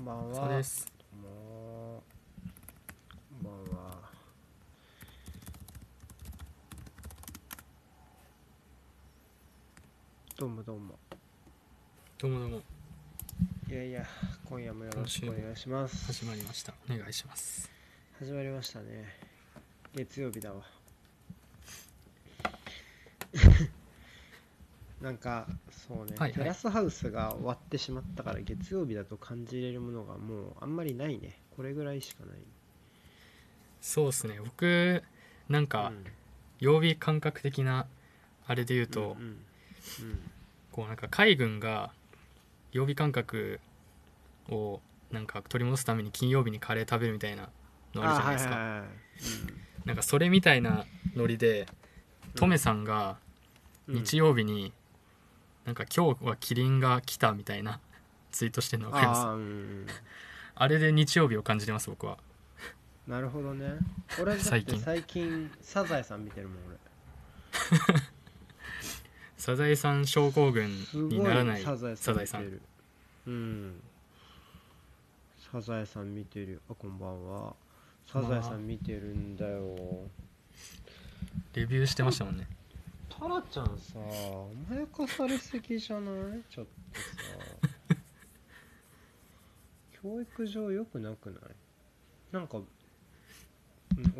んばんは。です。こんばんは。どうもどうも。どうもどうもいやいや、今夜もよろしくお願いします。始まりました。お願いします。始まりましたね。月曜日だわ。なんか、そうね、はいはいテラスハウスが終わってしまったから、月曜日だと感じれるものがもうあんまりないね。これぐらいしかない。そうですね。僕なんかうん曜日感覚的なあれで言うと、うんうんうんこうなんか海軍が曜日感覚をなんか取り戻すために金曜日にカレー食べるみたいなのあるじゃないですか。あはいはいはいなんかそれみたいなノリでうんトメさんがうん日曜日になんか今日はキリンが来たみたいな ツイートしてるの分かります？あーうんうん。あれで日曜日を感じてます僕は。なるほどね。俺最近。最近サザエさん見てるもん俺。サザエさん症候群にならないサザエさんん。見てる。うん。サザエさん見てる。あこんばんは。サザエさん見てるんだよ。レビューしてましたもんねタラちゃんさ甘やかされすぎじゃない？ちょっとさ。教育上良くなくない？なんか、うん、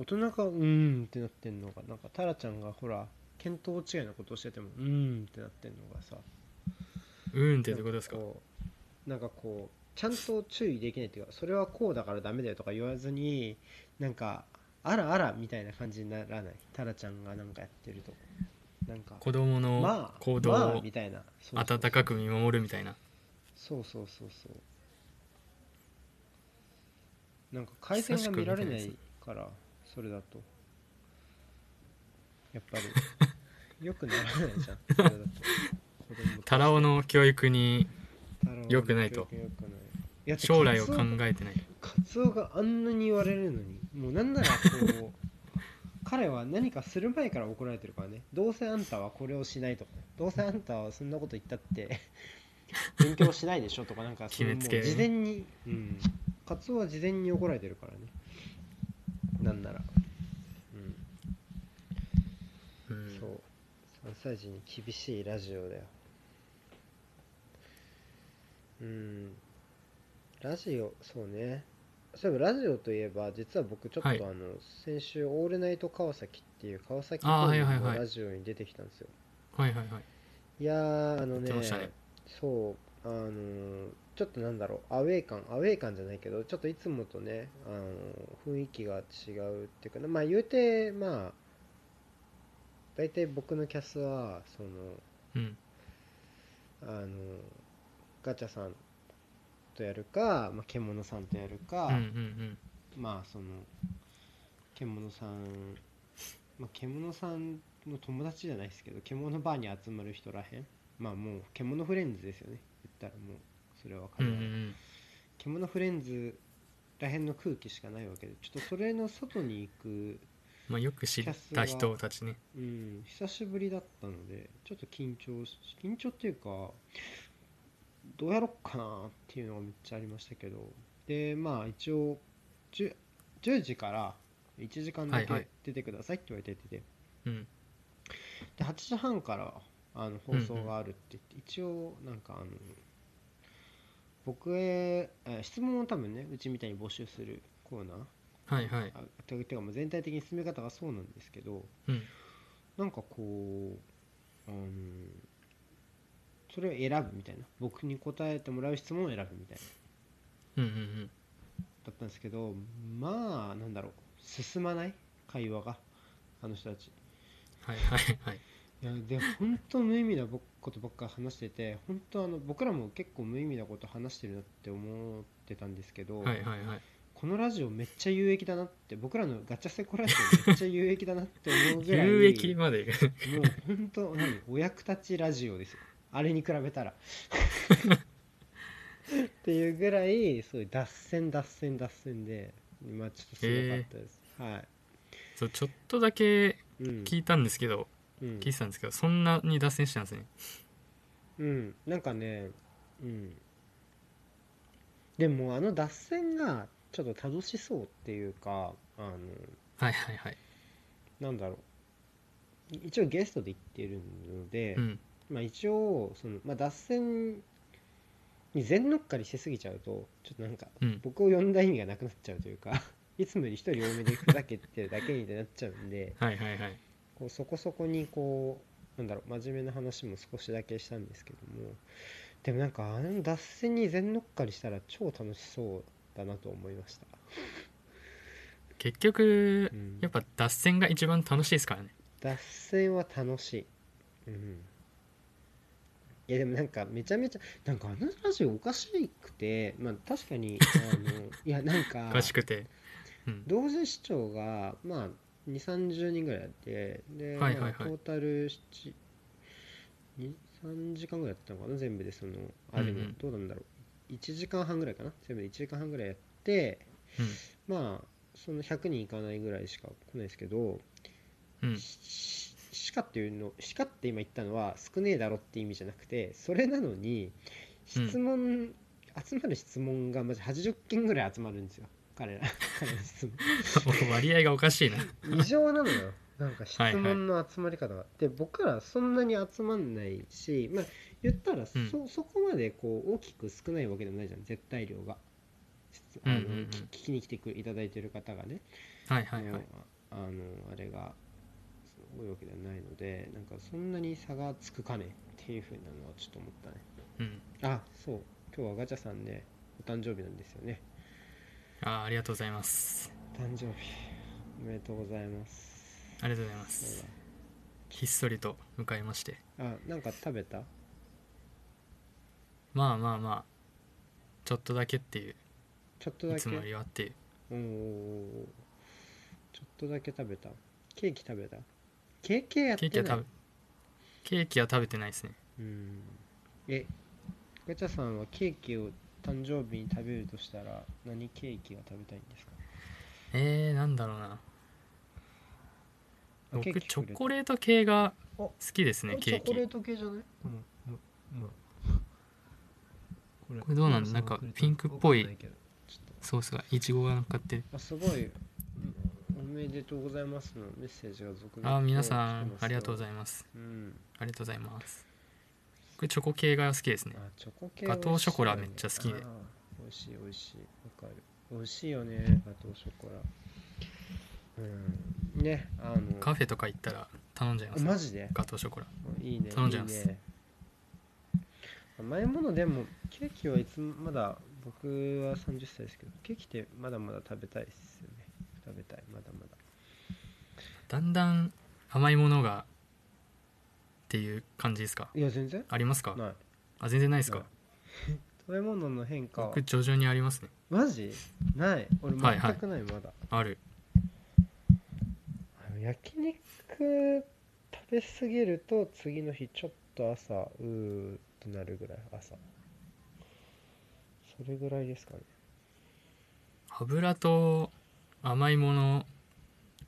大人がうーんってなってんのがなんかタラちゃんがほら見当違いなことをしててもうーんってなってんのがさ。うーんってどういうことですか？なんかこうちゃんと注意できないっていうかそれはこうだからダメだよとか言わずになんかあらあらみたいな感じにならない？タラちゃんがなんかやってるとなんか子供のまあ行動まあを温かく見守るみたいな。そうそうそうそう。なんか改善が見られないからそれだと。やっぱり。よくならないじゃん。それだと。タラオの教育にタラオの良くない。と将来を考えてない。カツオがあんなに言われるのにもうなんならこう 彼は何かする前から怒られてるからね。どうせあんたはこれをしないと。かどうせあんたはそんなこと言ったって 勉強しないでしょとかなんかそういうもう決めつけ。事前に、うん、カツオは事前に怒られてるからね。なんなら、うん、うん。そう。3歳児に厳しいラジオだよ。うん。ラジオそうねそういえばラジオといえば実は僕ちょっとあはい。の、先週「オールナイト川崎」っていう川崎あーはいのはいはい。ラジオに出てきたんですよ。はいはいはい。いやーあのねてましたね。そうあのーちょっとなんだろうアウェー感アウェー感じゃないけどちょっといつもとね、あのー雰囲気が違うっていうかな。まあ言うてまあ大体僕のキャスはそのうん。あのガチャさんとやるか、まあ、獣さんとやるか、うんうんまあその獣さん、まあ、獣さんの友達じゃないですけど獣バーに集まる人らへん。まあもう獣フレンズですよね。言ったらもうそれはうんう彼は、んうん。獣フレンズらへんの空気しかないわけでちょっとそれの外に行くまあよく知った人たちね。うん、久しぶりだったのでちょっと緊張し緊張っていうかどうやろっかなっていうのがめっちゃありましたけど。でまあ一応 10, 10時から1時間だけはいはい。出てくださいって言われてて、うん。で8時半からあの放送があるって言って、一応なんかあの僕へえ質問を多分ねうちみたいに募集するコーナー。はいはい。あててかもう全体的に進め方がそうなんですけど。うん。なんかこう、あのそれを選ぶみたいな。僕に答えてもらう質問を選ぶみたいな。うんうんうん。だったんですけどまあなんだろう。進まない会話があの人たち。はいはいはい。いやで本当無意味なことばっか話してて本当あの僕らも結構無意味なこと話してるなって思ってたんですけど、はいはいはい。このラジオめっちゃ有益だなって僕らのガチャセコラジオ めっちゃ有益だなって思うぐらい有益まで。もう本当何？お役立ちラジオですよあれに比べたら。っていうぐらいそういう脱線脱線脱線でまあちょっとすごかったです、はい。そうちょっとだけうん。聞いたんですけどうん。聞いてたんですけどそんなに脱線してたんですね。うん。なんかねうん。でもあの脱線がちょっと楽しそうっていうかあのはいはいはい。なんだろう。一応ゲストで行ってるので、うんまあ、一応その、まあ、脱線に全乗っかりしすぎちゃうとちょっとなんかうん。僕を呼んだ意味がなくなっちゃうというか いつもより一人多めでふざけてるだけになっちゃうんではいはいはい。こうそこそこにこうなんだろう真面目な話も少しだけしたんですけどもでもなんかあの脱線に全乗っかりしたら超楽しそうだなと思いました、結局うん。やっぱ脱線が一番楽しいですからね。脱線は楽しい。うんいやでもなんかめちゃめちゃなんかあのラジオおかしくてまあ確かにあのいやなんかおかしくて。うん。同時視聴がまあ2 3 0人ぐらいやってで、はいはいはい。まあトータル7 2 3時間ぐらいやったのかな全部でそのあでもうん。うんどうなんだろう。1時間半ぐらいかな。全部で1時間半ぐらいやってまあその100人いかないぐらいしか来ないですけどうんうんししかっていうのしかって今言ったのは少ねえだろって意味じゃなくてそれなのに質問、集まる質問がまじ80件ぐらい集まるんですよ。彼ら 彼らの質問。割合がおかしいな。異常なのよ。なんか質はいはい。問の集まり方が、で僕らそんなに集まんないしまあ言ったらそ,、うん。そこまでこう大きく少ないわけでもないじゃん絶対量が。質あの、うんうんうん。き聞きに来てくいただいてる方がね。はいはいはい。あのあれが多いわけではないのでなんかそんなに差がつくかねっていうふうなのはちょっと思ったね。うん。あそう。今日はガチャさんねお誕生日なんですよね。あーありがとうございます。誕生日。おめでとうございます。ありがとうございます。ひっそりと迎えまして。だあなんか食べた？まあまあまあ。ちょっとだけっていう。ちょっとだけ？いつもよりはっていう。おー。ちょっとだけ食べた？ケーキ食べた？ケーキやってない。ケーキは食べケーキは食べてないですね。うん。えガチャさんはケーキを誕生日に食べるとしたら何ケーキが食べたいんですか？えー、なんだろうな。あケ僕ーキくれたチョコレート系がお好きですねこケーキ。れチョコレート系じゃない？これこれどうなんだなんかピンクっぽいソースがいちごが乗っかってる。とあすごいめでとうございますのメッセージが続々あー皆さんありがとうごいざいます。うん。ありがとうございます。これチョコ系が好きですね。あチョコ系ガトーショコラめっちゃ好きで。美味しい美味しい。わかる。美味しいよねガトーショコラ。うん。ねあの。カフェとか行ったら頼んじゃいます？マジで？ガトーショコラ。いいね頼んじゃいます。いいね甘いものでもケーキはいつもまだ僕は30歳ですけどケーキってまだまだ食べたいですよね食べたい。まだまだ。だんだん甘いものがっていう感じですか？いや全然。ありますか？ない。あ全然ないですか？食べ物の変化。は僕徐々にありますね。マジ？ない。俺全くないまだ、ある。焼肉食べ過ぎると次の日ちょっと朝うーってなるぐらい朝。それぐらいですかね。油と甘いもの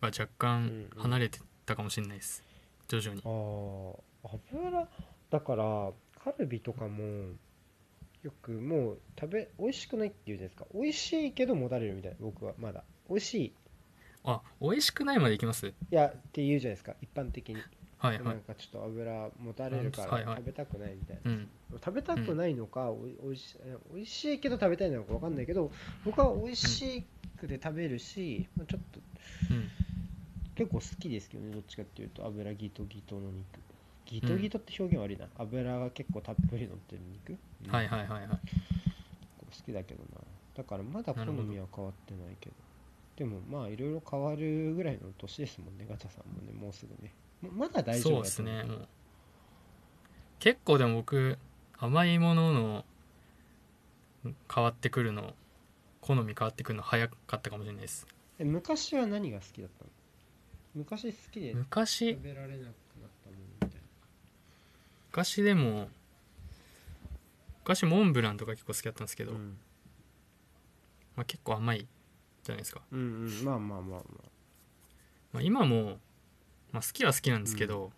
が若うん干うん。離れてたかもしれないです。徐々に。ああ油だからカルビとかもよくもう食べ美味しくないって言うじゃないですか。美味しいけどもたれるみたいな僕はまだ。美味しい。あ美味しくないまでいきます？いやって言うじゃないですか。一般的に、はいはい。なんかちょっと油もたれるかはいはい。ら食べたくないみたいな、うん。食べたくないのか、おいおいし美味しいけど食べたいのか分かんないけど僕は美味しくて食べるし、まあ、ちょっとうん。結構好きですけどねどっちかっていうと油ギトギトの肉。ギトギトって表現悪いな、油が結構たっぷり乗ってる肉、うん。はいはいはいはい。好きだけどな。だからまだ好みは変わってないけど。でもまあいろいろ変わるぐらいの年ですもんねガチャさんもねもうすぐねままだ大丈そうですね。結構でも僕甘いものの変わってくるの好み変わってくるの早かったかもしれないです。え昔は何が好きだったの？昔好きで昔？食べられなくなったものみたいな。昔でも昔モンブランとか結構好きだったんですけど、うん。まあ、結構甘いじゃないですか、うんうん。まあまあまあままあ、今も、まあ、好きは好きなんですけど、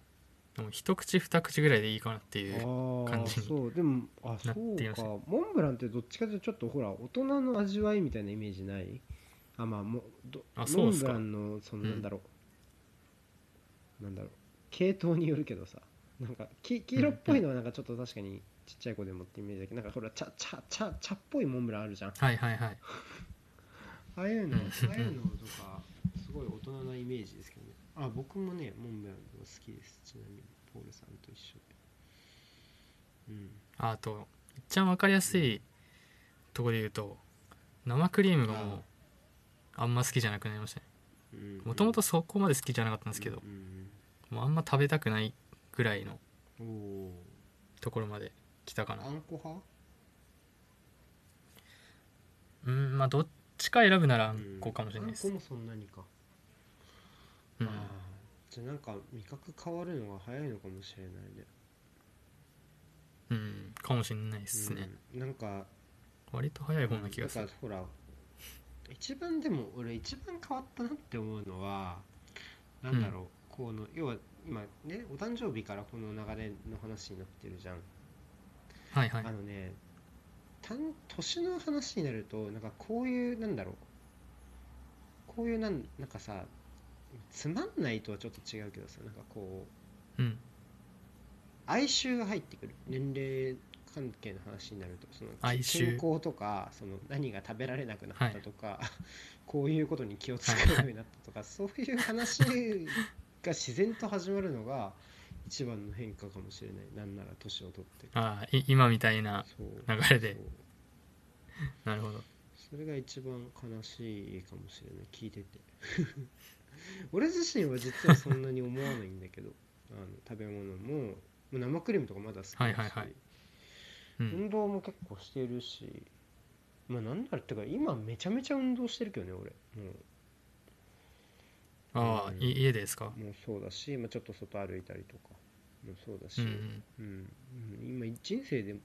でも一口二口ぐらいでいいかなっていうああ感じにそう。でもあなそうか。モンブランってどっちかというとちょっとほら大人の味わいみたいなイメージない？あまあもどモあそうっすか。ンブランのそのうんなんだろう、なんだろう。系統によるけどさ。なんかき黄色っぽいのはなんかちょっと確かにちっちゃい子でもってイメージだけどなんかほら茶茶茶茶っぽいモンブランあるじゃん。はいはいはい。ああいうのうん。ああいうのとかすごい大人なイメージですけどねあ僕もねモンブランは好きです。ちなみにポールさんと一緒で。うん。あと一番わかりやすいところで言うと生クリームがもうあんま好きじゃなくなりましたね。もともとそこまで好きじゃなかったんですけどうんうんもうあんま食べたくないぐらいのところまで来たかな。ーあんこ派？うんまあどっちか選ぶならあんこかもしれないです。あんこもそんなにか、じゃあなんか味覚変わるのが早いのかもしれないね。うんかもしれないですね。うん、なんか割と早い方な気がする。だからほら一番でも俺一番変わったなって思うのはなんだろう、この要は今ねお誕生日からこの流れの話になってるじゃん、はいはい。あのね年の話になるとなんかこういうなんだろうこういうなんなんかさつまんないとはちょっと違うけどさなんかこううん。哀愁が入ってくる年齢関係の話になるとその健康とかその何が食べられなくなったとか、こういうことに気を使うようになったとか、そういう話が自然と始まるのが一番の変化かもしれない。なんなら年を取って。ああい今みたいな流れで。なるほど。それが一番悲しいかもしれない。聞いてて 俺自身は実はそんなに思わないんだけど あの食べ物も生クリームとかまだ好きだし、はいはいはい。うん。運動も結構してるしまあなんだろうってか今めちゃめちゃ運動してるけどね俺。もああうん。い家でですか？うもうそうだし、まあ、ちょっと外歩いたりとかもそうだし、うんうん。うん。うん。今人生で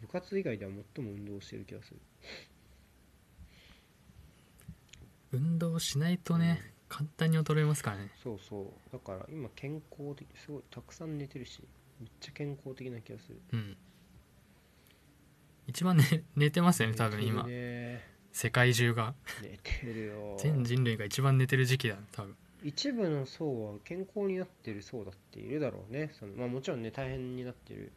部活以外では最も運動してる気がする。運動しないとね簡単に衰えますからね。そうそう。だから今健康的すごいたくさん寝てるしめっちゃ健康的な気がする。うん。一番、ね、寝てますよね多分寝今世界中が。寝てるよ。全人類が一番寝てる時期だ多分。一部の層は健康になってる層だっているだろうね。その、まあ、もちろんね大変になってる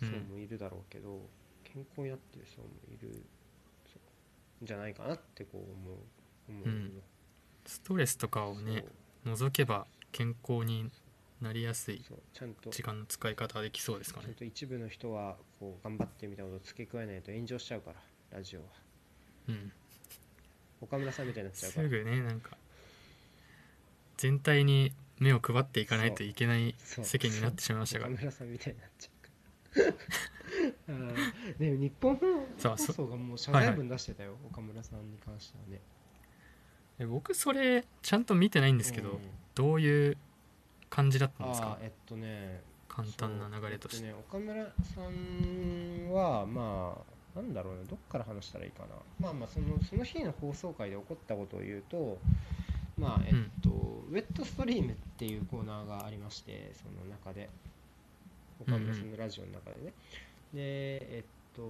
層もいるだろうけど、健康になってる層もいるそうじゃないかなってこう思う思うの、うんストレスとかをね除けば健康になりやすいちゃんと時間の使い方ができそうですかね。ちゃんと一部の人はこう頑張ってみたことを付け加えないと炎上しちゃうからラジオは。うん。岡村さんみたいになっちゃうから。すぐねなんか全体に目を配っていかないといけない世間になってしまいましたから。岡村さんみたいになっちゃう あーでも日本放送がもう謝罪文出してたよ、岡村さんに関してはねえ僕それちゃんと見てないんですけど、うんどういう感じだったんですか？えっとね。簡単な流れとして、ね、岡村さんはまあなんだろうなどっから話したらいいかな。まあまあそのその日の放送回で起こったことを言うとまあえっと、ウェットストリームっていうコーナーがありましてその中で。岡村さんのラジオの中でね、でえっと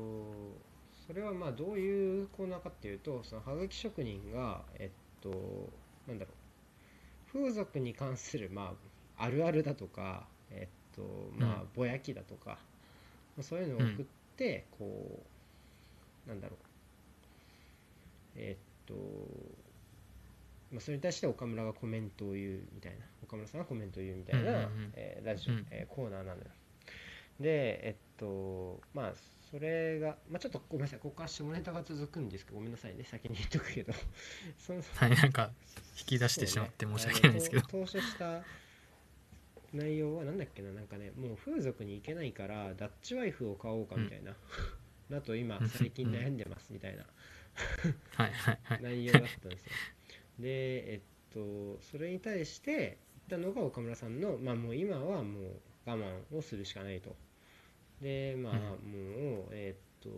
それはまあどういうコーナーかっていうとそのはがき職人がえっとなんだろう。風俗に関するまああるあるだとかえっとまあうん。ぼやきだとか、まあそういうのを送って、こうなんだろう。えっとまあ、それに対して岡村がコメントを言うみたいな。岡村さんがコメントを言うみたいな、うんうんうん。えーラジオ、うん。えーコーナーなのよ。でえっとまあそれが、まあ、ちょっとごめんなさいここから下ネタが続くんですけどごめんなさいね先に言っとくけど。そのはいなんか引き出してしまって申し訳ない。んですけど、ね投資した内容はなんだっけななんかねもう風俗に行けないからダッチワイフを買おうかみたいな、だと今最近悩んでますみたいな。はいはいはい。内容だったんですよ。でえっとそれに対して言ったのが岡村さんのまあもう今はもう我慢をするしかないとでまあもうえっと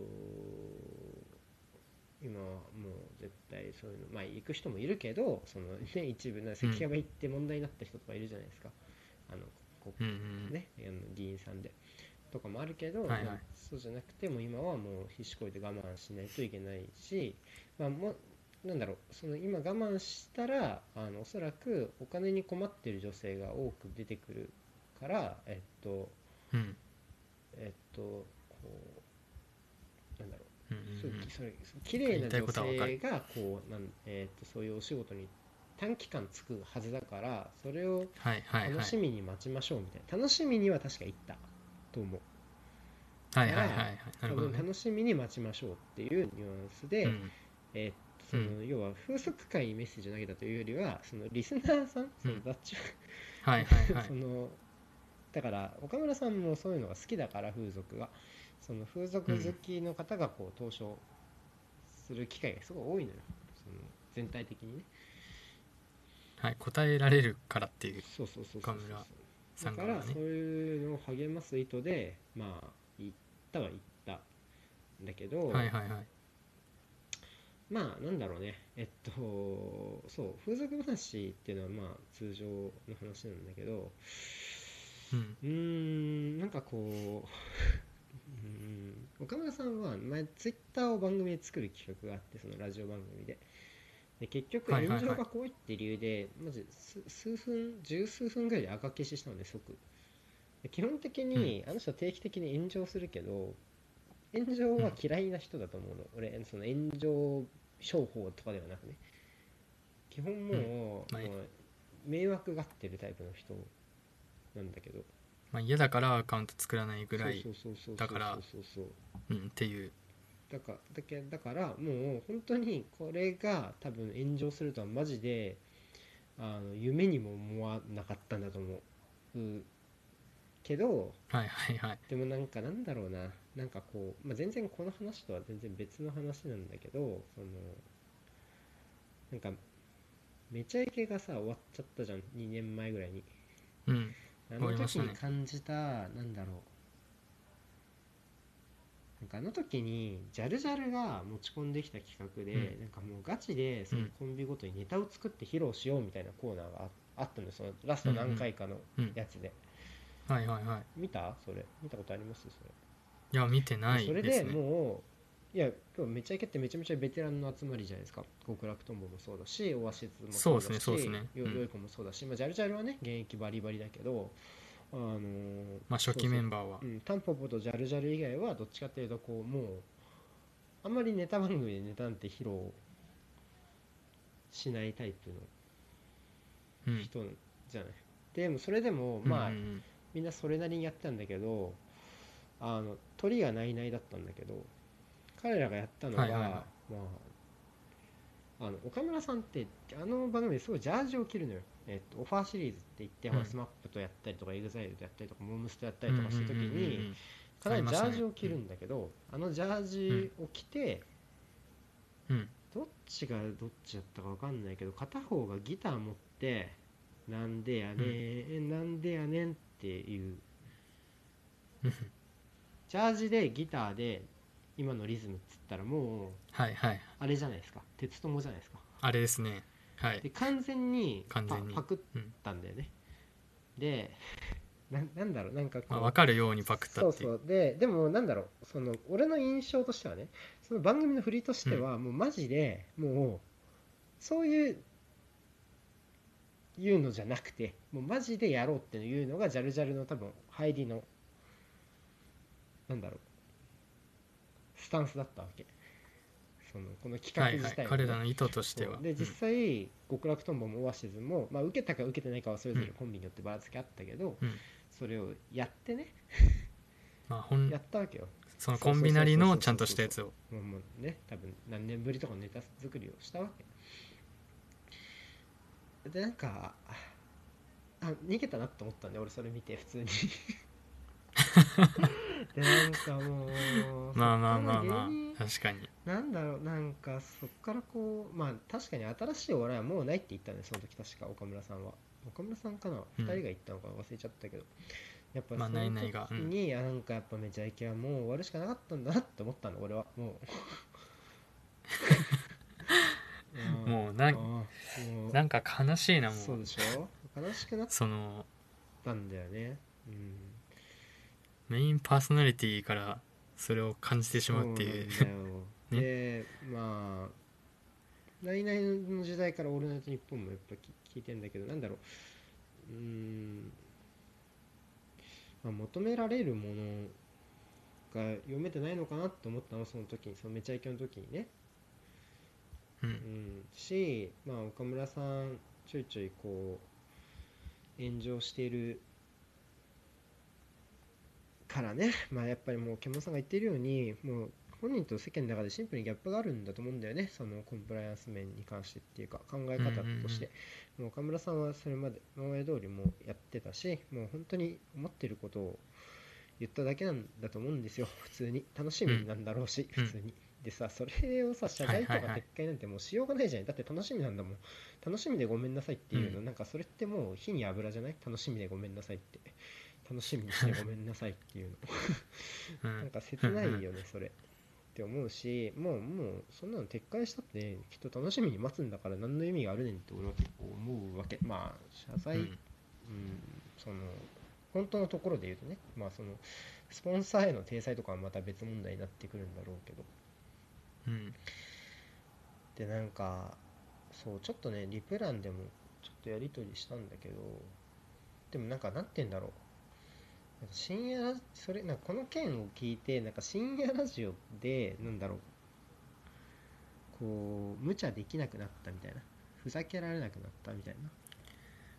今はもう絶対そういうのまあ行く人もいるけどそのね一部な関山行って問題になった人とかいるじゃないですか、あの国うんうんね、あの議員さんで。とかもあるけど、はいはい。まあそうじゃなくても今はもう必死こいて我慢しないといけないし、まあ、もうなんだろうその今我慢したらあのおそらくお金に困っている女性が多く出てくるからえっとうんえっとこうなんだろう。うんそううんうん。それ綺麗な女性がこうなん、えっとそういうお仕事に短期間つくはずだからそれをはいはいはい。楽しみに待ちましょうみたいな、楽しみには確か行ったと思う。はいはいはい多分楽しみに待ちましょうっていうニュアンスで、うん。えーっとその要は風俗界にメッセージを投げたというよりはそのリスナーさん、そのダッチはいはいはい。そのだから岡村さんもそういうのが好きだから風俗がその風俗好きの方がこう投書する機会がすごい多いのよ。その全体的にね。はい答えられるからっていう。そうそうそうそう岡村さだんがね。からそういうのを励ます意図でまあ言ったは言った。んだけど、はいはいはい。まあなんだろうね。えっとそう風俗話っていうのはまあ通常の話なんだけどうん。うーん。なんかこううーん。岡村さんは前ツイッターを番組で作る企画があってそのラジオ番組で。で結局炎上が怖いって理由で、まず数数分十数分ぐらいで赤消ししたので即。で基本的に、あの人は定期的に炎上するけど炎上は嫌いな人だと思うの、俺その炎上商法とかではなくね。基本もう迷惑がってるタイプの人なんだけど。まあ嫌だからアカウント作らないぐらいだからそうんっていう。だからだけだからもう本当にこれが多分炎上するとはマジであの夢にも思わなかったんだと思う。けどはいはいはい。でもなんかなんだろうな。なんかこう、まあ、全然この話とは全然別の話なんだけどそのなんかめちゃイケがさ終わっちゃったじゃん。2年前ぐらいに。うんあの時に感じた、なんだろう。なんかあの時にジャルジャルが持ち込んできた企画で、うん。なんかもうガチでそのうん。コンビごとにネタを作って披露しようみたいなコーナーがああったんですそのラスト何回かのうんやつで、はいはいはい。見た？それ。見たことあります？それ。いや見てないそれでもういや今日めちゃイケってめちゃめちゃベテランの集まりじゃないですか。極楽とんぼもそうだしオアシスもそうだしそうですねそうですね。よい子もそうだし、まあ、ジャルジャルはね現役バリバリだけどあのーまあ初期メンババーは。うん、タンポポとジャルジャル以外はどっちかっていうとこうもうあんまりネタ番組でネタなんて披露しないタイプうんの人じゃない、でもそれでもまあ、みんなそれなりにやってたんだけどあの鳥がないないだったんだけど彼らがやったのが、はいはいはい。まああの岡村さんってあの番組ですごいジャージを着るのよ、えっと、オファーシリーズって言って、うん。 SMAP とやったりとか EXILE とやったりとかモームスとやったりとかした時うんうんうんうん。にうん必ずジャージを着るんだけど、あのジャージを着て、うん。どっちがどっちだったか分かんないけど片方がギター持って「なんでやねん、なんでやねん」っていううん。ジャージでギターで今のリズムっつったらもうはいはい。あれじゃないですか。鉄友じゃないですか。あれですね。はい。で完全にパ完全に。パクったんだよね、で ななんだろうなんかこう、まあ、分かるようにパクったそうっていう。そうででもなんだろうその俺の印象としてはねその番組の振りとしては、もうマジでもうそういういうのじゃなくてもうマジでやろうっていうのがジャルジャルの多分入りのなんだろうスタンスだったわけ。そのこの企画はいはい。自体もね彼らの意図としては。で実際、極楽とんぼもオアシズも、まあ、受けたか受けてないかはそれぞれコンビによってばらつきあったけど、うん。それをやってね。まあ、ほんやったわけよ。そのコンビなりのちゃんとしたやつを。もうもうね多分何年ぶりとかのネタ作りをしたわけ。でなんかあ逃げたなと思ったんで俺それ見て普通に でなんかもうまあまあまあまあ。確かに。なんだろうなんかそっからこうまあ確かに新しいお笑いはもうないって言ったんでその時確か岡村さんは。岡村さんかな、うん。2人が言ったのか忘れちゃったけど。やっぱそまあの時に、あなんかやっぱめちゃイケはもう終わるしかなかったんだなって思ったの俺は。もう。もうなんなんか悲しいなもう。そうでしょ？悲しくなっそのたんだよね。うんメインパーソナリティからそれを感じてしまうっていう。そうなんだよ。でまあナイナイの時代から「オールナイトニッポン」もやっぱ聞いてんだけどなんだろう。うーん、まあ、求められるものが読めてないのかなって思ったのその時にそのめちゃイケの時にね。ううんん。し、まあ、岡村さんちょいちょいこう炎上しているからね、まあ、やっぱりもう獣さんが言っているようにもう本人と世間の中でシンプルにギャップがあるんだと思うんだよね。そのコンプライアンス面に関してっていうか考え方として、もう岡村さんはそれまで今まで通りもうやってたしもう本当に思ってることを言っただけなんだと思うんですよ。普通に。楽しみなんだろうし、うん。普通に。でさそれをさ謝罪とか撤回なんてもうしようがないじゃない。だって楽しみなんだもん。楽しみでごめんなさいっていうの、うん。なんかそれってもう火に油じゃない？楽しみでごめんなさいって楽しみにしてごめんなさいっていうの。うん。なんか切ないよねそれ。って思うしもうもうそんなの撤回したってきっと楽しみに待つんだから何の意味があるねんって俺は結構思うわけ。まあ謝罪、うん。うんその本当のところで言うとねまあそのスポンサーへの体裁とかはまた別問題になってくるんだろうけど。うん。でなんかそうちょっとねリプランでもちょっとやり取りしたんだけどでもなんかなんて言うんだろう深夜ラそれなんかこの件を聞いてなんか深夜ラジオでなんだろうこう無茶できなくなったみたいな。ふざけられなくなったみたい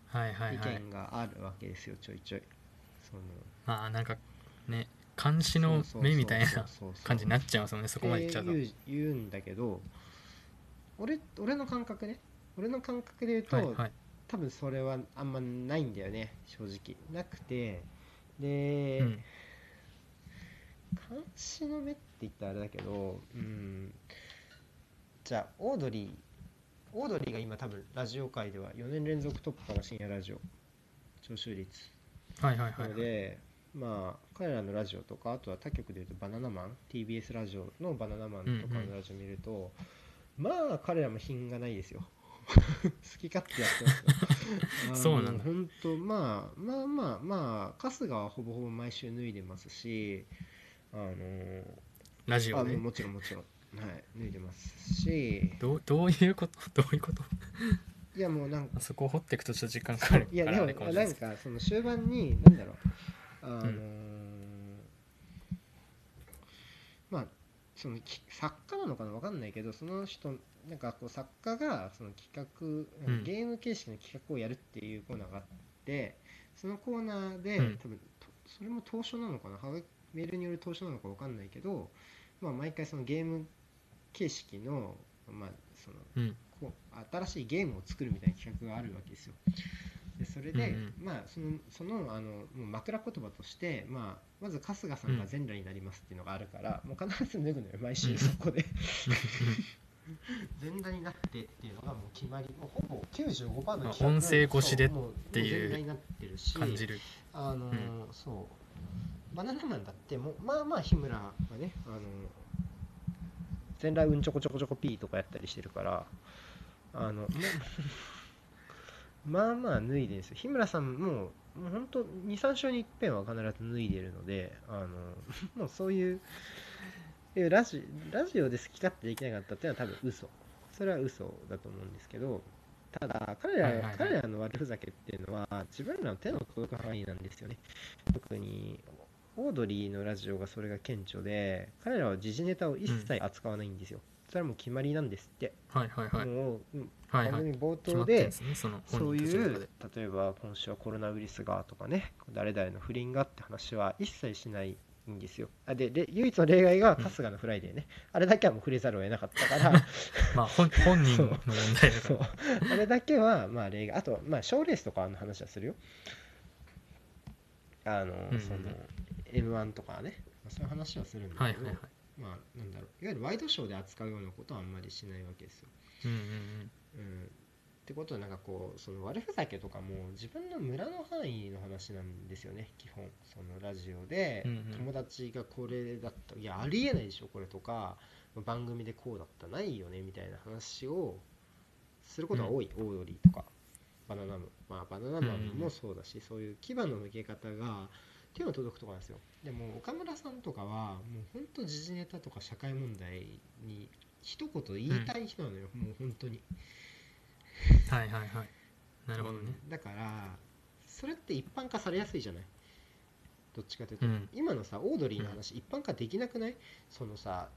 はいはない意はい。見があるわけですよちょいちょい。その。まあなんかね監視の目みたいな感じになっちゃいますもんねそこまでいっちゃうと。って言う言うんだけど俺俺の感覚ね。俺の感覚で言うと、はいはい。多分それはあんまないんだよね正直。なくてで、うん。監視の目って言ったらあれだけどうんじゃあオードリーオードリーが今多分ラジオ界では4年連続トップかな深夜ラジオ。聴取率。はいはいはない。ので、まあ彼らのラジオとかあとは他局でいうとバナナマン TBS ラジオのバナナマンとかのラジオ見ると、まあ彼らも品がないですよ 好き勝手やってますよ。そうなんだ。本当まあまあまあまあ春日はほぼほぼ毎週脱いでますしあのあもうラジオでもちろんもちろん。はい脱いでますし。どうどういうこと？どういうこと？いやもうなんかそこを掘っていくとちょっと時間かかるいやでもなんかその終盤に何だろうあのーまあそのき作家なのかな？わかんないけどその人なんかこう作家がその企画、うん。ゲーム形式の企画をやるっていうコーナーがあってそのコーナーで、うん。多分とそれも当初なのかな？メールによる当初なのかわかんないけど、まあ、毎回そのゲーム形式の,、まあ、そのうん。こう新しいゲームを作るみたいな企画があるわけですよ。でそれで、うんまあそのそのあのもう枕言葉として、まあ、まず春日さんが全裸になりますっていうのがあるから、もう必ず脱ぐのよ毎週そこで全裸になってっていうのがもう決まりもうほぼ95%の音声越しでっていうも全裸になってるし感じる。あのーうん。そう。バナナマンだってもうまあまあ日村がねあのー全裸うんちょこちょこちょこピーとかやったりしてるからあの まあまあ脱いでるんですよ。日村さんももう本当23週に一遍は必ず脱いでるのであのもうそういういうラジラジオで好き勝手できなかったっていうのは多分嘘。それは嘘だと思うんですけどただ彼ら,、はいはいはい。彼らの悪ふざけっていうのは自分らの手の届く範囲なんですよね。特にオードリーのラジオがそれが顕著で彼らは時事ネタを一切扱わないんですよ、それはもう決まりなんですって、はいはいはい。もううんはい。はい冒頭でねそのそういう例えば今週はコロナウイルスがとかね誰々の不倫がって話は一切しないん。ですよ。あでで唯一の例外が春日のフライデーね、あれだけはもう触れざるを得なかったから。まあ本本人の 問題だかそう。らあれだけはまあ例外。あとまあ賞レースとかの話はするよ。あの、うんその m 1とかね。まあそういう話はするんだけど、はいはいはい。まあなんだろう。いわゆるワイドショーで扱うようなことはあんまりしないわけですよ。うんうん。うんってことはなんかこうその悪ふざけとかも自分の村の範囲の話なんですよね基本。そのラジオで友達がこれだった、いやありえないでしょこれとか番組でこうだったないよねみたいな話をすることが多い、オードリーとかバナナマンまあバナナマンもそうだし、そういう牙の向け方が手の届くところなんですよ。でも岡村さんとかはもうほんと時事ネタとか社会問題に一言言いたい人なのよ、もう本当にはいはいはい。なるほどね、うん。だからそれって一般化されやすいじゃない？どっちかというと、うん。今のさオードリーの話、一般化できなくない？そのさ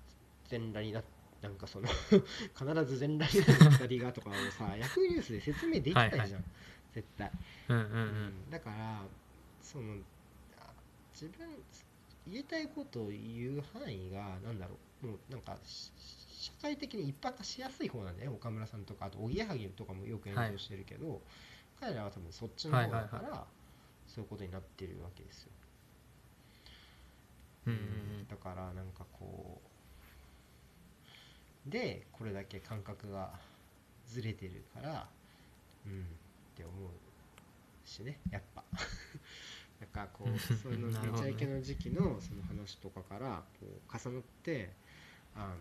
全裸にななんかその 必ず全裸になる2人がとかをさ ヤフーニュースで説明できないじゃん、はいは絶対、うんうんうん。うん。だからそのあ自分言いたいことを言う範囲がなんだろう。もうなんかし社会的に一般化しやすい方なんだよ岡村さんとかあとおぎやはぎとかもよく炎上してるけど、彼らは多分そっちの方だから、はいそういうことになってるわけですよ、うんうんだからなんかこうでこれだけ感覚がずれてるからうんって思うしねやっぱ。なんかこうそういうのめちゃイケの時期のその話とかからこう重なってあの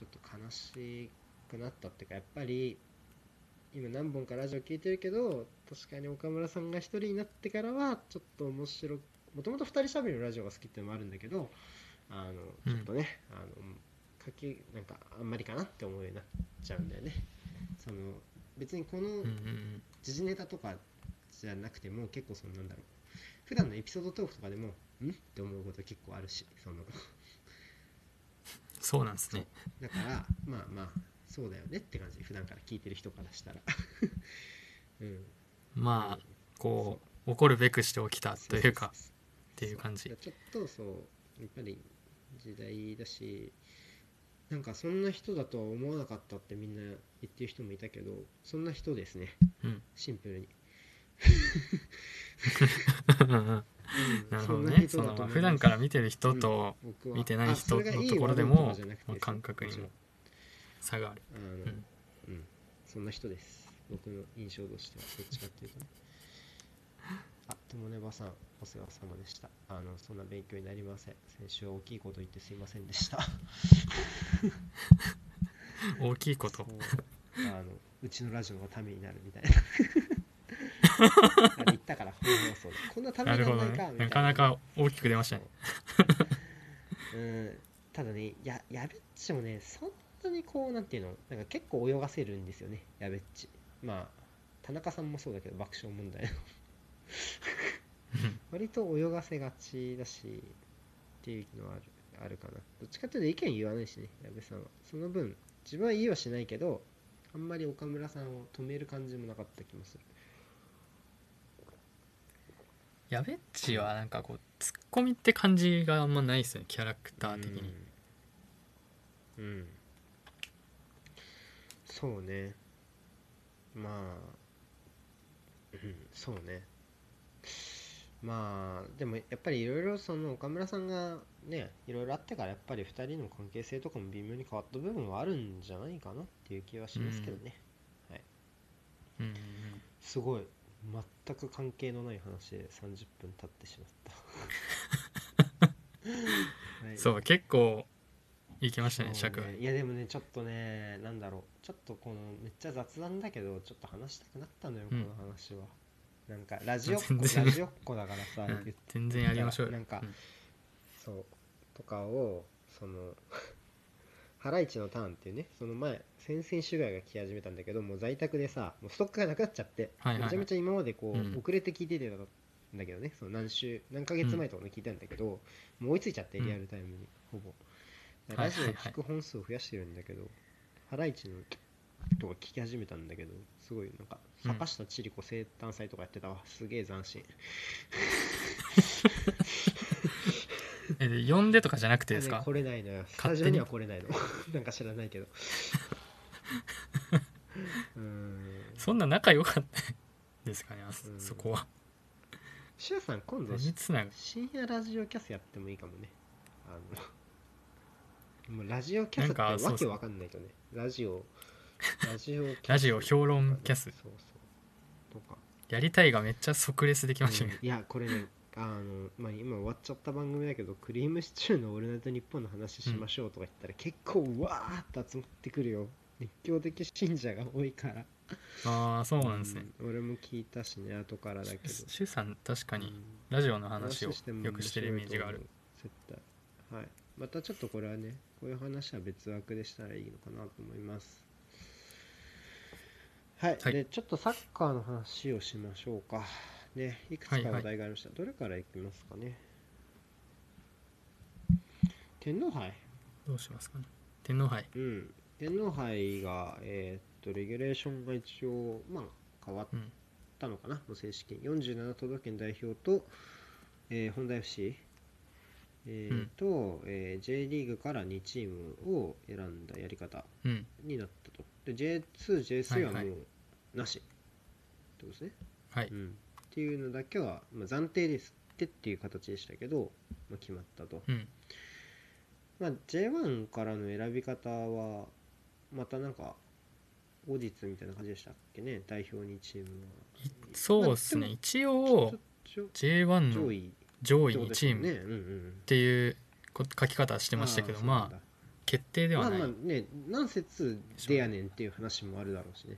ちょっと悲しくなったっていうかやっぱり今何本かラジオ聞いてるけど確かに岡村さんが一人になってからはちょっと面白くもともと二人しゃべりのラジオが好きっていうのもあるんだけどあのちょっとね、あの書きなんかあんまりかなって思うようになっちゃうんだよね。その別にこのうんうんうん。時事ネタとかじゃなくても結構そのなんだろう。普段のエピソードトークとかでもん？って思うこと結構あるしそのそうなんですね。だからまあまあそうだよねって感じ。普段から聞いてる人からしたら。うん。まあこう怒るべくして起きたというかっていう感じ。ちょっとそうやっぱり時代だしなんかそんな人だとは思わなかったってみんな言ってる人もいたけどそんな人ですね。うん。シンプルに、なるほどねその普段から見てる人と見てない人のところでも感覚にも差があるうんうん、そんな人です。僕の印象としては、どっちかっていうとね。あ、ともねばさん、お世話様でした。あの、そんな勉強になりません。先週は大きいこと言ってすいませんでした。大きいことあの、うちのラジオのためになるみたいな。言ったから、本放送で。こんなためなるほどにならないか、な。ねなかなか大きく出ましたねそううん、ただね、や、やべっちもね、そんなにこう、なんていうの、なんか結構泳がせるんですよね、やべっち。まあ、田中さんもそうだけど、爆笑問題の。割と泳がせがちだし、っていうのはあるあるかな。どっちかというと意見言わないしね、矢部さんは。その分、自分は言いはしないけど、あんまり岡村さんを止める感じもなかった気もする。やべっちはなんかこうツッコミって感じがあんまないですよねキャラクター的に。うん、うん。そうね。まあうん。そうね。まあでもやっぱりいろいろその岡村さんがねいろいろあってからやっぱり2人の関係性とかも微妙に変わった部分はあるんじゃないかなっていう気はしますけどね、うん。うん。うん。すごい全く関係のない話で30分経ってしまった、はい。そう結構いきましたね尺。いやでもねちょっとねなんだろう。ちょっとこのめっちゃ雑談だけどちょっと話したくなったのよ、うん。この話は。なんかラジオっ子ラジオっ子だからさ、全然やりましょうよ。なんかうん。そう。とかをそのハライチのターンっていうねその前先々週ぐらいが来始めたんだけどもう在宅でさもうストックがなくなっちゃって、はいはいはい。めちゃめちゃ今までこう、うん。遅れて聞いててたんだけどねその何週何ヶ月前とかに聞いたんだけど、もう追いついちゃってうん。リアルタイムに、ほぼ。ラジオ聞く本数を増やしてるんだけど、ハライチのとか聞き始めたんだけどすごいなんかうん。坂下千里子生誕祭とかやってたわ。すげえ斬新 えで呼んでとかじゃなくてですか？ね来れないのよ。スタ勝手に？ジオには来れないの。なんか知らないけど。うーん。そんな仲良かったですかねあそこは。シュウさん今度深夜ラジオキャスやってもいいかもね。あのもうラジオキャスってわけわかんないけどね。ラジオラジオ ラジオ評論キャス。そうそう。とか。やりたいがめっちゃ即レスできましたね。うん。いやこれねあの、まあ、今終わっちゃった番組だけどクリームシチューの「オールナイトニッポン」の話しましょうとか言ったら、結構うわーっと集まってくるよ。熱狂的信者が多いから。ああそうなんですね、うん俺も聞いたしね後からだけど。シュさん確かにうん。ラジオの話をしてもよくしてるイメージがある。絶対。はい。またちょっとこれはねこういう話は別枠でしたらいいのかなと思います。はい、はい。でちょっとサッカーの話をしましょうかねいくつか話題がありました、どれからいきますかね？天皇杯。どうしますかね？天皇杯。うん。天皇杯がえーっとレギュレーションが一応まあ変わったのかな、もう正式に。47都道府県代表と、えー、本田 FC えーと、えー J リーグから2チームを選んだやり方うん。になったと。で J2、J3 はもはいはうなし。ってことですね、はい。うん、っていうのだけは、まあ、暫定ですってっていう形でしたけど、まあ、決まったと、うん。まあ、J1 からの選び方はまたなんか後日みたいな感じでしたっけね？代表2チームいそうですね。まあ一は応ちょ J1 の上位上位2ってことですチームっていうこ書き方してましたけどまあ決定ではない。まあまあね何節でやねんっていう話もあるだろうしね。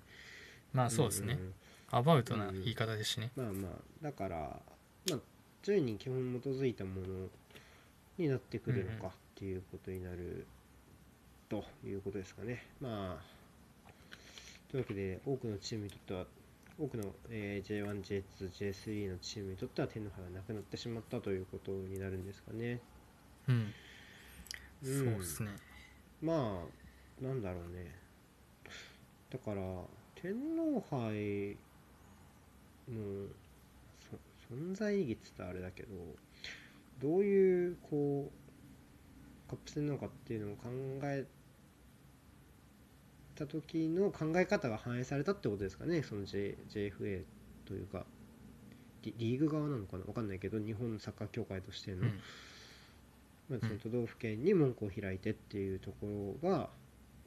まあそうですね。んんんアバウトな言い方ですしね。まあまあだからまあ順位に基本基づいたものになってくるのかっていうことになるということですかね。まあというわけで多くのチームにとっては多くの、えー J1、J2、J3 のチームにとっては天皇杯がなくなってしまったということになるんですかね。うん。うん。そうですね。まあなんだろうね。だから天皇杯のそ存在意義っつったらあれだけどどういうこうカップ戦なのかっていうのを考えた時の考え方が反映されたってことですかねその、J、JFA というか。リリーグ側なのかな分かんないけど日本サッカー協会としての、うん。まあ、その都道府県に門戸を開いてっていうところが、ま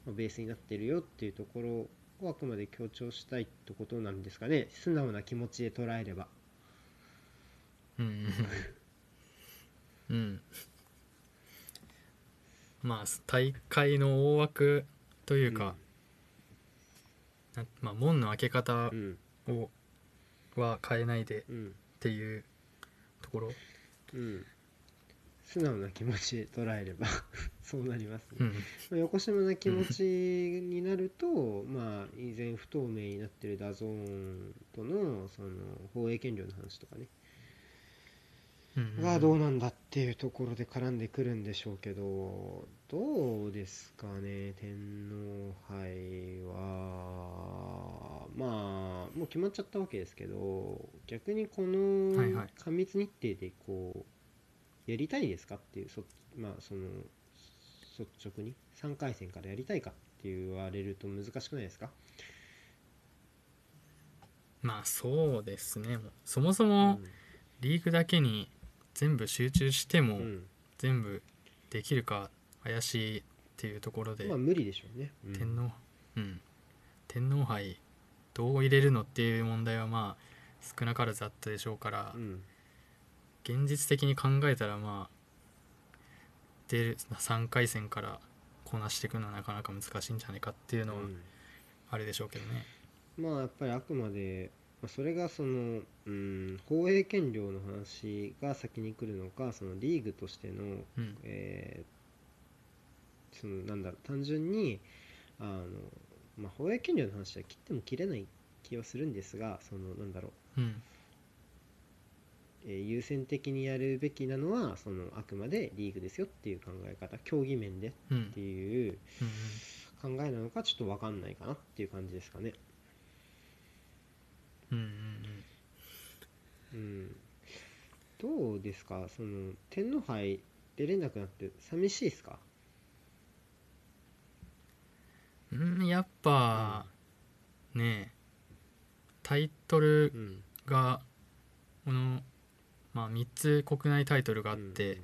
あベースになってるよっていうところをあくまで強調したいってことなんですかね。素直な気持ちで捉えれば。うん。うん。うん。まあ大会の大枠というか、なまあ、門の開け方うん。をは変えないでっうん。ていうところ、うん素直な気持ちで捉えれば そうなりますね、うん。まあ邪な気持ちになると、まあ依然不透明になってる DAZN とのその放映権料の話とかね。うんがどうなんだっていうところで絡んでくるんでしょうけどどうですかね天皇杯は。まあもう決まっちゃったわけですけど逆にこの過密日程でこうやりたいですかっていうそまあその率直に？3回戦からやりたいかって言われると難しくないですか？まあそうですね。そもそもリーグだけに全部集中しても全部できるか怪しいっていうところで、まあ無理でしょうね、うん。天皇うん。天皇杯どう入れるのっていう問題はまあ少なからずあったでしょうから、うん現実的に考えたらまあ出る3回戦からこなしていくのはなかなか難しいんじゃないかっていうのはうん。あれでしょうけどね。まあやっぱりあくまで、まあ、それがその、うん、放映権料の話が先に来るのかそのリーグとしての、うん。えーそのなんだろう単純にあの、まあ、放映権料の話は切っても切れない気はするんですがそのなんだろう、うんえー優先的にやるべきなのはそのあくまでリーグですよっていう考え方競技面でっうんていううん考えなのかちょっと分かんないかなっていう感じですかね。うんうんうん、どうですか？その天皇杯出れなくなって寂しいですか？うんうんやっぱ、ねえタイトルうん。がこの、まあ、3つ国内タイトルがあって、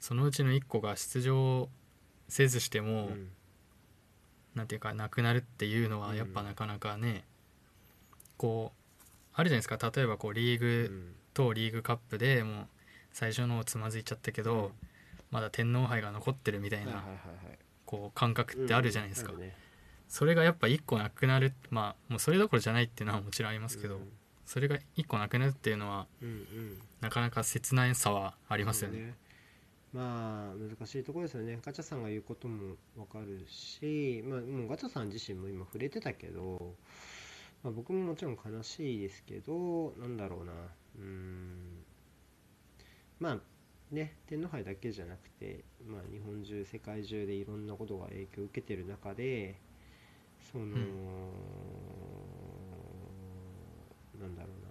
そのうちの1個が出場せずしてうんも、うん。なんていうかなくなるっていうのはやっぱなかなかね、こうあるじゃないですか。例えばこうリーうグん。とリーグカップでもう最初のつまずいちゃったけど、うん。まだ天皇杯が残ってるみたいな、こう感覚ってあるじゃないですか、それがやっぱ1個なくなるまあもうそれどころじゃないっていうのはもちろんありますけど、うんそれが1個なくなるっていうのはうんうん。なかなか切ないさはありますよね。まあ難しいところですよね。ガチャさんが言うこともわかるし、まあ、もうガチャさん自身も今触れてたけど、まあ、僕ももちろん悲しいですけどなんだろうな。うーん。まあね天皇杯だけじゃなくて、まあ、日本中世界中でいろんなことが影響を受けてる中でその、んなんだろうな。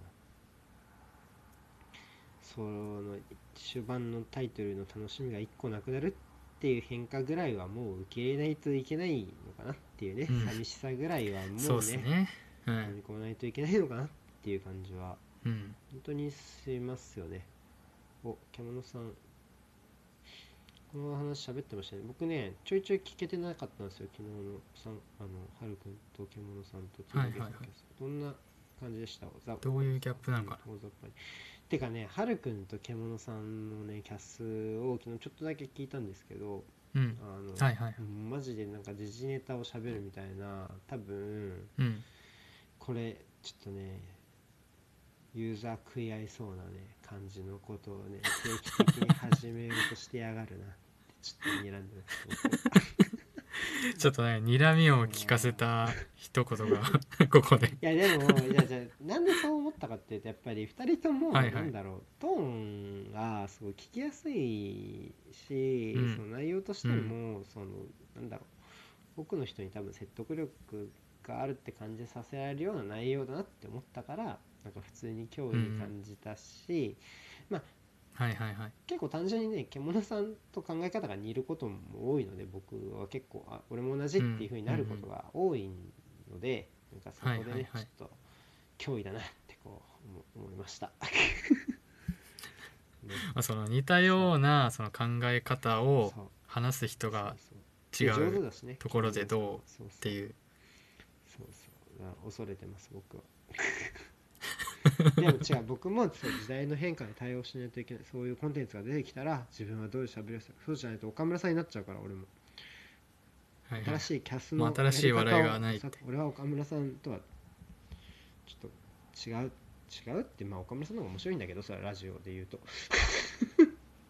その終盤のタイトルの楽しみが1個なくなるっていう変化ぐらいはもう受け入れないといけないのかなっていうね、うん。寂しさぐらいはもうねね。う飲みん。込まないといけないのかなっていう感じは。うん。本当にしますよね。お獣さん。この話喋ってましたね。僕ねちょいちょい聞けてなかったんですよ。昨日のさんあのはるくんと獣さんとつはいはいはい。どんな感じでしたざどういうギャップなのかな？てかねはるくんと獣さんのねキャスを昨日ちょっとだけ聞いたんですけどうん。あの、はいはい。マジでなんか時事ネタを喋るみたいな多分うん。これちょっとねユーザー食い合いそうなね感じのことをね定期的に始めようとしてやがるなってちょっと睨んでます ちょっとね、睨みを聞かせた一言が ここで。いやでもじゃあじゃあなんでそう思ったかっていうとやっぱり2人ともはいはい。なんだろう、トーンがすごい聞きやすいし、うん。その内容としても、そのなんだろう多くの人に多分説得力があるって感じさせられるような内容だなって思ったからなんか普通に興味感じたし、はいはいはい。結構単純にね獣さんと考え方が似ることも多いので僕は結構あ俺も同じっていう風になることが多いので、なんかそこでね、はいはいはい。ちょっと脅威だなってこう思思いました。ねまあ、その似たようなその考え方を話す人が違うところでどうっていう。そうそう。恐れてます僕はでも違う僕もそう時代の変化に対応しないといけないそういうコンテンツが出てきたら自分はどういう喋りをするそうじゃないと岡村さんになっちゃうから俺も。はいはい。新しいキャスのまあ新しい笑いがない。俺は岡村さんとはちょっと違う違うってまあ岡村さんの方が面白いんだけどそれはラジオで言うと。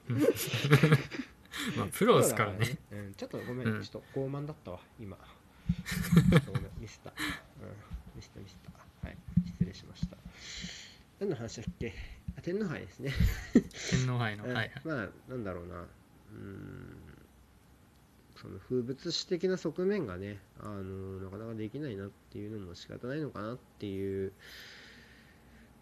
うん。まあプロですからね。うん、ちょっとごめん、うん。ちょっと傲慢だったわ今。ちょっとごめんミスった、うん、ミスったミスった。はい。失礼しました何の話だっけ？あ天皇杯ですね天皇杯の。う んはいはい。まあなんだろうなうーんその風物詩的な側面がねあのなかなかできないなっていうのも仕方ないのかなっていう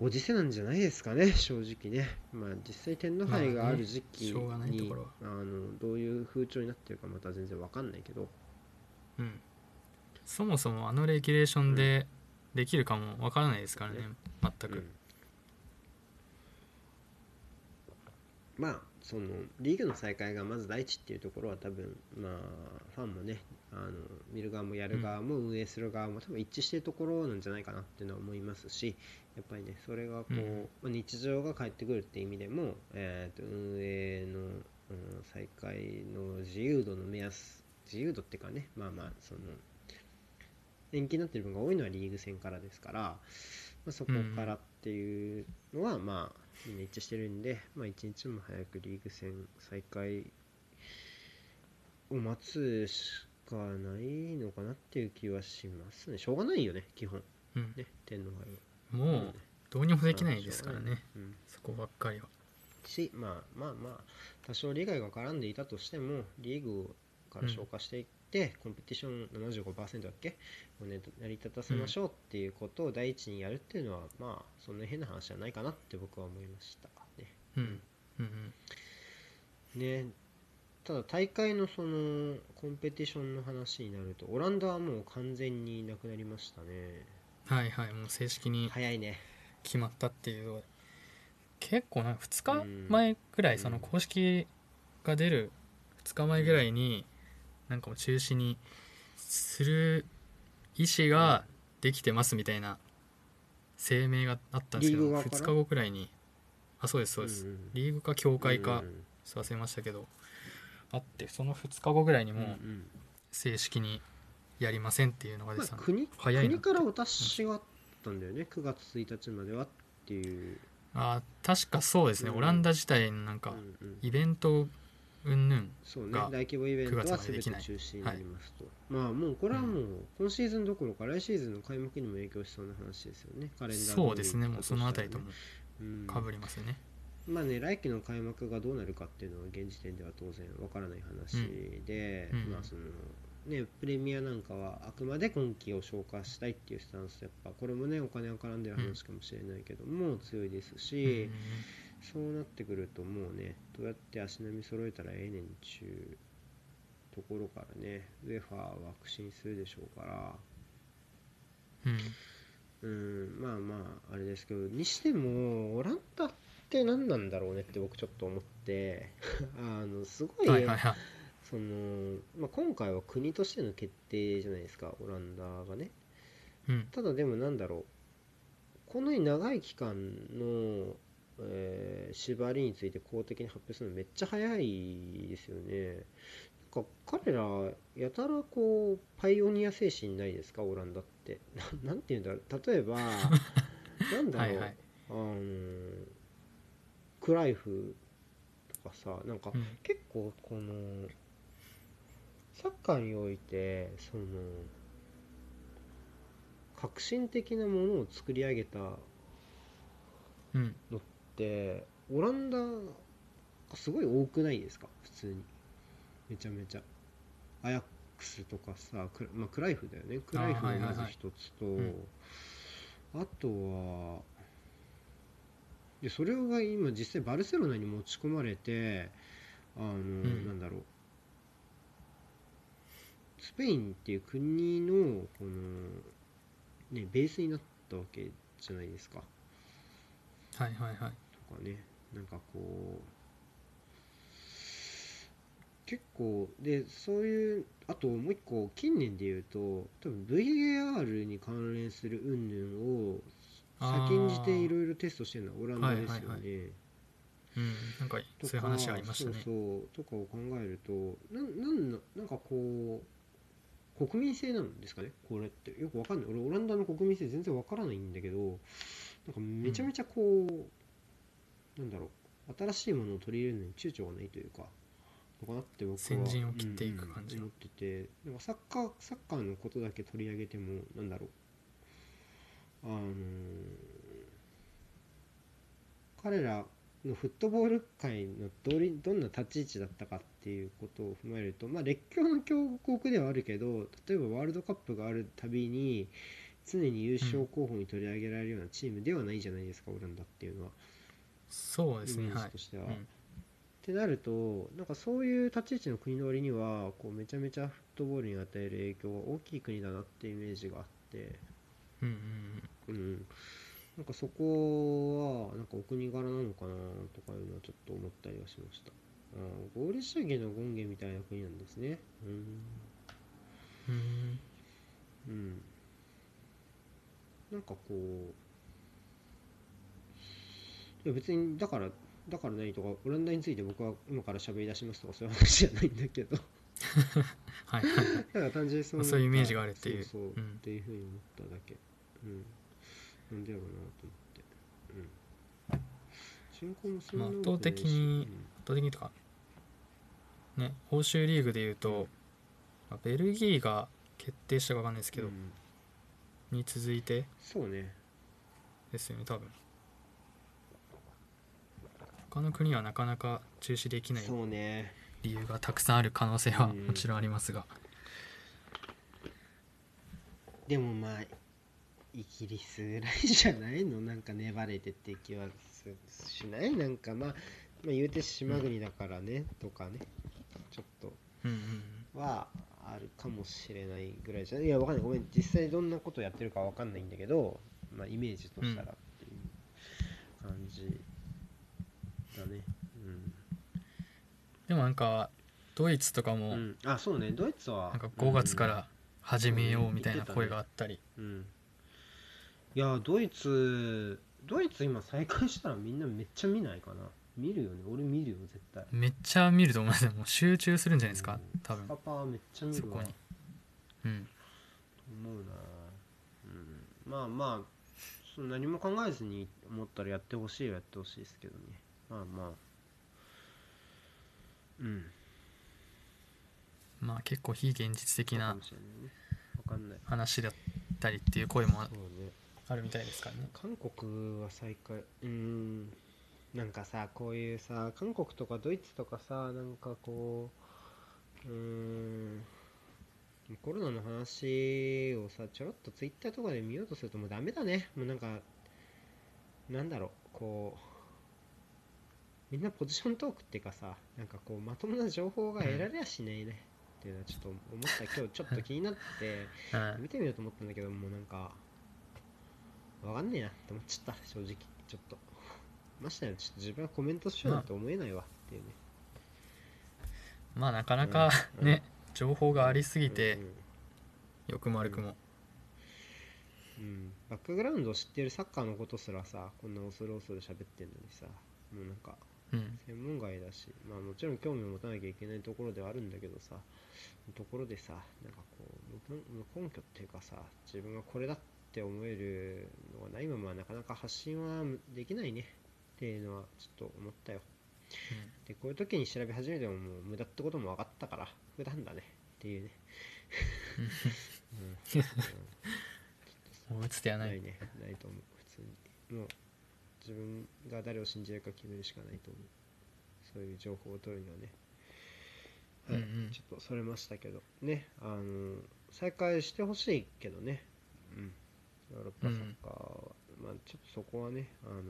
ご時世なんじゃないですかね正直ねまあ実際天皇杯がある時期まあねしょうがないとに、ころはあのどういう風潮になってるかまた全然わかんないけどうん。そもそもあのレギュレーションでできるかもわからないですからね。全く。うんまあそのリーグの再開がまず第一っていうところは多分まあファンもねあの見る側もやる側も運営する側も多分一致してるところなんじゃないかなっていうのは思いますしやっぱりねそれがこう、うん。まあ日常が返ってくるっていう意味でも、えーと運営の、うん再開の自由度の目安自由度っていうかねまあまあその延期になってる分が多いのはリーグ戦からですから、まあ、そこからっていうのはまあみんな一致してるんで、まあ、一日も早くリーグ戦再開を待つしかないのかなっていう気はしますねしょうがないよね基本うん。ね天皇杯はもうどうにもできないですからね。うんそこばっかりは。しまあまあまあ多少利害が絡んでいたとしてもリーグから消化していって、コンペティション75%だっけ？をね成り立たせましょうっていうことを第一にやるっていうのは、まあそんな変な話じゃないかなって僕は思いましたねうん。うんうん。ねただ大会のそのコンペティションの話になるとオランダはもう完全になくなりましたねはいはい。もう正式に早いね決まったっていう結構な2日うん前ぐらいうんその公式が出る2日前ぐらいになんかもう中止にする意思ができてますみたいな声明があったんですけどリーグ側から？2日後くらいに。あそうですそうです、リーグか協会かう忘れましたけどあってその2日後ぐらいにもう正式にやりませんっていうのが出てたの。まあ国早いからお達しがあったんだよね。9月1日まではっていう、あ確かそうですね、うん。オランダ自体のなんかイベントうんぬん。そうねが大規模イベント9月は全て中止になりますと、まあもうこれはもう今シーズンどころか来シーズンの開幕にも影響しそうな話ですよね。カレンダーそうですね。もうそのあたりともうん。かぶりますよね、まあね来季の開幕がどうなるかっていうのは現時点では当然わからない話で、うん。うん。まあそのねプレミアなんかはあくまで今季を消化したいっていうスタンスやっぱこれもねお金が絡んでる話かもしれないけども、強いですうんし、そうなってくるともうねどうやって足並み揃えたらええねんちゅうところからねウェファーは苦心するでしょうから。うん。うんまあまああれですけどにしてもオランダって何なんだろうねって僕ちょっと思って あのすごい、はいはいはい。そのまあ、今回は国としての決定じゃないですかオランダがね。うん。ただでもなんだろうこの長い期間の、えー縛りについて公的に発表するのめっちゃ早いですよね。なんか彼らやたらこうパイオニア精神ないですか？オランダって。ななんて言うんだろう。例えば なんだろう。はいはい。あのクライフとかさなんかうん。結構このサッカーにおいてその革新的なものを作り上げたのうん。ってオランダがすごい多くないですか？普通に。めちゃめちゃ。アヤックスとかさクラ,、まあ、クライフだよね。クライフがまず一つとあ,、うん。とはでそれが今実際バルセロナに持ち込まれてあの、ん。なんだろう。スペインっていう国のこの、ね、ベースになったわけじゃないですか。はいはいはい。とかねなんかこう結構でそういうあともう一個近年で言うと多分 VAR に関連する云々を先んじていろいろテストしてるのはオランダですよね、はいはいはうんなんかとそういう話ありましたね。そうそうとかを考えるとなんなんのなんかこう国民性なんですかね？これって。よくわかんない。俺オランダの国民性全然わからないんだけどなんかめちゃめちゃこう、なんだろう。新しいものを取り入れるのに躊躇がないというかのかなって僕は先陣を切っていく感じうんうん思っててなんかサッカーサッカーのことだけ取り上げてもなんだろう。あのー彼らのフットボール界のどりどんな立ち位置だったかっていうことを踏まえると、まあ、列強の強国ではあるけど例えばワールドカップがあるたびに常に優勝候補に取り上げられるようなチームではないじゃないですか、オランダっていうのは。そうですねイメーはい。ジとしては。うん。ってなるとなんかそういう立ち位置の国の割にはこうめちゃめちゃフットボールに与える影響が大きい国だなっていうイメージがあって、うんうんうん、なんかそこはなんかお国柄なのかなとかいうのはちょっと思ったりはしました。あー合理主義の権限みたいな国なんですね。うん。うん。うん。うん、なんかこういや別にだからだから何とかオランダについて僕は今から喋り出しますとかそういう話じゃないんだけど。はいただ単純にそうまあそういうイメージがあるっていう。そうそう、うん。っていうふうに思っただけ。うん。なんでやろうなと思って。うん。人口もそんなまあ圧倒的に圧倒的にとかね欧州リーグでいうと、まあベルギーが決定したかわかんないですけど、うんうん。に続いて？そうね。ですよね多分他の国はなかなか中止できない理由がたくさんある可能性はうん。もちろんありますが、でもまあイギリスぐらいじゃないの？なんか粘れてって気はすしない？なんかまあ、まあ、言うて島国だからね、とかね。ちょっとはあるかもしれないぐらいじゃない？いやわかんない。ごめん。実際どんなことやってるかわかんないんだけどまあイメージとしたらっていう感じだね。でもなんかドイツとかうん、もうん、あそうね。ドイツはなんか5月から始めようみたいな声があったり、うん。いやドイツドイツ今再開したらみんなめっちゃ見ないかな。見るよね。俺見るよ絶対。めっちゃ見ると思いますもう集中するんじゃないですか？うん。多分。パーめっちゃ見るわ。そこに。うん。思うな。うん。まあまあその何も考えずに思ったらやってほしいはやってほしいですけどねまあまあ。うん。まあ結構非現実的な話だったりっていう声もあるみたいですからね。韓国は再開うーん。なんかさこういうさ韓国とかドイツとかさなんかこううーん。コロナの話をさちょろっとツイッターとかで見ようとするともうダメだね。もうなんかなんだろう。こうみんなポジショントークっていうかさなんかこうまともな情報が得られやしないね、っていうのはちょっと思った。今日ちょっと気になってうん見てみようと思ったんだけどもうなんかわかんねえなって思っちゃった正直。ちょっと。ましてやちょっと自分はコメントしようなんて思えないわ。っていうね。まあなかなかうん。ね情報がありすぎてうん良くも悪くも。うん、バックグラウンドを知ってるサッカーのことすらさこんな恐る恐る喋ってんのにさもうなんかうん。専門外だしまあもちろん興味を持たなきゃいけないところではあるんだけどさところでさなんかこう無無根拠っていうかさ自分がこれだって思えるのがないままなかなか発信はできないね。っていうのはちょっと思ったよ。でこういう時に調べ始めてももう無駄ってことも分かったから普段だね。っていうね。うん。もう打つ手はなないいね。ないと思う。普通に。もう自分が誰を信じるか決めるしかないと思う。そういう情報を取るにはね。はい、うんうん。ちょっとそれましたけど。ね。あの再開してほしいけどね。うん。ヨーロッパサッカーは、まあちょっとそこはねあの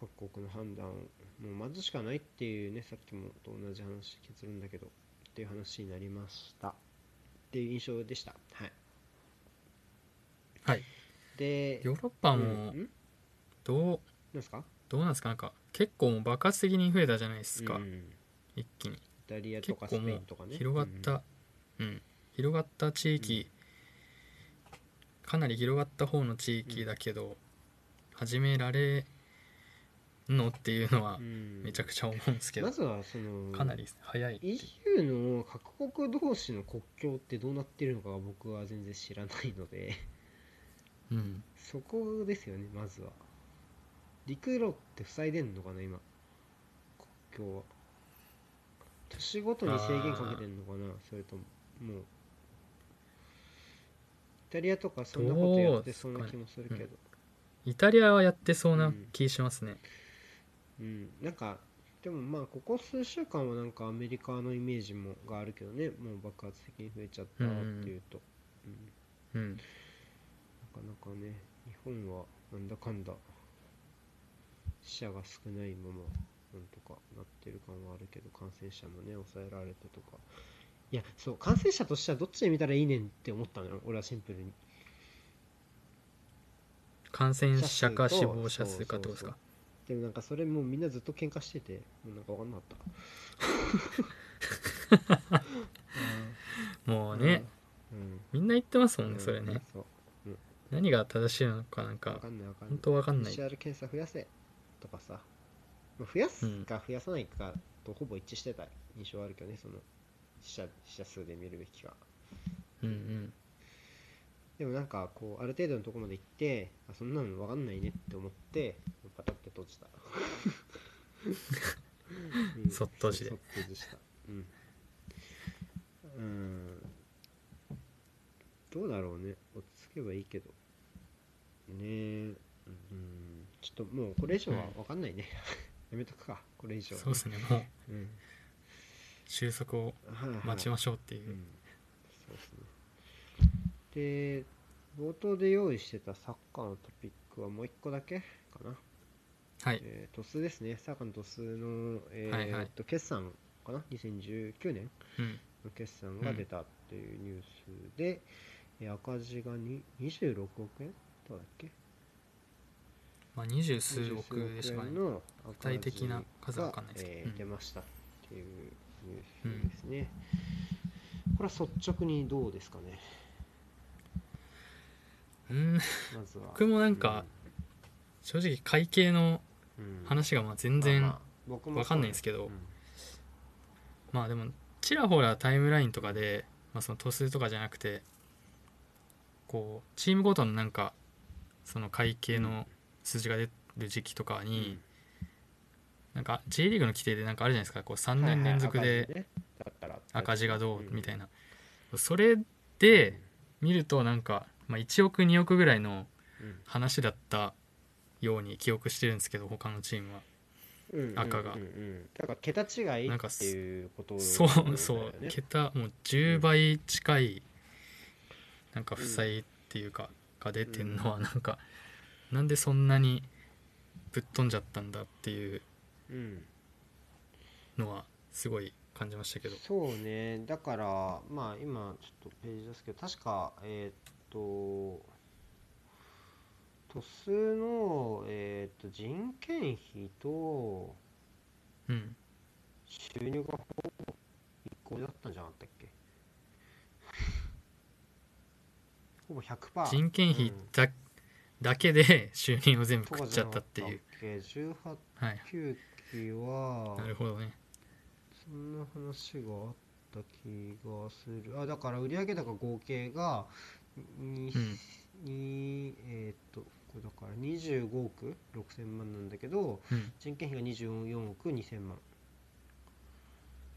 各国の判断をもう待つしかないっていうねさっきもと同じ話結論だけどっていう話になりました。っていう印象でした。はい。はい。でヨーロッパうんもん？どうすか？どうなんですか？なんか結構もう爆発的に増えたじゃないですか。うん。イ一気に。タリアとかスペインとかね。広がった。うん。広がった地域。かなり広がった方の地域だけど始められんのっていうのはうん。めちゃくちゃ思うんですけど。まずはそのかなり早い EU の各国同士の国境ってどうなってるのかが僕は全然知らないので。うん。そこですよねまずは陸路って塞いでんのかな今。国境は。都市ごとに制限かけてんのかなそれとも。もう。イタリアとかそんなことやってそうな気もするけど。イタリアはやってそうな気しますね。うん、なんかでもまあここ数週間はなんかアメリカのイメージもがあるけどね。もう爆発的に増えちゃったっていうと、うん。うん。なかなかね日本はなんだかんだ死者が少ないままなんとかなってる感はあるけど感染者もね抑えられてとか。いやそう感染者としてはどっちで見たらいいねんって思ったのよ俺はシンプルに。感染者か死亡者数かってことですか？でもなんかそれもうみんなずっと喧嘩しててもうなんか分かんなかった。もうね。うん。みんな言ってますもんうんねそれね。そう。何が正しいのかなん分か本当わかんない。PCR 検査増やせとかさ。まあ増やすか増やさないかとほぼ一致してた印象はあるけどねその死者死者数で見るべきか。うんうん。でもなんかこうある程度のところまで行ってあそんなの分かんないねって思ってパタって閉じた、う んそっとじで。そっと閉じした。うん。うん。どうだろうね。落ち着けばいいけど。ね。えうんちょっともうこれ以上は分かんないね、やめとくか。これ以上。はそうですね。もううん収束を待ちましょうっていう。う、ん、そうですね。で冒頭で用意してたサッカーのトピックはもう一個だけかな、はい。えー、トスですね。サッカーのトスの、えーはいはい。っと決算かな。2019年うんの決算が出たっていうニュースで、えー赤字がに26億円どうだっけ？まあ二十数億でし20たかねの具体的な数は分かんないですけど。えーうん。出ましたっていうニュースですね、これは率直にどうですかね？うん。僕もなんか正直会計のうん。うん話がまあ全然、まあまあ僕もわかんないんですけど。うん。まあでもちらほらタイムラインとかで、まあ、そのトスとかじゃなくてこうチームごとのなんかその会計の数字が出る時期とかに、なんか J リーグの規定でなんかあるじゃないですか。こう3年連続で赤字がどうみたいな。それで見るとなんか、まあ、1億2億ぐらいの話だったように記憶してるんですけど他のチームは。赤がうんうんうん。うんだから桁違いっていうことそうそう。桁もう10倍近いなんか負債っていうかが出てんのはなんかなんでそんなにぶっ飛んじゃったんだっていううん。のはすごい感じましたけど。そうね。だからまあ今ちょっとページですけど確かえーっと鳥栖の、えーっと人件費とうん。収入がほぼ一個だったんじゃなかったっけ？ほぼ100%人件費うんだ,、だけで 収入を全部と食っちゃったっていう。け18はい9期はなるほどね。そんな話があった気がする。あだから売上高合計がに、うん。にえーっとこれだから25億6000万なんだけどうん。人件費が24億2000万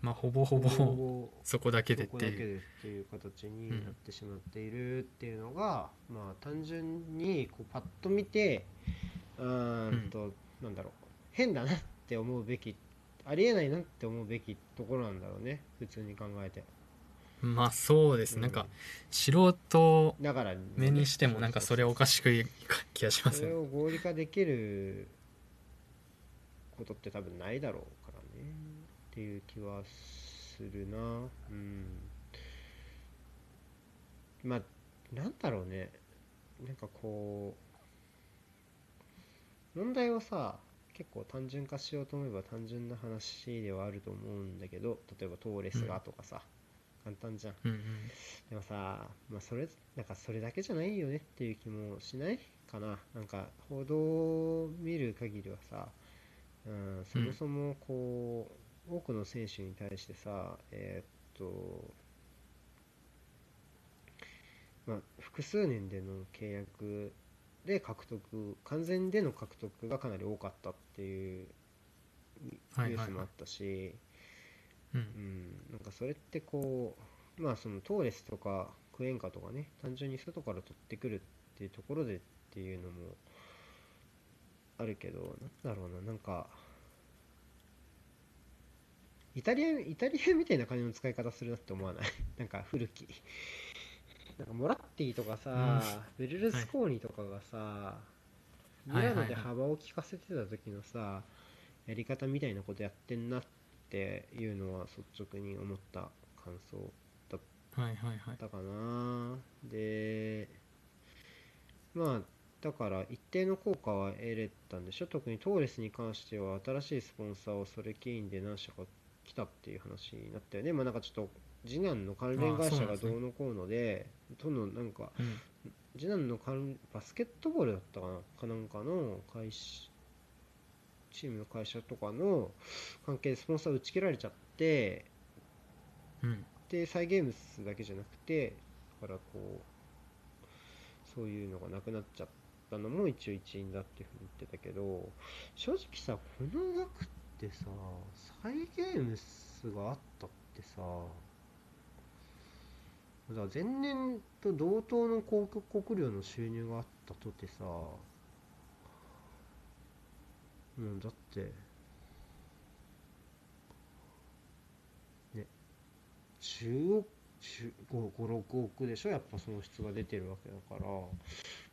まあほぼほぼぼそこだけでっていう。でっていう形にうんなってしまっているっていうのが、まあ単純にこうパッと見てうーんと、なんだろう。変だなって思うべきありえないなって思うべきところなんだろうね。普通に考えて。まあそうです、うん。なんか素人目にしてもなんかそれおかしくい気がしますよそれを合理化できることって多分ないだろうからねっていう気はするな。うん。まあなんだろうね。なんかこう問題をさ結構単純化しようと思えば単純な話ではあると思うんだけど例えばトーレスがとかさ、簡単じゃん。うんうん。でもさ、まあ、それなんかそれだけじゃないよねっていう気もしないかな。なんか報道を見る限りはさ、うん、そもそもこう、多くの選手に対してさえーっとまあ複数年での契約で獲得完全での獲得がかなり多かったっていうニュースもあったし、うん。うん、なんかそれってこうまあそのトーレスとかクエンカとかね単純に外から取ってくるっていうところでっていうのもあるけどなんだろうななんかイタリアイタリアみたいな金の使い方するなって思わない？なんか古き。なんかモラッティとかさ、ベルルスコーニとかがさ、ミラノで幅を利かせてた時のさ、やり方みたいなことやってんなっていうのは率直に思った感想はいはいはい。だかなでまあだから一定の効果は得れたんでしょ？特にトーレスに関しては新しいスポンサーをそれ起因で何社か来たっていう話になったよね。まあなんかちょっと次男の関連会社がどうのこうのでどんどんなんかうん次男の関バスケットボールだったかなかなんかの会社チームの会社とかの関係でスポンサー打ち切られちゃってうん。でサイ・ゲームスだけじゃなくてだからこうそういうのがなくなっちゃったのも一応一因だっていうふうに言ってたけど正直さこの額ってさサイ・ゲームスがあったってさだから前年と同等の広告国料の収入があったとてさもうだってね10億56億でしょ？やっぱ損失が出てるわけだから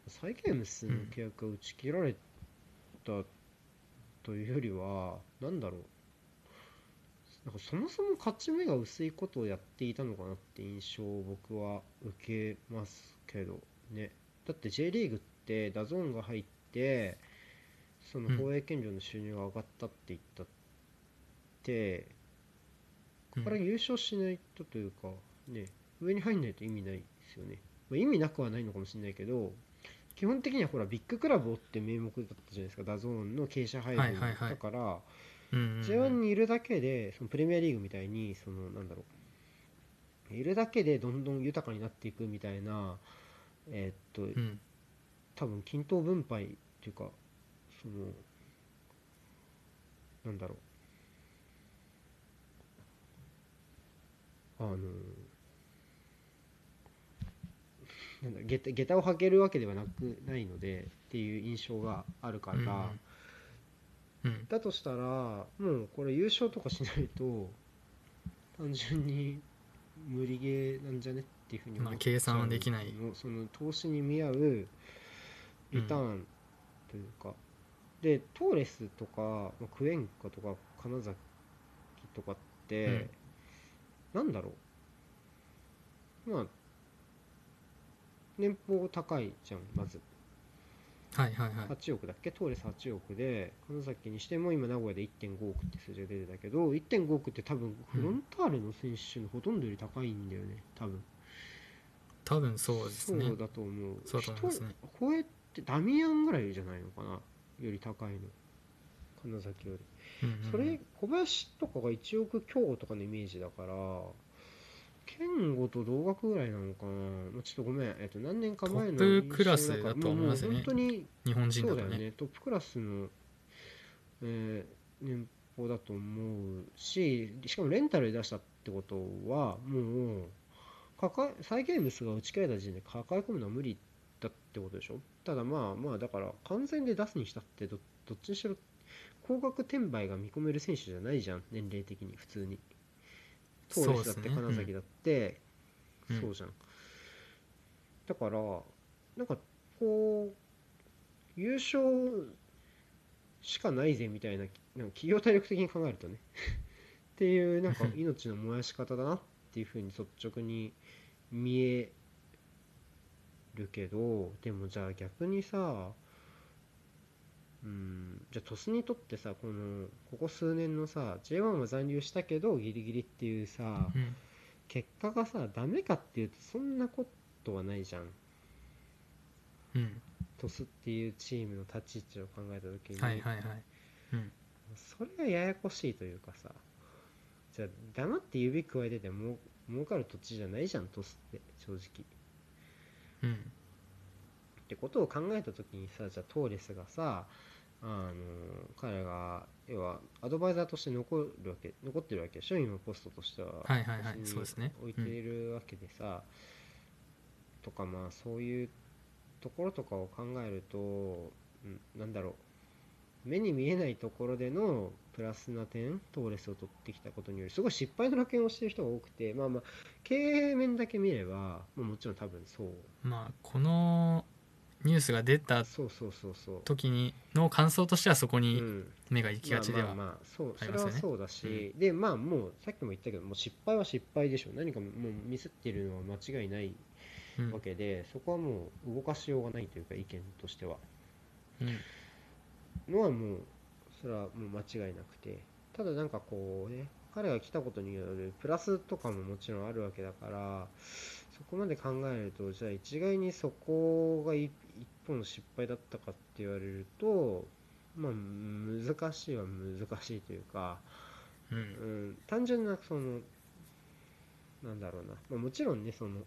サイ・ゲームスの契約が打ち切られたというよりは、なんだろう。なんかそもそも勝ち目が薄いことをやっていたのかなって印象を僕は受けますけどね。だって J リーグって DAZN が入ってそのうん。放映権料の収入が上がったって言ったって、うん。これ優勝しないとというかね上に入んないと意味ないですよね、まあ意味なくはないのかもしれないけど基本的にはほらビッグクラブをって名目だったじゃないですか。 DAZN の傾斜配分、だから。うんうんうん。J1 にいるだけでそのプレミアリーグみたいにそのなんだろう。いるだけでどんどん豊かになっていくみたいなえーっとうん。多分均等分配っていうかそのなんだろう。あのなんだ下駄下駄を履けるわけではなくないのでっていう印象があるから、うんうん。だとしたらもうこれ優勝とかしないと単純に無理ゲーなんじゃねっていうふうに思っ計算はできない。その投資に見合うリターンというか、でトーレスとかまあクエンカとか金崎とかって、なんだろう。まあ年俸高いじゃんまず。はいはいはい。8億だっけ？トーレス8億で金崎にしても今名古屋で1.5億って数字が出てたけど1.5億って多分フロンターレの選手のほとんどより高いんだよね多分。多分そうですね。そうだと思う。そうだと思いますね。人こうやってダミアンぐらいじゃないのかな？より高いの。金崎より。うんうんうん。それ小林とかが1億強とかのイメージだから健吾と同額ぐらいなのかな。まあちょっとごめん、えっと、何年か前のトップクラスだと思いますね。本当に日本人そうだとね。ねトップクラスの、えー年俸だと思うししかもレンタルで出したってことはもう抱えサイ・ゲームスが打ち切られた時点で抱え込むのは無理だってことでしょ。ただまあまあだから完全で出すにしたってどどっちにしろ高額転売が見込める選手じゃないじゃん。年齢的に普通にトーレスだって金崎だって。うん。そうじゃん、だからなんかこう優勝しかないぜみたいななんか企業体力的に考えるとね。っていうなんか命の燃やし方だなっていうふうに率直に見えるけどでもじゃあ逆にさうん。じゃあ鳥栖にとってさこのここ数年のさ J1 は残留したけどギリギリっていうさ、うん。結果がさダメかっていうとそんなことはないじゃん。うん。鳥栖っていうチームの立ち位置を考えた時に、はいはいはい。うん。それがややこしいというかさじゃあ黙って指くわえてても儲かる土地じゃないじゃん鳥栖って正直。うん。ってことを考えた時にさじゃあトーレスがさあの彼が要はアドバイザーとして残るわけ残ってるわけでしょ？今ポストとしては。はいはいそうですね。置いているわけでさ、とかまあそういうところとかを考えると、うん、なんだろう。目に見えないところでのプラスな点トーレスを取ってきたことによりすごい失敗の楽園をしている人が多くてまあまあ経営面だけ見れば、まあ、もちろん多分そう。まあこのニュースが出た時にの感想としてはそこうにん。目が行きがちではまありますよね。はそうだし、でまあもうさっきも言ったけどもう失敗は失敗でしょ。何かもうミスってるのは間違いないうん。わけで、そこはもう動かしようがないというか意見としては。うん。のはもうそれはもう間違いなくてただなんかこうね彼が来たことによるプラスとかももちろんあるわけだからそこまで考えるとじゃあ一概にそこが一一本の失敗だったかって言われるとまあ難しいは難しいというか、うん。うん、単純なそのなんだろうな、まあ、もちろんねその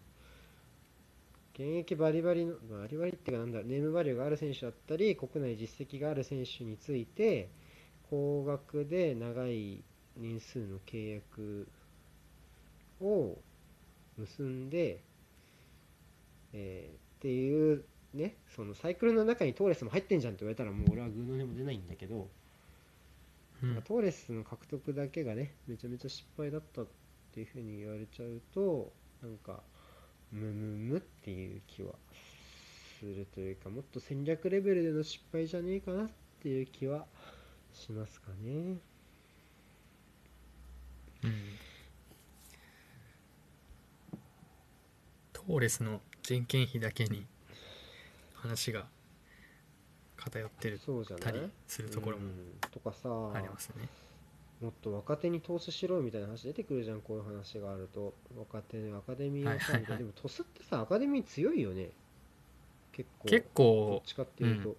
現役バリバリのバリバリっていうかなんだネームバリューがある選手だったり国内実績がある選手について高額で長い年数の契約を結んで、えーっていうねそのサイクルの中にトーレスも入ってんじゃんって言われたらもう俺はグーの音も出ないんだけど、うん。トーレスの獲得だけがねめちゃめちゃ失敗だったっていうふうに言われちゃうとなんかムムムっていう気はするというかもっと戦略レベルでの失敗じゃねえかなっていう気はしますかね。うんトーレスの人件費だけに話が偏ってるそうじゃない？たりするところもうん。とかさありますね。もっと若手に投資しろみたいな話出てくるじゃんこういう話があると。若手アカデミーをさはいはいはいみたい。なでもトスってさアカデミー強いよね。結構結どっ構ちかっていうと、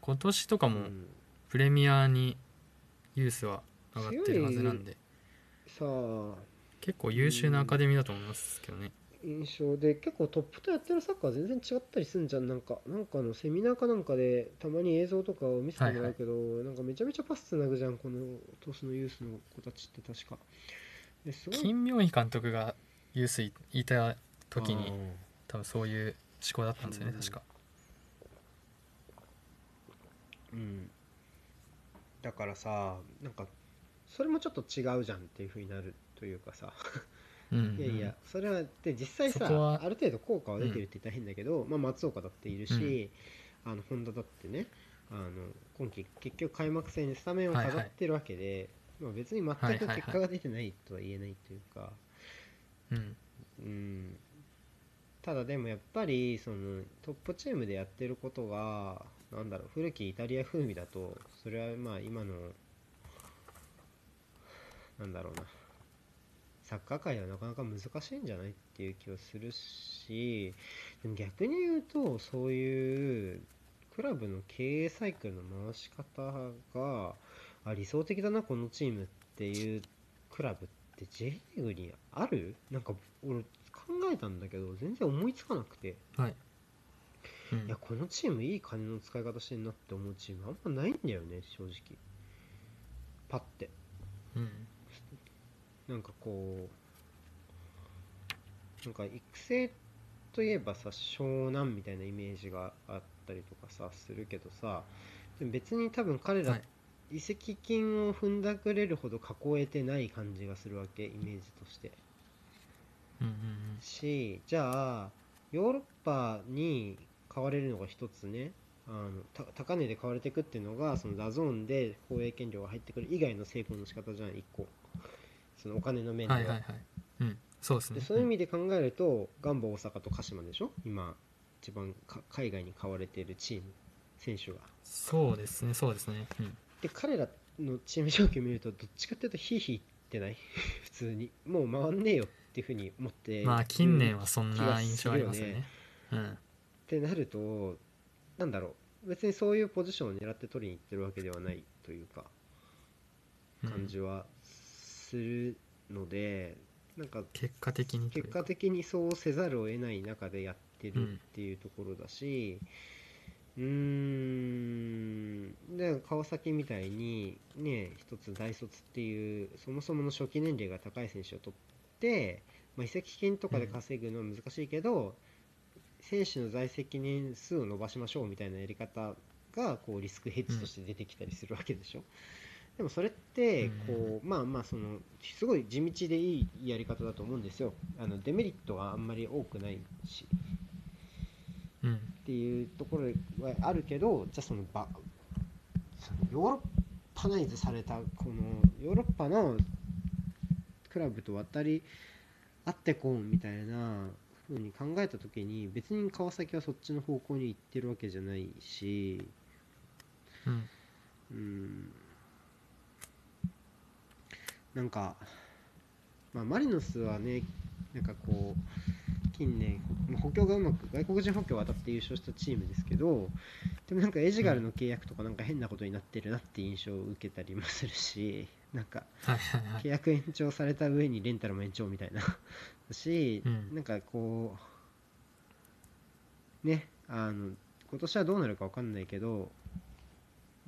今年とかもうん。プレミアにユースは上がってるはずなんで。さあ結構優秀なアカデミーだと思いますけどね。印象で結構トップとやってるサッカーは全然違ったりすんじゃん。なんかなんかのセミナーかなんかでたまに映像とかを見せてもらうけど、なんかめちゃめちゃパスつなぐじゃんこの年のユースの子たちって確か。ですごい。金明彦監督がユースいいた時に多分そういう思考だったんですよねうん。確か。うん。だからさなんかそれもちょっと違うじゃんっていう風になるというかさ。うんいやいやそれはで実際さある程度効果は出てるって言ったら変だけど、まあ、松岡だっているし、あの本田だってねあの今季結局開幕戦にスタメンを飾ってるわけで、まあ、別に全く結果が出てないとは言えないというか、うん。うん、ただでもやっぱりそのトップチームでやってることがなんだろう古きイタリア風味だとそれはまあ今のなんだろうなサッカー界ではなかなか難しいんじゃないっていう気はするしでも逆に言うとそういうクラブの経営サイクルの回し方があ理想的だなこのチームっていうクラブって J リーグにある？なんか俺考えたんだけど全然思いつかなくて。はい、うん。いやこのチームいい金の使い方してんなって思うチームあんまないんだよね正直。パッて。うんなんかこうなんか育成といえばさ湘南みたいなイメージがあったりとかさするけどさ別に多分彼ら、はい。移籍金を踏んだくれるほど囲えてない感じがするわけイメージとして。うんうんしじゃあヨーロッパに買われるのが一つねあのた高値で買われていくっていうのがその DAZN で放映権料が入ってくる以外の成功の仕方じゃん一個そのお金の面では、はいはいはい。うん。そうですね。でそういう意味で考えるとガンバ大阪と鹿島でしょ？今一番か海外に買われているチーム選手がそうですねそうですね。うん。で彼らのチーム状況を見るとどっちかっていうとヒーヒーってない？普通に。もう回んねえよっていうふうに思ってまあ近年はそんな印象ありますよね。うん。ってなるとなんだろう。別にそういうポジションを狙って取りに行ってるわけではないというかうん。感じはするので、なんか結果的に結果的にそうせざるを得ない中でやってるっていうところだしうーんで川崎みたいにね一つ大卒っていうそもそもの初期年齢が高い選手を取って、まあ、移籍金とかで稼ぐのは難しいけど、選手の在籍年数を伸ばしましょうみたいなやり方がこうリスクヘッジとして出てきたりするわけでしょ、でもそれってこう、まあまあそのすごい地道でいいやり方だと思うんですよ。あのデメリットがあんまり多くないし。うん。っていうところはあるけどじゃあその場そのヨーロッパナイズされたこのヨーロッパのクラブと渡り合ってこうみたいな風に考えた時に別に川崎はそっちの方向に行ってるわけじゃないしうん。うんなんか、まあ、マリノスはねなんかこう近年まあ補強がうまく外国人補強を当たって優勝したチームですけどでもなんかエジガルの契約とかなんか変なことになってるなって印象を受けたりもするしなんか契約延長された上にレンタルも延長みたいな。だし、うん。なんかこうねあの今年はどうなるか分かんないけど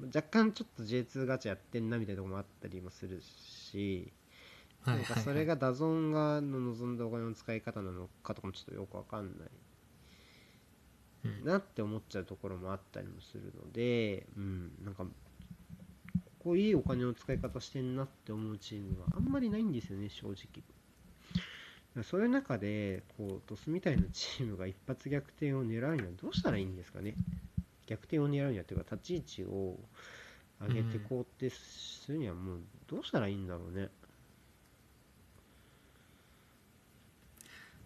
若干ちょっと J2 ガチャやってんなみたいなところもあったりもするし、はいなんかそれがダゾンがの望んだお金の使い方なのかとかもちょっとよく分かんない。うん。なって思っちゃうところもあったりもするので、うん、なんかここいいお金の使い方してんなって思うチームはあんまりないんですよね正直。そういう中でこうドスみたいなチームが一発逆転を狙うにはどうしたらいいんですかね逆転を狙うにはというか立ち位置を上げてこうってするにはもうどうしたらいいんだろうね、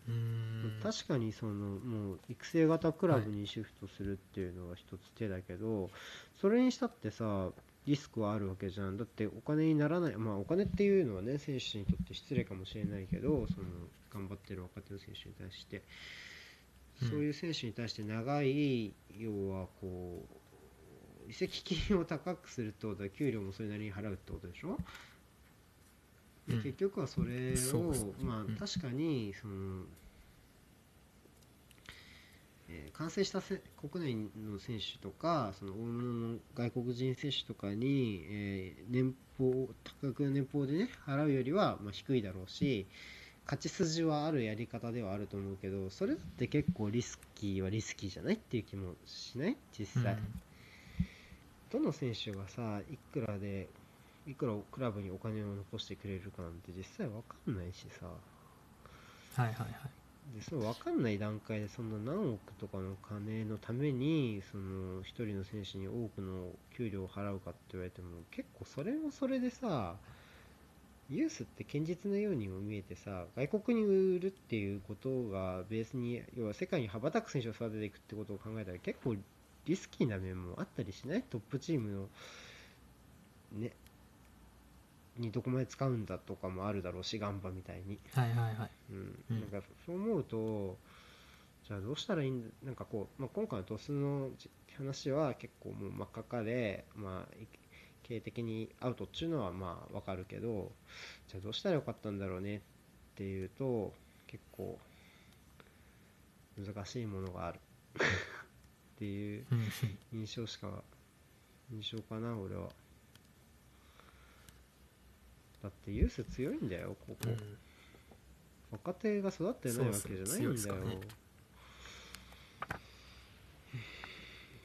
うーん。確かにそのもう育成型クラブにシフトするっていうのは一つ手だけど、それにしたってさリスクはあるわけじゃん。だってお金にならない。まあお金っていうのはね選手にとって失礼かもしれないけどその頑張ってる若手の選手に対して、うんそういう選手に対して長い要はこう移籍金を高くすると給料もそれなりに払うってことでしょ？でうん。結局はそれを、まあうん。確かにそのえー完成したせ国内の選手とかその大物の外国人選手とかに、えー年俸高額な年俸でね払うよりは、まあ、低いだろうし勝ち筋はあるやり方ではあると思うけどそれだって結構リスキーはリスキーじゃないっていう気もしない？実際、どの選手がさいくらでいくらクラブにお金を残してくれるかなんて実際わかんないしさ。はいはいはい。でその分かんない段階でそんな何億とかの金のためにその一人の選手に多くの給料を払うかって言われても結構それもそれでさユースって堅実なようにも見えてさ外国に売るっていうことがベースに要は世界に羽ばたく選手を育てていくってことを考えたら結構リスキーな面もあったりしない？トップチームのねにどこまで使うんだとかもあるだろうしガンバみたいに。はいはいはい。うん。うん。なんかそう思うとじゃあどうしたらいいんだなんかこう、まあ、今回のトスのじ話は結構もう真っ赤っかで、まあ、い経営的にアウトっていうのはまあわかるけどじゃあどうしたらよかったんだろうねっていうと結構難しいものがあるっていう印象しか印象かな俺は。だってユース強いんだよここ、うん。若手が育ってないわけじゃないんだよ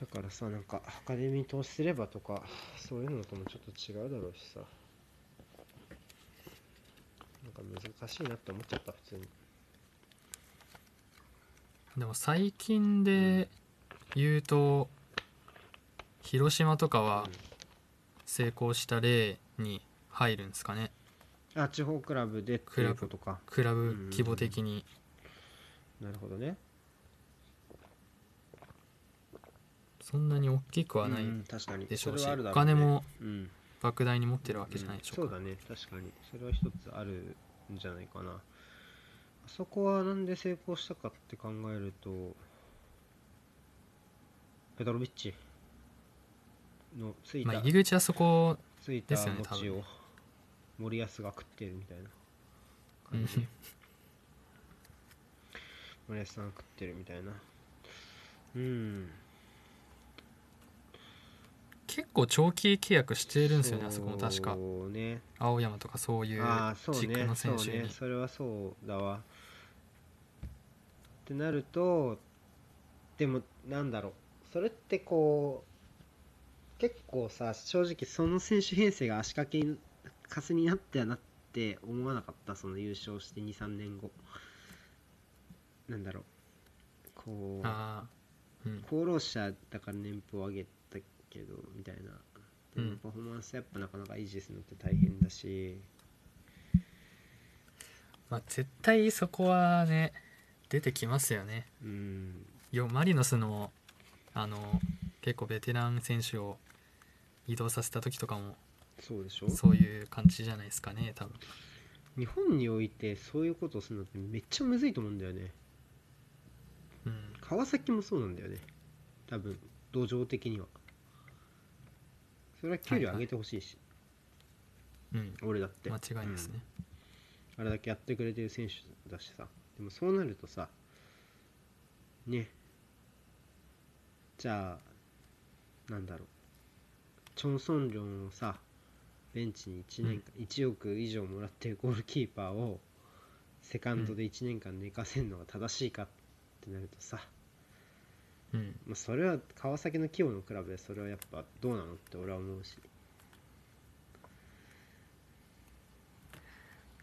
だからさなんかアカデミー投資すればとかそういうのともちょっと違うだろうしさ。なんか難しいなって思っちゃった普通に。でも最近で言うと広島とかは成功した例に入るんですかね。あ地方クラブでクラブとかクラブ規模的に。なるほどねそんなに大きくはないでしょうしお金もうん。莫大に持ってるわけじゃないでしょうか。うん。そうだね。確かに。それは一つあるんじゃないかな。あそこはなんで成功したかって考えるとペトロビッチのついた、まあ入り口はそこついたですよね多分。ね森保が食ってるみたいなうん。感 じ森保さんが食ってるみたいな。うん結構長期契約してるんですよねあそこも。確か。ね。青山とかそういうああそう軸ね。そうの選手に。ね。それはそうだわ。ってなるとでもなんだろう。それってこう結構さ正直その選手編成が足掛けにかすになってはなって思わなかった？その優勝して23年後。なんだろう。こううん。功労者だから年俸を上げたけどみたいな。でもうんパフォーマンスやっぱなかなか維持するのって大変だし、まあ絶対そこはね出てきますよね。うん。よマリノスのあの結構ベテラン選手を移動させた時とかもそうでしょ？そういう感じじゃないですかね多分。日本においてそういうことをするのってめっちゃむずいと思うんだよね。うん。川崎もそうなんだよね。多分土壌的にはそれは給料上げてほしいし、うん。俺だって。間違いですね、うん。あれだけやってくれてる選手だしさ。でもそうなるとさね。じゃあなんだろう。チョン・ソンリョンをさベンチに1年間、1億以上もらってるゴールキーパーをセカンドで1年間寝かせるのが正しいかってなるとさ、うん。まあ、それは川崎の規模のクラブでそれはやっぱどうなのって俺は思うし。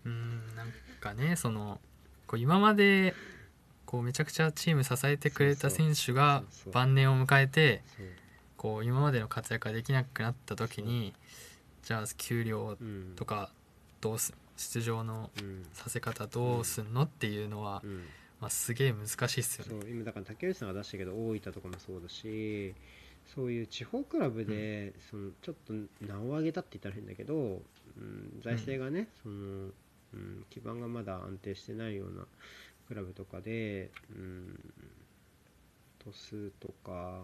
うんなんかねそのこう今までこうめちゃくちゃチーム支えてくれた選手が晩年を迎えてこう今までの活躍ができなくなった時にじゃあ給料うん。とかどうす出場のうん。させ方どうすんのっていうのは、うんまあ、すげえ難しいっすよね。そう今だから竹内さんが出したけど大分とかもそうだしそういう地方クラブで、そのちょっと名を上げたって言ったら変だけど、うん、財政がね、そのうん、基盤がまだ安定してないようなクラブとかで、うん、鳥栖とか、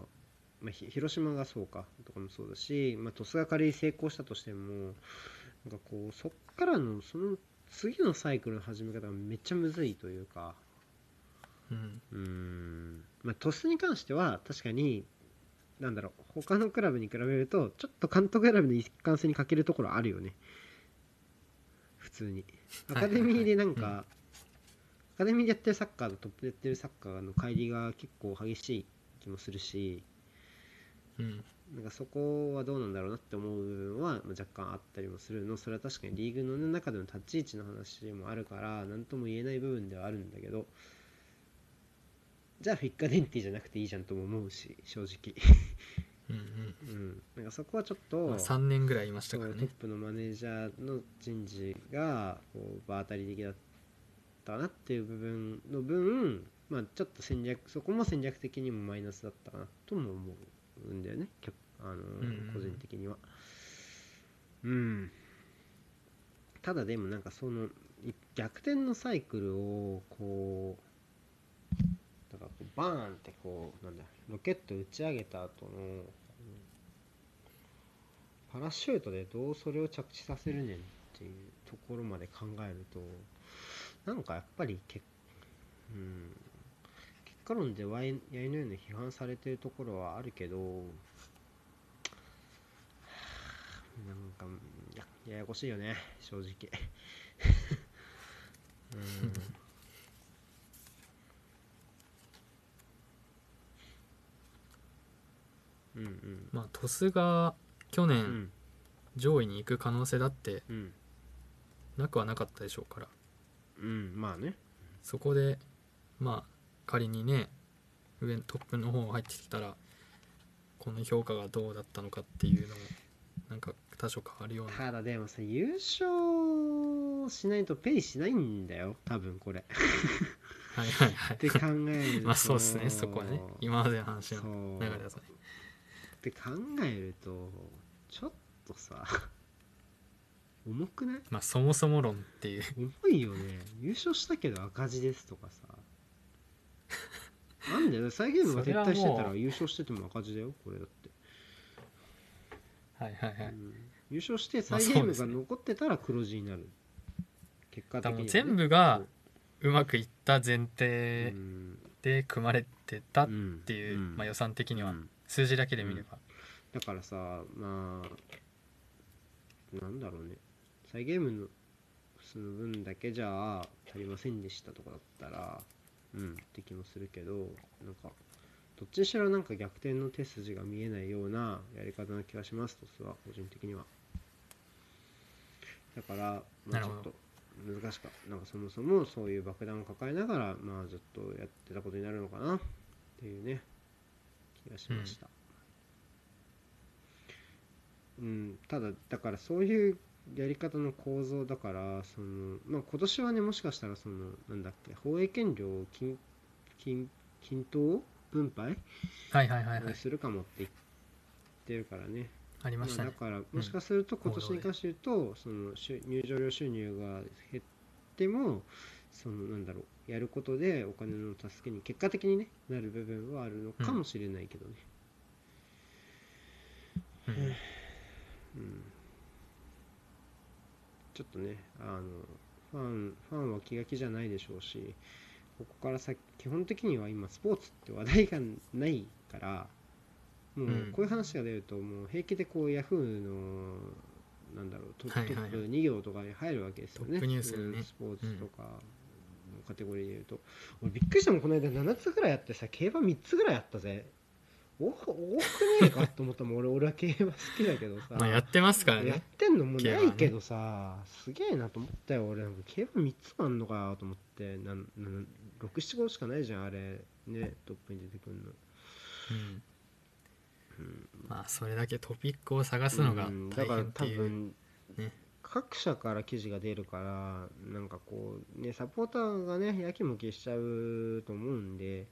まあ、ひ広島がそうかとかもそうだし、まあ、鳥栖が仮に成功したとしてもなんかこうそっからのその次のサイクルの始め方がめっちゃむずいというか。うん。うーん。まあ鳥栖に関しては確かになんだろう他のクラブに比べるとちょっと監督選びの一貫性に欠けるところあるよね。普通に。アカデミーでなんか、はいはいはいアカデミーでやってるサッカーとトップでやってるサッカーの乖離が結構激しい気もするしうん。なんかそこはどうなんだろうなって思う部分はまあ若干あったりもするの。それは確かにリーグの中での立ち位置の話もあるから何とも言えない部分ではあるんだけどじゃあフィッカデンティじゃなくていいじゃんとも思うし正直。うんうん。なんかそこはちょっと、うんまあ、3年ぐらいいましたからねプのマネージャーの人事がこう場当たり的だったなっていう部分の分まあちょっと戦略そこも戦略的にもマイナスだったかなとも思うんだよね。あのうんうんうん。個人的には。うん。ただでもなんかそのい逆転のサイクルをこうだかこうバーンってこうなんだロケット打ち上げた後のパラシュートでどうそれを着地させるねんっていうところまで考えるとなんかやっぱりけ、うん、結果論でワイやいのように批判されてるところはあるけどなんかやややこしいよね正直。う んうんうん。まあ鳥栖が去年うん。上位に行く可能性だってうん。なくはなかったでしょうから。うんまあね。そこでまあ仮にね上トップの方入ってきたらこの評価がどうだったのかっていうのもなんか多少変わるような。ただでもさ優勝しないとペイしないんだよ。多分これ。はいはいは って考えるいと まあそうですねそこはね。今までの話の流れだとねって考えるとちょっとさ 重くない？まあそもそも論っていう。重いよね。優勝したけど赤字ですとかさ。なんで？再ゲームが撤退してたら優勝してても赤字だよこれだって、はいはいはい。うん。優勝してまあ再ゲームが残ってたら黒字になる。結果的にはね、全部がうまくいった前う提ん。で組まれてたっっていう、まあ、予算的には。うん数字だけで見れば、だからさまあなんだろうね。再ゲームのその分だけじゃあ足りませんでしたとかだったらうんって気もするけどなんかどっちにしろなんか逆転の手筋が見えないようなやり方な気がしますとすは個人的には。だからまあちょっと難しかなんかそもそもそういう爆弾を抱えながらまあずっとやってたことになるのかな。っていうね気がしました、うん。ただだからそういうやり方の構造だからその、まあ、今年はねもしかしたらそのなんだっけ放映権料を均均均等分配はいはいはいはい。するかもって言ってるからね。ありましたね。まあだからもしかすると今年に関して言うと、その収入場料収入が減ってもそのなんだろうやることでお金の助けに結果的にねなる部分はあるのかもしれないけどね、うん。うん。ちょっとねあのファンファンは気が気じゃないでしょうしここから先基本的には今スポーツって話題がないからもううん。こういう話が出るともう平気でこうヤフーのなんだろうトップ2行とかに入るわけですよね、スポーツとか。のカテゴリーで言うと、俺びっくりしたもんこの間7つぐらいあってさ競馬3つぐらいあったぜ。お多くねえかと思ったもん。俺俺は競馬好きだけどさ、まあやってますからやっねてんのもないけどさ、すげえなと思ったよ俺競馬3つもあんのかと思って。なんなん67号しかないじゃんあれ。ねトップに出てくるの。うん。うん。まあそれだけトピックを探すのがうん。大だから多変っていう、分、ね各社から記事が出るからなんかこうねサポーターがねやきもきしちゃうと思うんで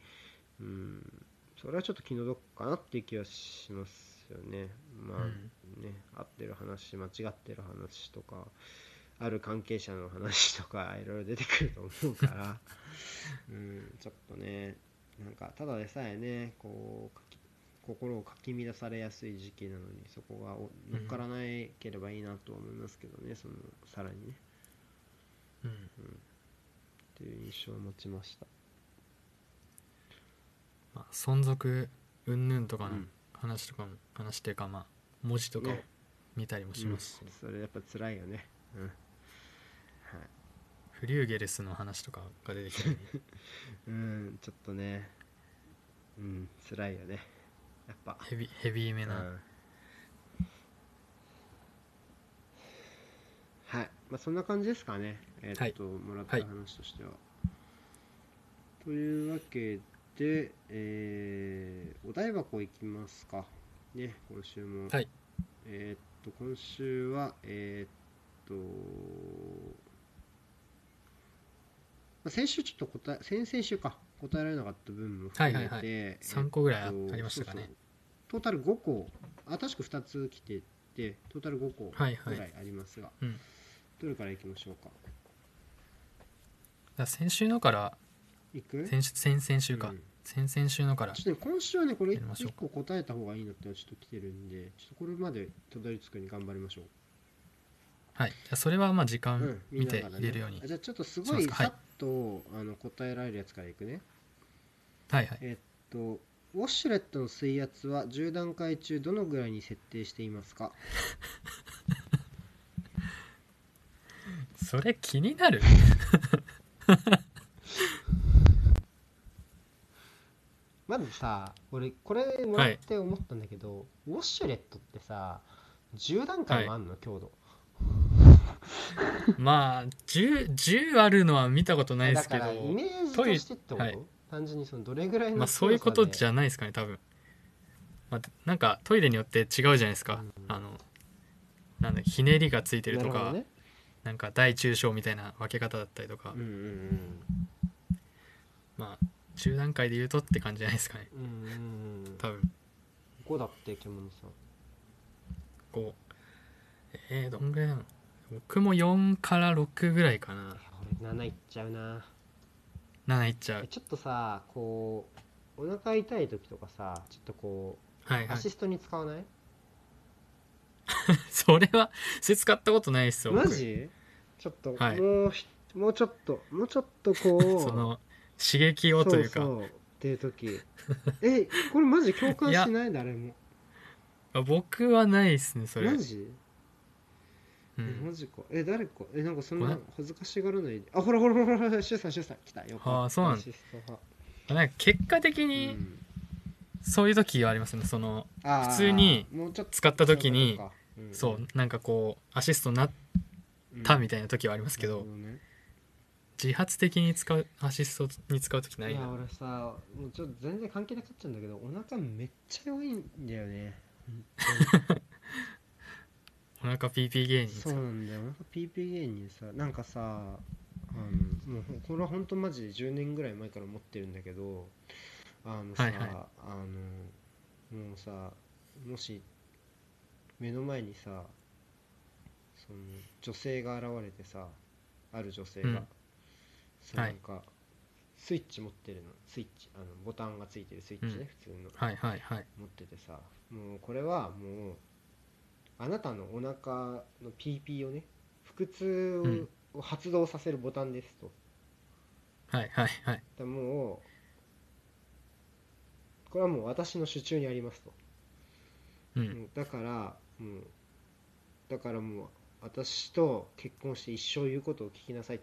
うんそれはちょっと気の毒かなっていう気はしますよね。まあ、うん。ね合ってる話間違ってる話とかある関係者の話とかいろいろ出てくると思うから。うんちょっとねなんかただでさえねこう心をかき乱されやすい時期なのにそこがお乗っからなければいいなとは思いますけどね、そのさらにね。うん。っていう印象を持ちました。まあ、存続云々とかのうん。話とかも、話っていうかまあ文字とかをね。見たりもします。し、うん。それやっぱ辛いよね。うん。はい。フリューゲルスの話とかが出てきたり。うん。ちょっとね。うん。辛いよねやっぱ。ヘビヘビーめな、うん。はい。まあそんな感じですかね。えーっと、もらったはい。話としては、というわけで、えーお台箱いきますか。ね今週も。はい。えーっと今週はえーっとまあ先週ちょっと答え先々週か答えられなかった分も含めて、はいはいはい。えー3個ぐらいありましたかね。そうそうトータル5個あ確か2つ来ててトータル5個はいはい。ぐらいありますが、うん。どれからいきましょうか？だ先週のからいく？先先々週か、うん。先々週のからちょっとね今週はねこれ1やりましょう。か個答えた方がいいのってのはちょっと来てるんでちょっとこれまでたどり着くに頑張りましょう。はい。じゃあそれはまあ時う間ん。見て入れるように、あじゃあちょっとすごいさっと、あの答えられるやつからいくね。はいはい。えっとウォシュレットの水圧は10段階中どのぐらいに設定していますか？それ気になる。まずさ俺これもらって思ったんだけど、ウォシュレットってさ10段階もあんの、強度まあ 10, 10あるのは見たことないですけどイメージとしてってこと、はい。単純にそのどれぐらいのまあそういうことじゃゃないですかね多分、まあ、なんかトイレによって違うじゃないですか、うん。あのなんだひねりがついてるとかね。なんか大中小みたいな分け方だったりとか、うんうんまあ10段階で言うとって感じじゃないですかね。うんうんうん。うん多分。5だって獣さん。こうえー、どんぐらいなの？僕も4から6ぐらいかな。俺7いっちゃうな。7いっちゃう。えちょっとさこうお腹痛い時とかさちょっとこはいうはい。アシストに使わない、それはそれ使ったことないですよ僕。マジ？ちょっと、はい。もうひもうちょっともうちょっとこう その刺激をというか。そうっていう時。えこれマジ共感しない？誰も。あ僕はないですねそれ。マジ？うえんマジか。え誰か？えなんかそんな恥ずかしがらないで。あほらほらほらほらシュウさんシュウさん。来たよ。あーそうなん。だなんか結果的うにん。そういう時はありますね。その普通にもうちょっと使った時にそうなんかこうアシストになったみたいな時はありますけど、なるほね。自発的に使うアシストに使う時ないいなや俺さもうちょっと全然関係なくなっちゃうんだけどお腹めっちゃ弱いんだよね お腹ピーピー芸人そうなんだよ。お腹 PP 芸人さ。なんかさあのもうほこれは本当マジで10年ぐらい前から思ってるんだけどあのさ、はいはい。あのもうさもし目の前にさその女性が現れてさある女性が、うん。はい。そうなんか、スイッチ持ってるの。スイッチ。あのボタンがついてるスイッチね、うん。普通の。はいはいはい。持っててさもうこれはもうあなたのお腹の PP をね腹痛を発動させるボタンですと、はいはいはい。だもうこれはもう私の手中にありますと、ううん。んだからもうだからもう私と結婚して一生言うことを聞きなさいっ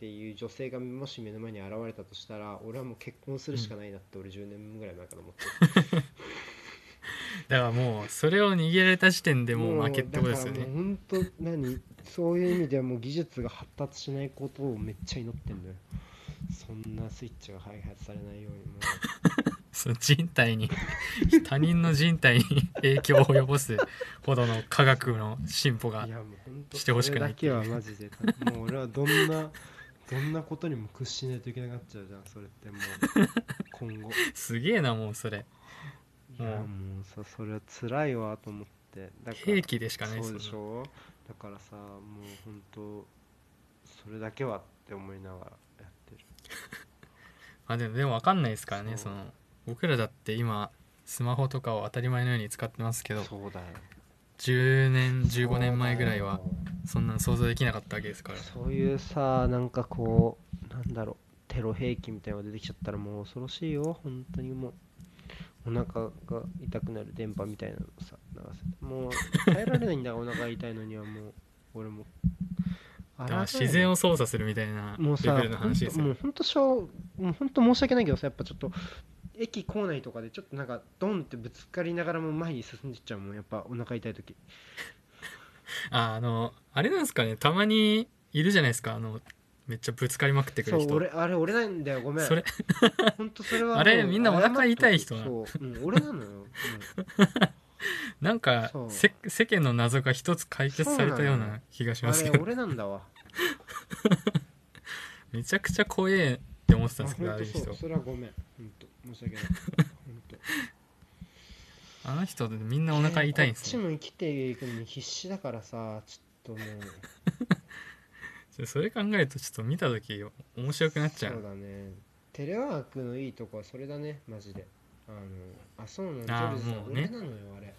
ていう女性がもし目の前に現れたとしたら俺はもう結婚するしかないなって俺10年ぐらい前から思ってる だからもうそれを逃げられた時点でもう負けってことですよね。本当何？そういう意味ではもう技術が発達しないことをめっちゃ祈ってんだよ。そんなスイッチが開発されないようにも。その人体に 他人の人体に影響を及ぼすほどの科学の進歩がういやもう本当してほしくないそれだけはマジで。もう俺はどんなどんなことにも屈しないといけなくなっちゃうじゃんそれってもう。今後。すげえなもうそれいやもうさそれは辛いわと思って。だから兵器でしかないでそうでしょ？だからさもう本当それだけはって思いながらやってる。あでもでも分かんないですからねその僕らだって今スマホとかを当たり前のように使ってますけどそうだよ。10年15年前ぐらいはそんなの想像できなかったわけですから。そういうさなんかこうなんだろうテロ兵器みたいなのが出てきちゃったらもう恐ろしいよ本当にもうお腹が痛くなる電波みたいなのさ流せもう耐えられないんだお腹痛いのにはもう俺も。だから自然を操作するみたいなもうさレベルの話ですよもうほんとしょうもうほんと申し訳ないけどさやっぱちょっと駅構内とかでちょっとなんかドンってぶつかりながらも前に進んでっちゃうもん。やっぱお腹痛い時。ああのあれなんですかね。たまにいるじゃないですか。あのめっちゃぶつかりまくってくそうる人俺あれ俺なんだよごめん。それ。ほんとそれは あれみんなお腹痛い人なそう、うん、俺なのよ、うん。なんかそう。せ世間の謎が一つ解決されたような気がしますあれけど俺なんだわ。めちゃくちゃ怖えって思ってたんですけどあ本当そう。ああいう人。それはごめん。本当申し訳ない。本当あの人みんなお腹痛いんですよこっちも生きていくのに必死だからさちょっともうそれ考えるとちょっと見た時面白くなっちゃそううだね。テレワークのいいとこはそれだね。マジで。あのあそうなの。ジあーョルズさんもうね。俺なのよあれ。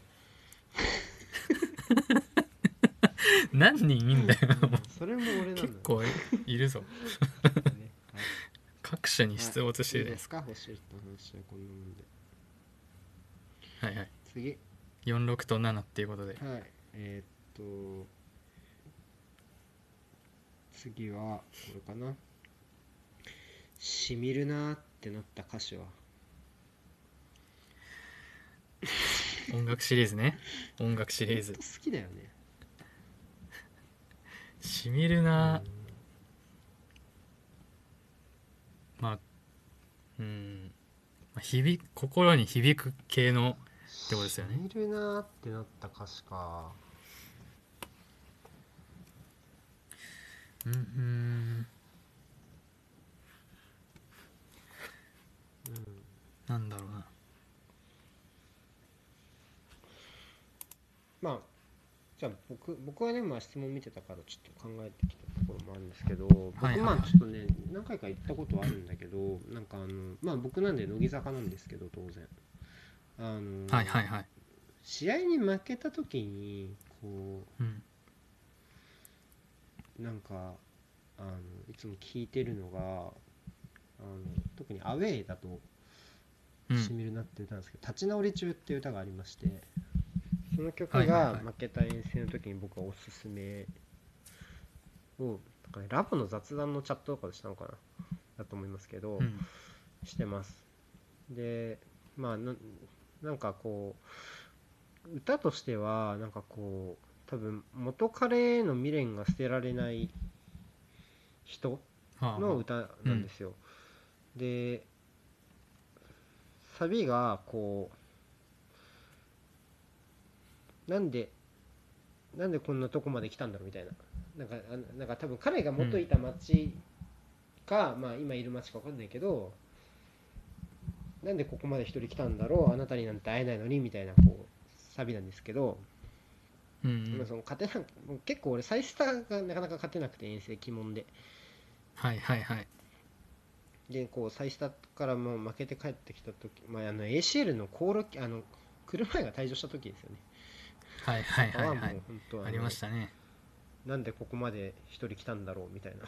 何人いんだよ。うんそれも俺なのよ。結構いるぞ。ね。はい。各社に出没してる。じゃないでいいですすか？欲しい人の話はこんなもんで。かはいはい。次。46と7っていうことで。はい。えーっと次はこれかな。しみるなーってなった歌詞は。音楽シリーズね。音楽シリーズ。好きだよね。しみるなまあうん。まあ響く心に響く系のってことですよね。しみるなーってなった歌詞かうんうん。うんなんだろうな。まあじゃあ僕僕はねまあ質問見てたからちょっと考えてきたところもあるんですけど僕まあちょっとね何回か行ったことはあるんだけどなんかあのまあ僕なんで乃木坂なんですけど当然。あのはいはいはい。試合に負けた時にこうん。うなんかあのいつも聞いてるのがあの特にアウェーだとうん。しみるなって歌なんですけど「立ち直り中」っていう歌がありましてその曲が負けた遠征の時に僕はおすすめ。をなんかねラボの雑談のチャットとかでしたのかな？だと思いますけど、うん。してます。でまあななんかこう歌としてはなんかこう多分元彼への未練が捨てられない人はあの歌なんですよ、でサビがこうなんでなんでこんなとこまで来たんだろうみたいな。なんかあなんか多分彼が元いた町か、まあ今いる町か分かんないけどなんでここまで一人来たんだろうあなたになんて会えないのにみたいなこうサビなんですけど、うんうん。まあその勝てなもう結構俺サイスターがなかなか勝てなくて遠征鬼門で。はいはいはい。でこうサイスタからもう負けて帰ってきた時、まあ、あの ACL の航路あの車が退場した時ですよね。はいはいはいあはい。ありましたね。なんでここまで一人来たんだろうみたいな。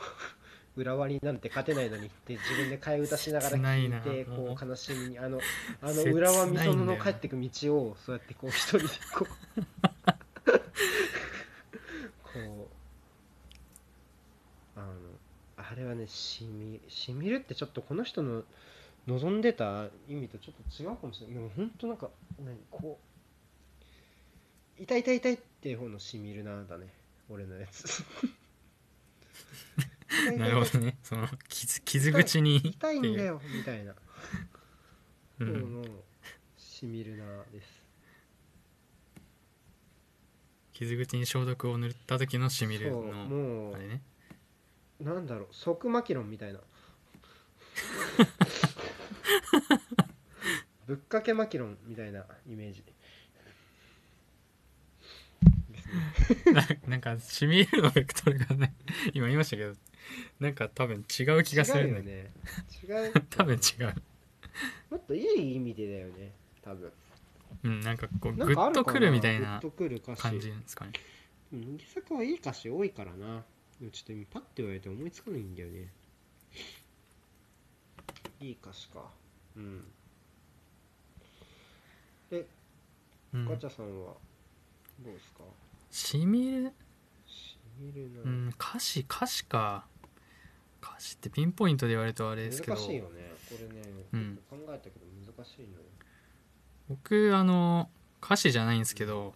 浦和になんて勝てないのにって自分で替え歌しながら聞いてこう悲しみにあのあの浦和美園の帰ってく道をそうやってこう一人でこうこうあのあれはねしみしみるってちょっとこの人の望んでた意味とちょっと違うかもしれない。でも本当なんか何こう痛い痛い痛いっていう方のしみるなだね。俺のやつ。なるほどね。その傷傷口に痛いんだよみたいな。方うん、のしみるなです。傷口に消毒を塗った時のしみるのもあれね。うなんだろう即マキロンみたいな。ぶっかけマキロンみたいなイメージ。な なんかしみるのベクトルがね今言いましたけどなんか多分違う気がする違うよね。違う。多分違う。もっといい意味でだよね多分。うんなんかこうなんグかあるかな？ッとくるみたいなグッとくる歌詞。感じですかね。乃木坂はいい歌詞多いからなでもちょっと今パッて言われて思いつかないんだよね。いい歌詞か。うん。うん。ガチャさんはどうですか？しみる？しみるな、うん歌詞歌詞か。歌詞ってピンポイントで言われるとあれですけど。難しいよね。これね、うん。考えたけど難しいのよ。僕あの歌詞じゃないんですけど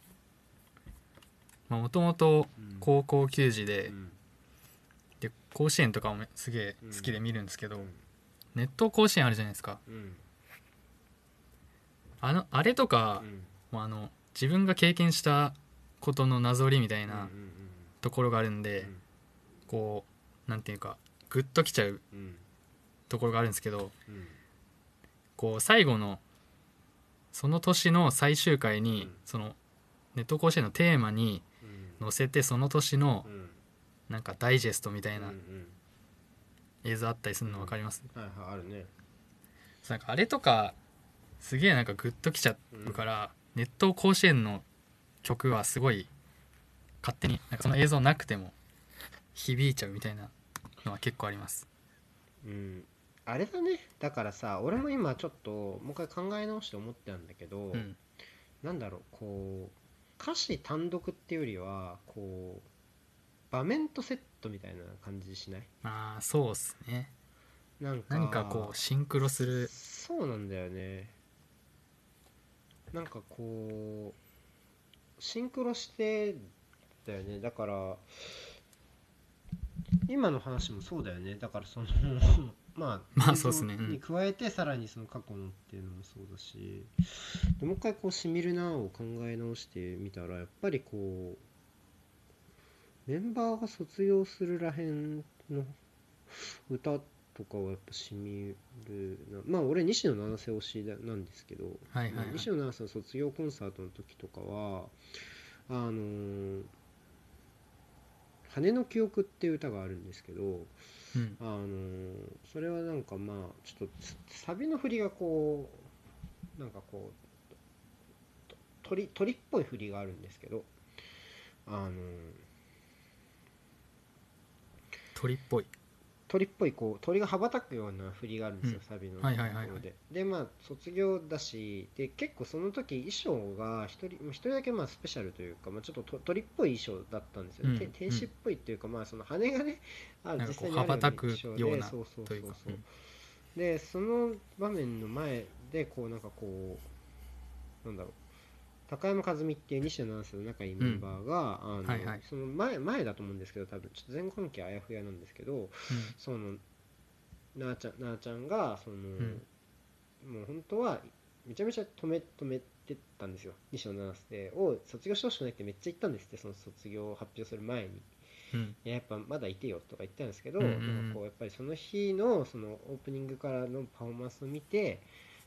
もともとうん。高校球児で,、うん。で甲子園とかもすげえ好きで見るんですけど、うん。ネット甲子園あるじゃないですか。うん。あのあれとかう、ん。もうあの自分が経験したことのなぞりみたいなうんところがあるんで、うん。こうなんていうかグッときちゃううん。ところがあるんですけどうん。こう最後のその年の最終回に、うん。そのネット甲子園のテーマにうん。載せてその年のうんなんかダイジェストみたいなうんうん。映像あったりするの分かります、はいはいあるね。なんかあれとかすげえなんかグッときちゃうから、ネット甲子園の曲はすごい勝手になんかその映像なくても響いちゃうみたいなのは結構あります。うん。あれだね。だからさ俺も今ちょっともう一回考え直して思ったんだけど、うん。なんだろうこう歌詞単独っていうよりはこう場面とセットみたいな感じしない？まあそうっすね。なんか何かこうシンクロする。そうなんだよね。なんかこうシンクロしてだよね。だから今の話もそうだよね。だからその まあまあそうっすね。うん。に加えてさらにその過去のっていうのもそうだし。でもう一回こう「しみるな」を考え直してみたらやっぱりこうメンバーが卒業するらへんの歌とかはやっぱしみるな。まあ俺西野七瀬推しだなんですけど、はいはいはい。西野七瀬の卒業コンサートの時とかはあのー羽の記憶」っていう歌があるんですけどうん。あのーそれはなんかまあちょっとつサビの振りがこうなんかこうと鳥鳥っぽい振りがあるんですけどあのー鳥っぽい。鳥っぽいこう鳥が羽ばたくような振りがあるんですよ、うん。サビのはいはいはいはい。ところででまあ卒業だしで結構その時衣装が一人一人だけまあスペシャルというか、まあ、ちょっとと鳥っぽい衣装だったんですよ、うん。て天使っぽいっていうか、まあその羽がねあ実際にある羽ばたく衣装でようなそうそうそう。といううでその場面の前でこうなんかこうなんだろう高山和美っていう西野七瀬の仲いいメンバーが、あのはいはい。その前前だと思うんですけど多分。ちょっと前後関係あやふやなんですけどそのなあちゃんなあちゃんがその、もう本当はめちゃめちゃ止め止めてたんですよ。西野七瀬を卒業してほしくないってめっちゃ言ったんですってその卒業を発表する前に。うん。ややっぱまだいてよとか言ったんですけど、うんうんうん。なんかこうやっぱりその日のそのオープニングからのパフォーマンスを見て、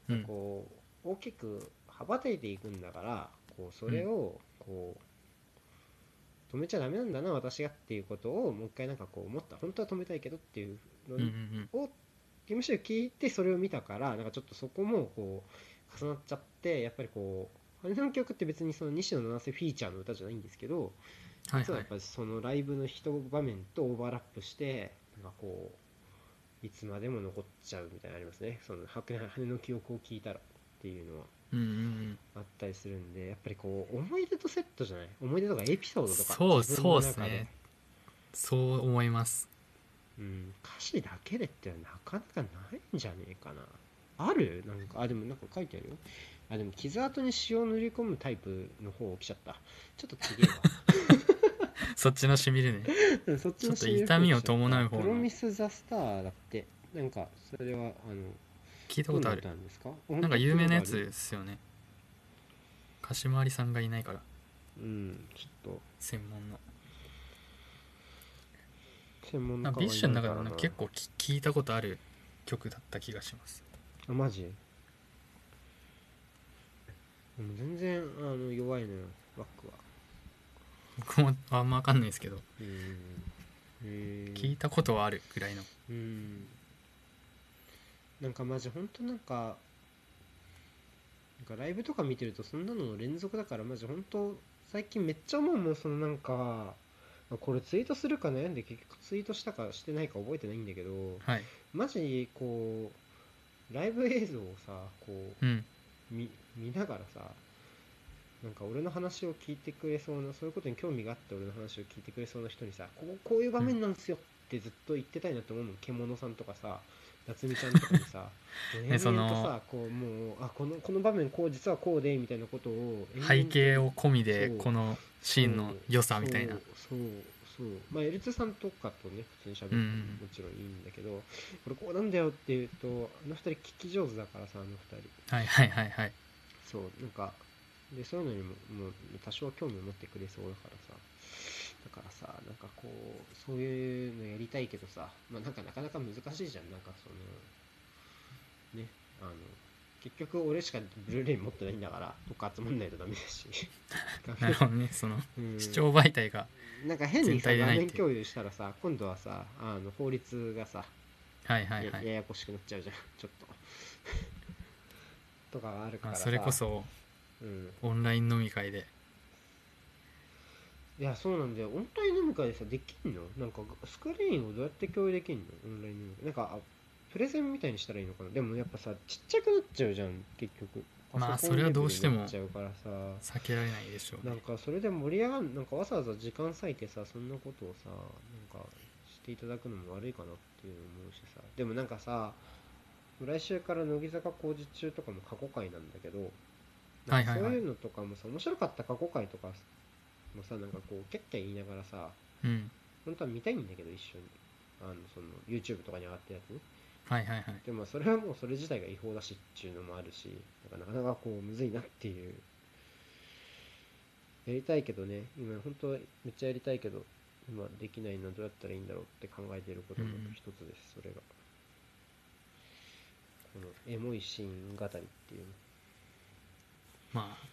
うん。こう大きく羽ばたいていくんだからこうそれをこう止めちゃダメなんだな私がっていうことをもう一回なんかこう思った。本当は止めたいけどっていうのをむしろ聞いてそれを見たからなんかちょっとそこもこう重なっちゃってやっぱりこう羽の曲って別にその西野七瀬フィーチャーの歌じゃないんですけど実はい。やっぱりそのライブの一場面とオーバーラップしてなんかこういつまでも残っちゃうみたいなのありますね。その羽羽の記憶を聞いたらっていうのはうんうんうん。あったりするんでやっぱりこう思い出とセットじゃない？思い出とかエピソードとかそうそうっすね。そう思います。うん、歌詞だけでってなかなかないんじゃねえかな。ある？なんかあでもなんか書いてあるよ。あでも傷跡に塩を塗り込むタイプの方来ちゃった。ちょっと次は そっちのしみるね。うんそっちのちょっと痛みを伴う方の。プロミス・ザ・スターだって。なんかそれはあの聞いたことある。なんですか？なんか有名なやつうんですよね。鹿島ありさんがいないから。うんちょっと。専門の。専門なんか家ビッシュの中でも結構き聞いたことある曲だった気がします。あマジ？でも全然あの弱いのよバックは。僕もあんま分かんないですけど。聞いたことはあるぐらいの。うんなんかマジほんとなんかなんかライブとか見てるとそんなのの連続だからマジほんと最近めっちゃ思うもんそのなんかあこれツイートするか悩んで結局ツイートしたかしてないか覚えてないんだけどはい。マジこうライブ映像をさこううん。見見ながらさなんか俺の話を聞いてくれそうなそういうことに興味があって俺の話を聞いてくれそうな人にさこうこういう場面なんですよってずっと言ってたいなと思うの獣さんとかさ夏美ちゃんとかにさ 延そのさこうもうあこのこの場面こう実はこうでみたいなことを背景を込みでこのシーンの良さみたいな。そうそうまあエルツさんとかとね普通に喋ってもうんうん。もちろんいいんだけど、これこうなんだよって言うとあの二人聞き上手だからさあの二人。はいはいはいはい。そうなんかでそういうのにももう多少興味を持ってくれそうだからさだからさなんかこうそういうのやりたいけどさまあなんかなかなか難しいじゃん。なんかそのねあの結局俺しかブルーレイ持ってないんだからとか集まんないとダメだし。なるほどねそのうん。視聴媒体がなんか変に全さ画面共有したらさ今度はさあの法律がさ、はいはいはい。やややこしくなっちゃうじゃん。ちょっと。とかはあるからそれこそうん。オンライン飲み会でいやそうなんだよ。オンライン飲み会でさできんの？なんかスクリーンをどうやって共有できんの？オンライン飲み会。なんかあプレゼンみたいにしたらいいのかな？でもやっぱさちっちゃくなっちゃうじゃん結局。まあそれはどうしてもレベルになっちゃうからさ。避けられないでしょうね。なんかそれで盛り上がんなんかわざわざ時間割いてさそんなことをさなんかしていただくのも悪いかなっていうの思うしさ。でもなんかさ来週から乃木坂工事中とかも過去回なんだけどなんかはいはいはい。そういうのとかもさ面白かった過去回とかもさなんかこうキャッキャ言いながらさうん。本当は見たいんだけど一緒に。あのその YouTube とかに上がってるやつね。はいはいはい。でもそれはもうそれ自体が違法だしっていうのもあるしなんかなかこうむずいなっていう。やりたいけどね。今本当はめっちゃやりたいけど今できないのはどうやったらいいんだろうって考えていることの一つです、それが。このエモいシーン語りっていうの。まあ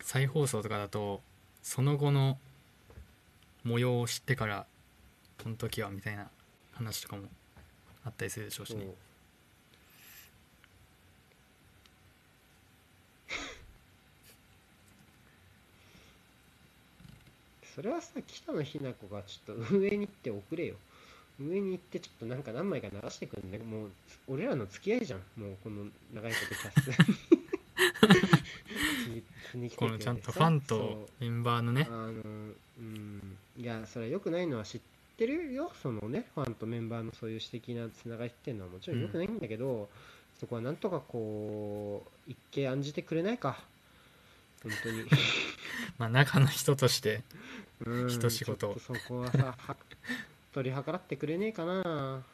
再放送とかだとその後の模様を知ってからこの時はみたいな話とかもあったりするでしょうしね。それはさ北野日向子がちょっと上に行って送れよ。上に行ってちょっとなんか何枚か流してくんね。もう俺らの付き合いじゃん。もうこの長いことキャストこのちゃんとファンとメンバーのね。あのうん。いやそれは良くないのは知ってるよ。そのねファンとメンバーのそういう私的なつながりっていうのはもちろん良くないんだけど、そこはなんとかこう一見案じてくれないか。本当に。まあ中の人としてうん。一仕事ちょっとそこはさは取り計らってくれねえかな。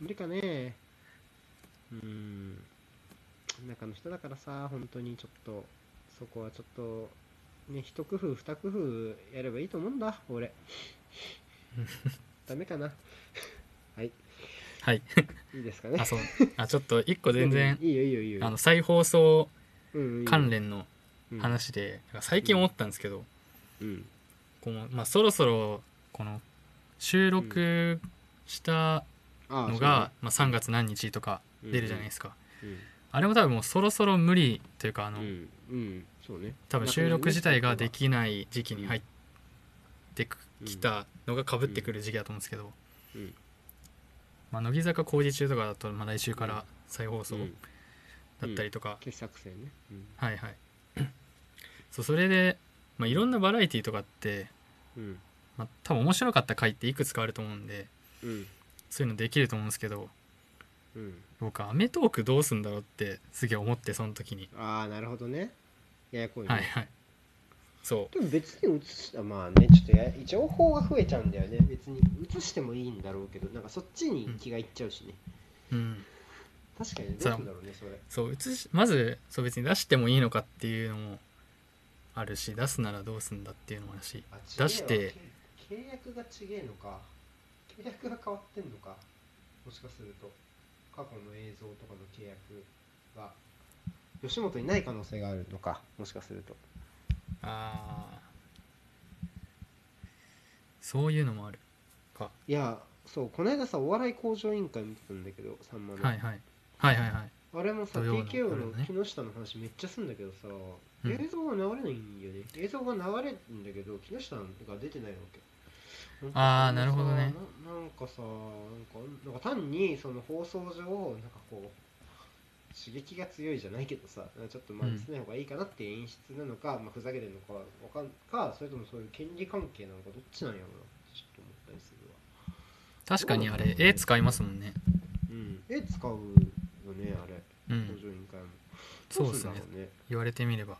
無理かね。うん。中の人だからさ本当にちょっとそこはちょっとね一工夫二工夫やればいいと思うんだ俺。ダメかな。はい。はい。いいですかね。あそう。あちょっと一個全然いいよいいよいいよ。あの再放送関連のうん。話でなんか最近思ったんですけどうん。このまあそろそろこの収録したあのが、まあ、3月何日とか出るじゃないですか、うんあれも多分もうそろそろ無理というかあの、うんうんそうね。多分収録自体ができない時期に入ってきたのがかぶってくる時期だと思うんですけど、うんまあ、乃木坂工事中とかだと、まあ、来週から再放送うんだったりとか、傑作選ね。うん。はいはい。そうそれで、まあ、いろんなバラエティーとかって、うん。まあ、多分面白かった回っていくつかあると思うんでうん。そういうのできると思うんですけどうん僕アメトークどうすんだろうってすげえ思ってその時に、ああなるほどね。ややこいね、はいはい。そでも別に映しまあねちょっとや情報が増えちゃうんだよね。別に映してもいいんだろうけどなんかそっちに気がいっちゃうしね、ううん。確かにどうんだろうねそれ。そう映しまずそう別に出してもいいのかっていうのもあるし出すならどうすんだっていうのもあるしあ出して契約がちげえのか。契約が変わってんのか。もしかすると過去の映像とかの契約が吉本にない可能性があるのかもしかすると。ああそういうのもあるか。いやそうこの間さお笑い向上委員会見てたんだけどさんまの、はいはい。はいはいはい。あれもさ TKO の木下の話めっちゃすんだけどさ、うん。映像が流れないんよね。映像が流れるんだけど木下が出てないわけあーんかさなるほどね。ななんかさなんかなんか単にその放送上なんかこう刺激が強いじゃないけどさちょっとまあうん少ない方がいいかなって演出なのか、まあ、ふざけてるのかわかんかそれともそういう権利関係なのかどっちなんやろうなちょっと思ったりするわ。確かにあれ絵使いますもんね。うん。絵使うよねあれ。うん。工場委員会も。そうですね。ね。言われてみれば。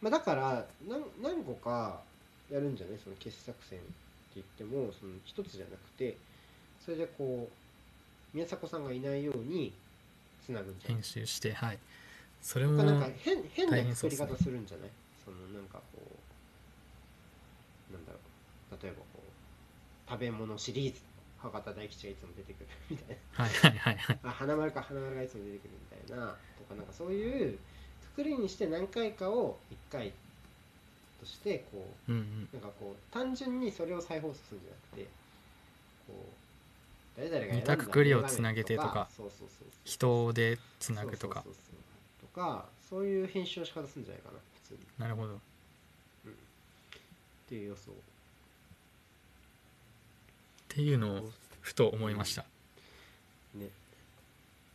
まあ、だから何何個かやるんじゃない？その傑作選って言ってもその一つじゃなくてそれでこう宮迫さんがいないようにつなぐんじゃない？編集してはい。それもなんか変変大な作り方するんじゃない？そのなんかこうなんだろう。例えばこう食べ物シリーズ博多大吉がいつも出てくるみたいはいはいはいはい。なあ花丸か花丸がいつも出てくるみたいな。とかなんかそういうくくりにして何回かを1回としてこううんうん。なんかこう単純にそれを再放送するんじゃなくてこう誰々が似たくくりをつなげてとかそうそうそうそう。人でつなぐとか。そうそうそうそう。とかそういう編集の仕方するんじゃないかな普通に。なるほど。っていう予想。っていうのをふと思いました。ね。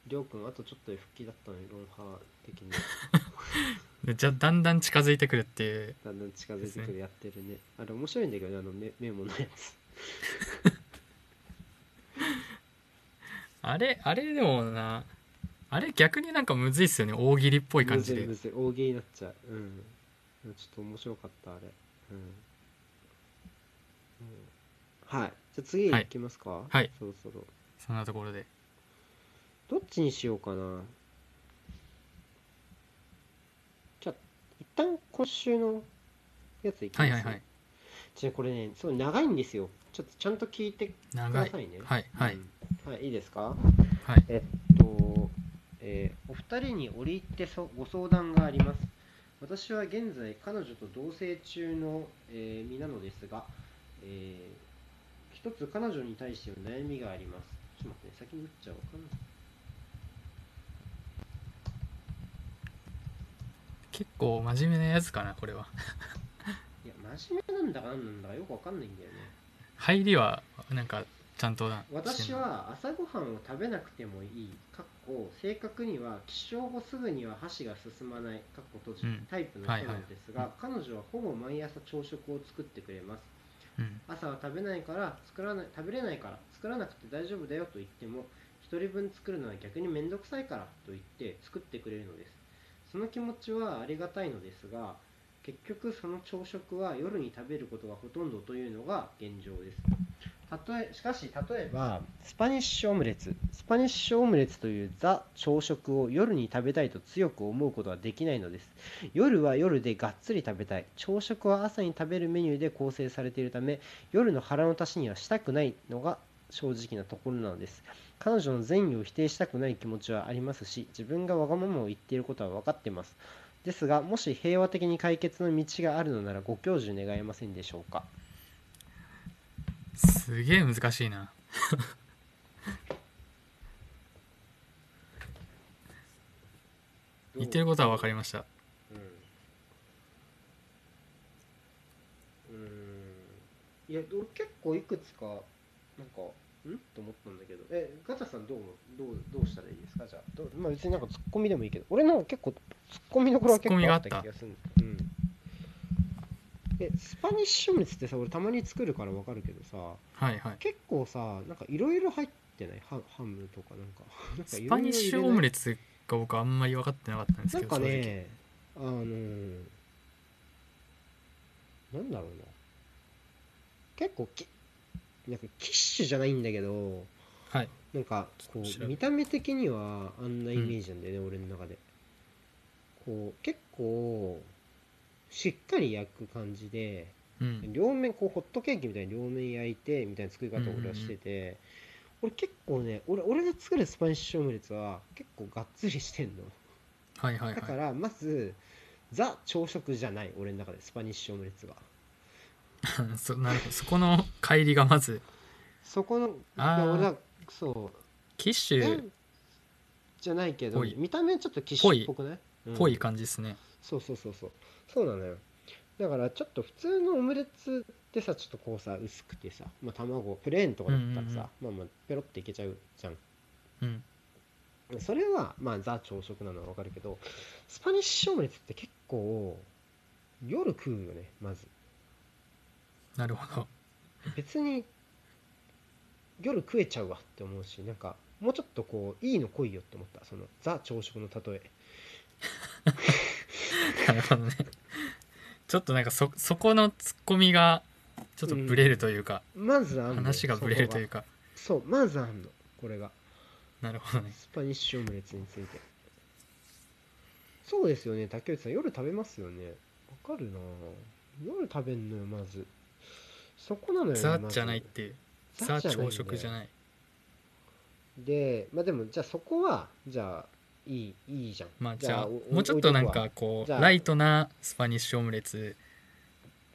りょうくんあとちょっとで復帰だったのにロンハー的に でじゃだんだん近づいてくるっていう。だんだん近づいてくるやってるね。あれ面白いんだけどねあのメメモのやつ。あれあれでもなあれ逆になんかむずいっすよね大喜利っぽい感じで。むずいむずい大喜利になっちゃう。うん。ちょっと面白かったあれ。うん、うん、はい。じゃあ次はい。いきますか。はい。そろそろ。そんなところで。どっちにしようかなじゃあ一旦今週のやついきますはいはいはい。これねすごい長いんですよ。ちょっとちゃんと聞いてくださいね。はいはい。うん。はいいいですか？はい。えっと、えーお二人に折り入ってそご相談があります。私は現在彼女と同棲中の、えー身なのですが、えー一つ彼女に対しての悩みがあります。ちょっと待ってね先に打っちゃおうかな結構真面目なやつかなこれは。いや真面目なんだか何なんだかよくわかんないんだよね。入りはなんかちゃんとな私は朝ごはんを食べなくてもいい。かっこ正確には起床後すぐには箸が進まない。かっこ閉じうん。タイプの人なのですが、はい彼女はほぼ毎朝朝食を作ってくれます。うん。朝は食べないから作らない食べれないから作らなくて大丈夫だよと言っても1人分作るのは逆に面倒くさいからと言って作ってくれるのですその気持ちはありがたいのですが結局その朝食は夜に食べることがほとんどというのが現状です。たとえしかし例えばスパニッシュオムレツ。スパニッシュオムレツというザ朝食を夜に食べたいと強く思うことはできないのです。夜は夜でがっつり食べたい。朝食は朝に食べるメニューで構成されているため夜の腹の足しにはしたくないのが正直なところなのです。彼女の善意を否定したくない気持ちはありますし自分がわがままを言っていることは分かっています。ですがもし平和的に解決の道があるのならご教授願えませんでしょうか？すげえ難しいな。言ってることは分かりました。うん。うん。いや俺結構いくつかなんかん？と思ったんだけど。えガチャさんどうどうどうしたらいいですか？じゃあ。どう？まあ別になんかツッコミでもいいけど。俺の結構ツッコミどころは結構あった。気がするうん。えスパニッシュオムレツってさ俺たまに作るからわかるけどさ。はいはい。結構さなんかいろいろ入ってない？ハハムとか。なんか なんかスパニッシュオムレツツが僕あんまり分かってなかったんですなんかけど正直。ねあのーなんだろうな。結構きなんかキッシュじゃないんだけどはい。なんかこう見た目的にはあんなイメージなんだよね、俺の中で。こう結構しっかり焼く感じでうん。両面こうホットケーキみたいに両面焼いてみたいな作り方を俺はしてて、俺結構ね俺俺が作るスパニッシュオムレツは結構がっつりしてんの。はいはいはい。だからまずザ朝食じゃない俺の中でスパニッシュオムレツが そなるほどそこの乖離がまず。そこのあー。俺はそう。キッシュ。っじゃないけどぽい。見た目ちょっとキッシュっぽくない？ぽいうん感じですね。そうそうそうそう。そうなのよ。だからちょっと普通のオムレツってさちょっとこうさ薄くてさ、まあ、卵プレーンとかだったらさ、まあまあペロっていけちゃうじゃん。うん。それはまあザ朝食なのはわかるけどスパニッシュオムレツって結構夜食うよねまずなるほど。別に夜食えちゃうわって思うしなんかもうちょっとこういいの来いよって思った。そのザ朝食の例え。なるほどね。ちょっとなんかそそこのツッコミがちょっとブレるというか、まずあんの話がブレるというか。そうまずあんのこれが。なるほどね。スパニッシュオムレツについて。そうですよね竹内さん。夜食べますよね。わかるな夜食べんのよまずそこなのよザじゃないっていう。ザ朝食じゃない。でまあでもじゃあそこはじゃあいいいいじゃん。まあじゃあおもうちょっとなんかこうライトなスパニッシュオムレツ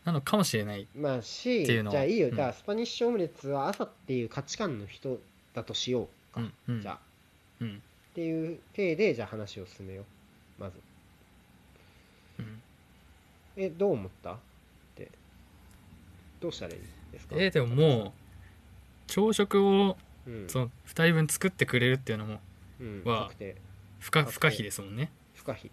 なのかもしれないまあしっていうのじゃあいいよ、うん。じゃあスパニッシュオムレツは朝っていう価値観の人だとしようか、うんうん。じゃあ。っうん。ていう体でじゃあ話を進めよう。まず。うん。えどう思った？どうしたらいいですか？えーでももう朝食をうん。その2人分作ってくれるっていうのもうん。は不可不可避ですもんね。不可避。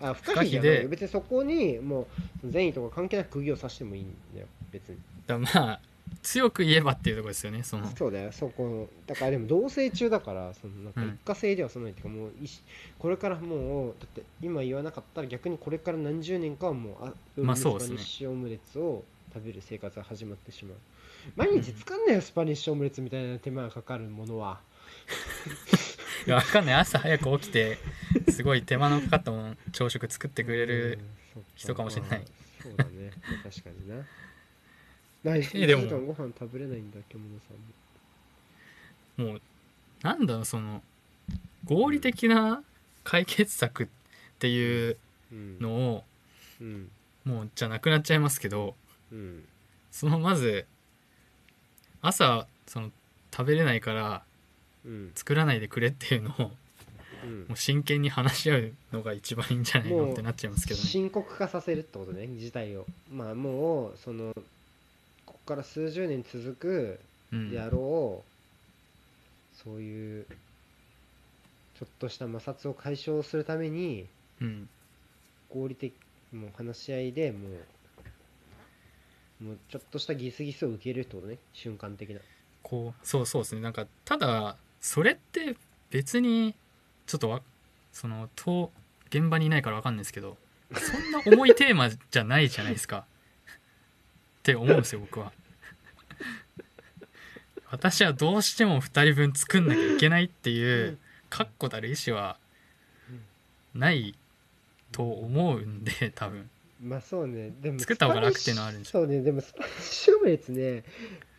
あ不可避でよ別にそこにもう善意とか関係なく釘を刺してもいいんだよ。別に。だまあ強く言えばっていうところですよねその。そうだよ。そこのだからでも同棲中だからそのなんかうん。一過性ではそのないっていうかもうい。しこれからもうだって今言わなかったら逆にこれから何十年かはもうあまあそうですね。オムレツを食べる生活が始まってしまう。毎日作んなよスパニッシュオムレツみたいな手間がかかるものは。いやわかんない。朝早く起きてすごい手間のかかったもの朝食作ってくれるうん人かもしれない。まあそうだね。確かにな。ない。えでも。1時間ご飯食べれないんだ獣さんも。もうなんだろうその合理的な解決策っていううん。のをうん。もうじゃなくなっちゃいますけどうん。そのまず朝その食べれないからうん。作らないでくれっていうのをうん。もう真剣に話し合うのが一番いいんじゃないのってなっちゃいますけどね。深刻化させるってことね事態を。まあもうそのここから数十年続くうん。であろう、そういうちょっとした摩擦を解消するためにうん。合理的もう話し合いでもうもうちょっとしたギスギスを受けるってことね瞬間的な。こうそうそうですね。なんかただそれって別にちょっとわそのと現場にいないから分かんないですけどそんな重いテーマじゃないじゃないですか。って思うんですよ僕は。私はどうしても2人分作んなきゃいけないっていう確固たる意思はないと思うんで多分まあそうね。でも作った方が楽っていうのはあるんでしょそうね。でもスパニッシュオムレツね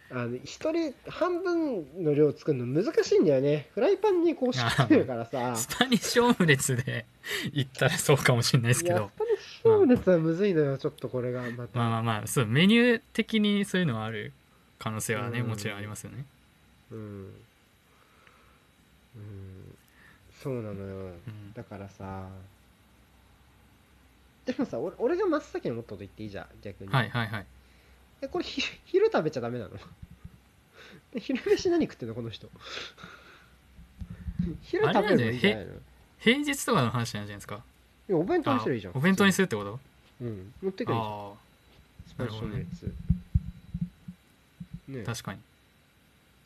あの一人半分の量作るの難しいんだよね。フライパンにこう敷き詰めるからさ。スパニッシュオムレツで言ったらそうかもしれないですけど。スパニッシュオムレツはむずいのよちょっとこれがまた。まあまあまあそう。メニュー的にそういうのはある可能性はねうん。もちろんありますよね。うん。うん。そうなのよ。うん。だからさでもさ俺俺が真っ先に思ったこと言っていいじゃん逆に。はいはいはい。えこれひ昼食べちゃダメなの？で 昼飯何食ってんの？この人。昼食べるのいいんじゃない？のい平日とかの話なんじゃないですか？やお弁当にあすればいいじゃんお弁当にすするってこと？うん持ってくるじゃん。あスパイシーオムレツね。あ確かに。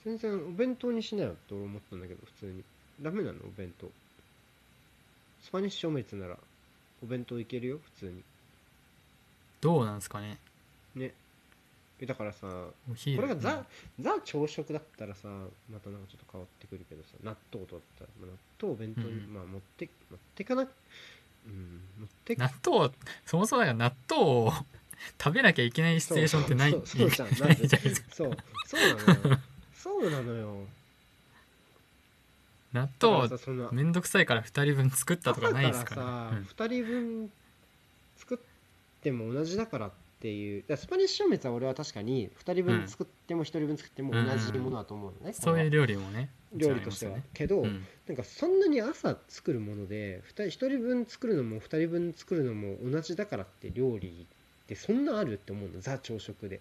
全然お弁当にしなよって俺思ったんだけど普通に。ダメなのお弁当。スパニッシュオムレツならお弁当いけるよ普通に。どうなんですかね。ね。えだからさお昼これがザ,、ザ朝食だったらさまたなんかちょっと変わってくるけどさ納豆とだったら、まあ納豆お弁当に、うん。まあ持って持ってかなうん持って納豆そもそもだから納豆を 食べなきゃいけないシチュエーションってないそうそうそうじゃんないじゃないですかそうそうなのよそうなのよ納だから豆さそのめんどくさいから2人分作ったとかないですから。朝ねからさ、2人分作っても同じだからっていう。だからスパニッシュオムレツは俺は確かに2人分作っても1人分作っても同じものだと思うのね、そういう料理もね料理としては、けど、ろんありますよね。なんかそんなに朝作るもので 1, 人人分作るのも2人分作るのも同じだからって料理ってそんなあるって思うの。ザ朝食で。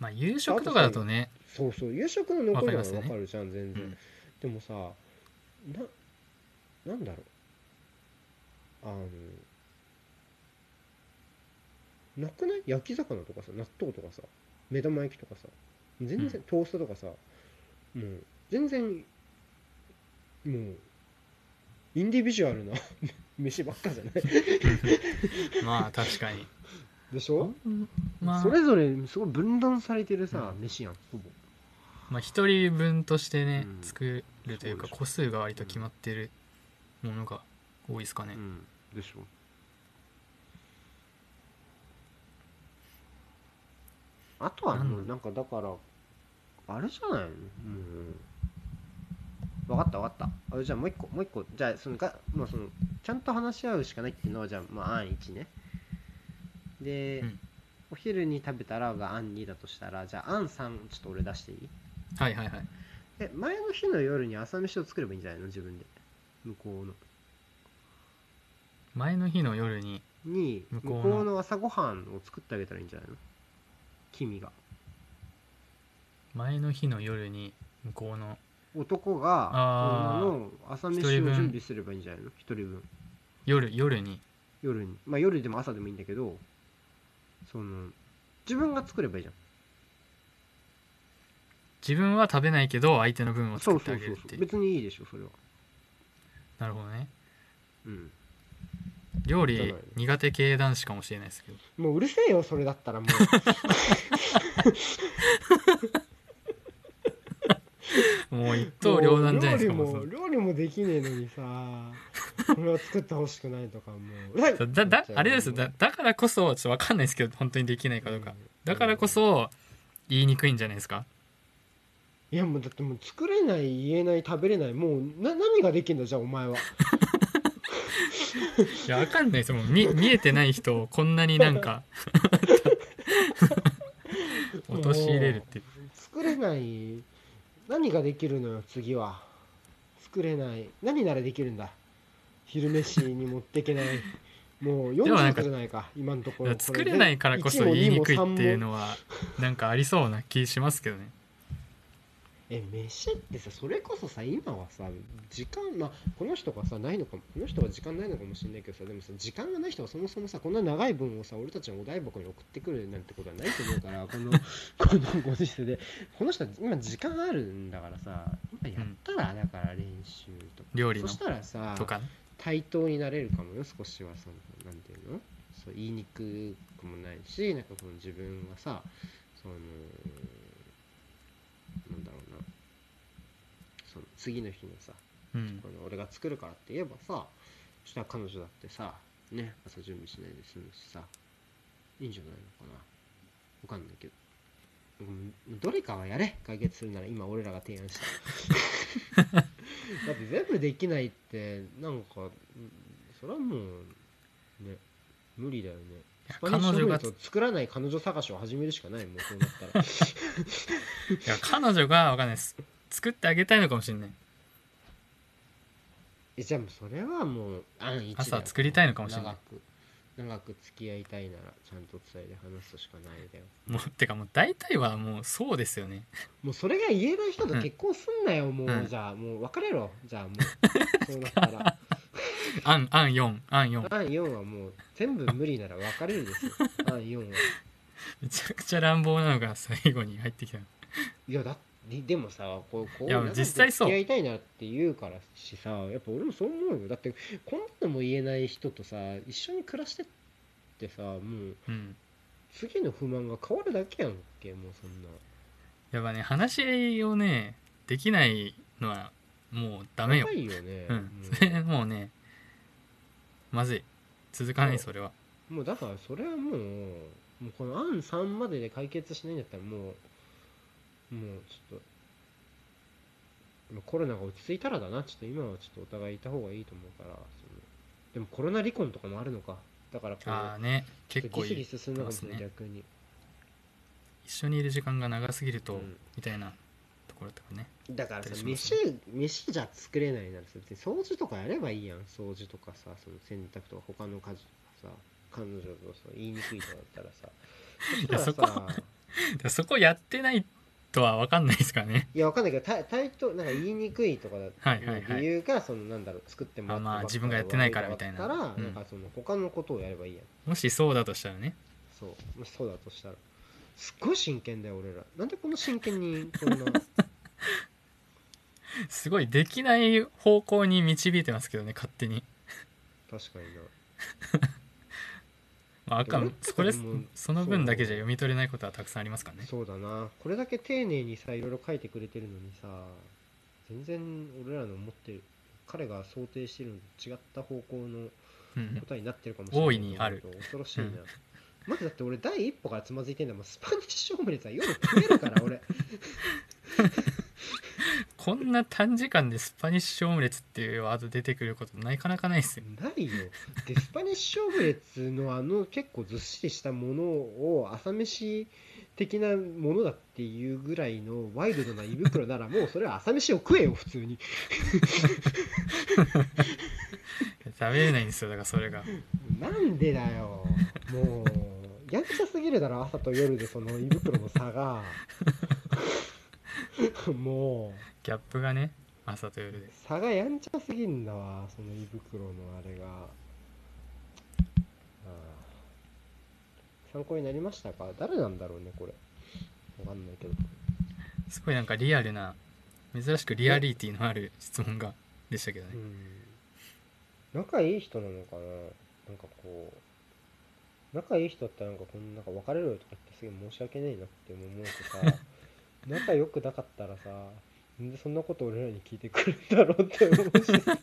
まあ夕食とかだとね。そうそう。夕食の残りなの分かるじゃん全然、うんでもさななんだろう。あのなくない？焼き魚とかさ納豆とかさ目玉焼きとかさ全然、うん。トーストとかさもう全然もうインディビジュアルな 飯ばっかじゃない？まあ確かに。でしょ、まあ。それぞれすごい分断されてるさ、うん飯やんほぼまあ一人分としてね、うん。作るというかそうでしょ個数が割と決まってるものが多いですかね、ん。でしょあとはもうなんかだからあれじゃないの？分かった分かった。あじゃあもう一個もう一個。じゃあそのが、まあ、そのちゃんと話し合うしかないっていうのはじゃあまあ案1ね。で、うん。お昼に食べたらが案2だとしたらじゃあ案3ちょっと俺出していい？はいはいはい。え前の日の夜に朝飯を作ればいいんじゃないの？自分で。向こうの。前の日の夜に？に向向こうの？こうの朝ごはんを作ってあげたらいいんじゃないの？君が。前の日の夜に向こうの？男があー。女の朝飯を一人分準備すればいいんじゃないの？一人分。夜夜に？夜に。まあ夜でも朝でもいいんだけどその自分が作ればいいじゃん自分は食べないけど相手の分をそ作ってあげるっていう。別にいいでしょそれは。なるほどね。うん。料理苦手系男子かもしれないですけど。もううるせえよそれだったらもう。もう一刀両断じゃないですかも料理も料理もできねえのにさこれは作ってほしくないとかもう。だだあれですよ。だだからこそちょっと分かんないですけど本当にできないかどうか。だからこそ言いにくいんじゃないですかいやもうだってもう作れない言えない食べれないもうな何ができんだじゃあお前は。いや分かんないです。よもう見 見えてない人をこんなになんか 陥れるって作れない。何ができるのよ次は。作れない。何ならできるんだ。昼飯に持っていけない。もう40でもなんか個じゃないか今のところ。作れないからこそ言いにくいっていうのはなんかありそうな気しますけどねえ飯ってさそれこそさ今はさ時間まあこの人がさないのかもこの人は時間ないのかもしれないけどさでもさ時間がない人はそもそもさこんな長い分をさ俺たちのお台箱に送ってくるなんてことはないと思うからこの このご時世でこの人は今時間あるんだからさ今やったら、だから練習とか料理のそしたらさとかね。対等になれるかもよ少しはそのなんていうの？そう言いにくくもないしなんかその自分がさそのなんだろう次の日のさうん。この俺が作るからって言えばさそしたら彼女だってさね朝準備しないで済むしさいいんじゃないのかな。わかんないけど。うんどれかはやれ。解決するなら今俺らが提案した。だって全部できないってなんかうんそれはもうね無理だよね。やスパニッシュ彼女がオムレツを作らない彼女探しを始めるしかないもうそうなったら。いや彼女が分かんないです作ってあげたいのかもしれない。えじゃあもうそれはもう案一朝作りたいのかもしれない。長く長く付き合いたいならちゃんと伝えて話すしかないだよ。もうてかもう大体はもうそうですよね。もうそれが言えない人とうん結婚すんなよ、もう、うんじゃあもう別れろ。じゃあもう。そうなったら。アンアン4アン4案4はもう全部無理なら別れるですよ。案4は。めちゃくちゃ乱暴なのが最後に入ってきた。いやだででもさこうこういや実際そう。付き合いたいなって言うからしさやっぱ俺もそう思うよ。だってこんなのも言えない人とさ一緒に暮らしてってさもううん。次の不満が変わるだけやんけもうそんな。やっぱね話し合いをねできないのはもうダメよ。高いよね、うん。もそれ もうねまずい。続かないそれは。うもうだからそれはもうもうこの案3までで解決しないんだったらもうもうちょっとまあコロナが落ち着いたらだな。ちょっと今はちょっとお互いいた方がいいと思うから。そのでもコロナ離婚とかもあるのか。だからこうああね。結構いいギスギスするのかもしれない、ます逆に。一緒にいる時間が長すぎると、うん。みたいなところとかね。だからさあったりします飯飯じゃ作れないならさ別に掃除とかやればいいやん。掃除とかさその洗濯とか他の家事とかさ彼女とさ言いにくいとかだったらさ。そしたらさ でそこやってないととは分かんないですからね。いやわかんないけどタイトなんか言いにくいとかだはいはいはい理由がそのなんだろう作ってもらったあまあ自分がやってないからみたいな。だったら、うん。なんかその他のことをやればいいやん。もしそうだとしたらね。そう。もしそうだとしたら。すっごい真剣だよ俺ら。なんでこんな真剣にこんな？すごいできない方向に導いてますけどね勝手に。確かになまああか俺ん。それその分だけじゃ読み取れないことはたくさんありますからね。そうだな。これだけ丁寧にさいろいろ書いてくれてるのにさ全然俺らの思ってる彼が想定してるのと違った方向のうん。答えになってるかもしれない大いにある。恐ろしいな、うん。まずだって俺第一歩からつまずいてんだもん。スパニッシュオムレツは夜食えるから俺こんな短時間でスパニッシュオムレツっていうワード出てくることなかなかないですよ。ないよ。でスパニッシュオムレツのあの結構ずっしりしたものを朝飯的なものだっていうぐらいのワイルドな胃袋ならもうそれは朝飯を食えよ普通に。食べれないんですよだからそれが。なんでだよ。もうやんちゃすぎるだろ朝と夜でその胃袋の差が もう。ギャップがね朝と夜で差がやんちゃすぎんだわその胃袋のあれが。参考になりましたか？誰なんだろうねこれ。わかんないけど。すごいなんかリアルな珍しくリアリティのある質問がでしたけどね。うん。仲いい人なのかな？なんかこう。仲いい人だったらなんかこんなんか別れろよとか言ってすげえ申し訳ねえなって思うとさ仲良くなかったらさなんでそんなこと俺らに聞いてくるんだろうって思うし。さ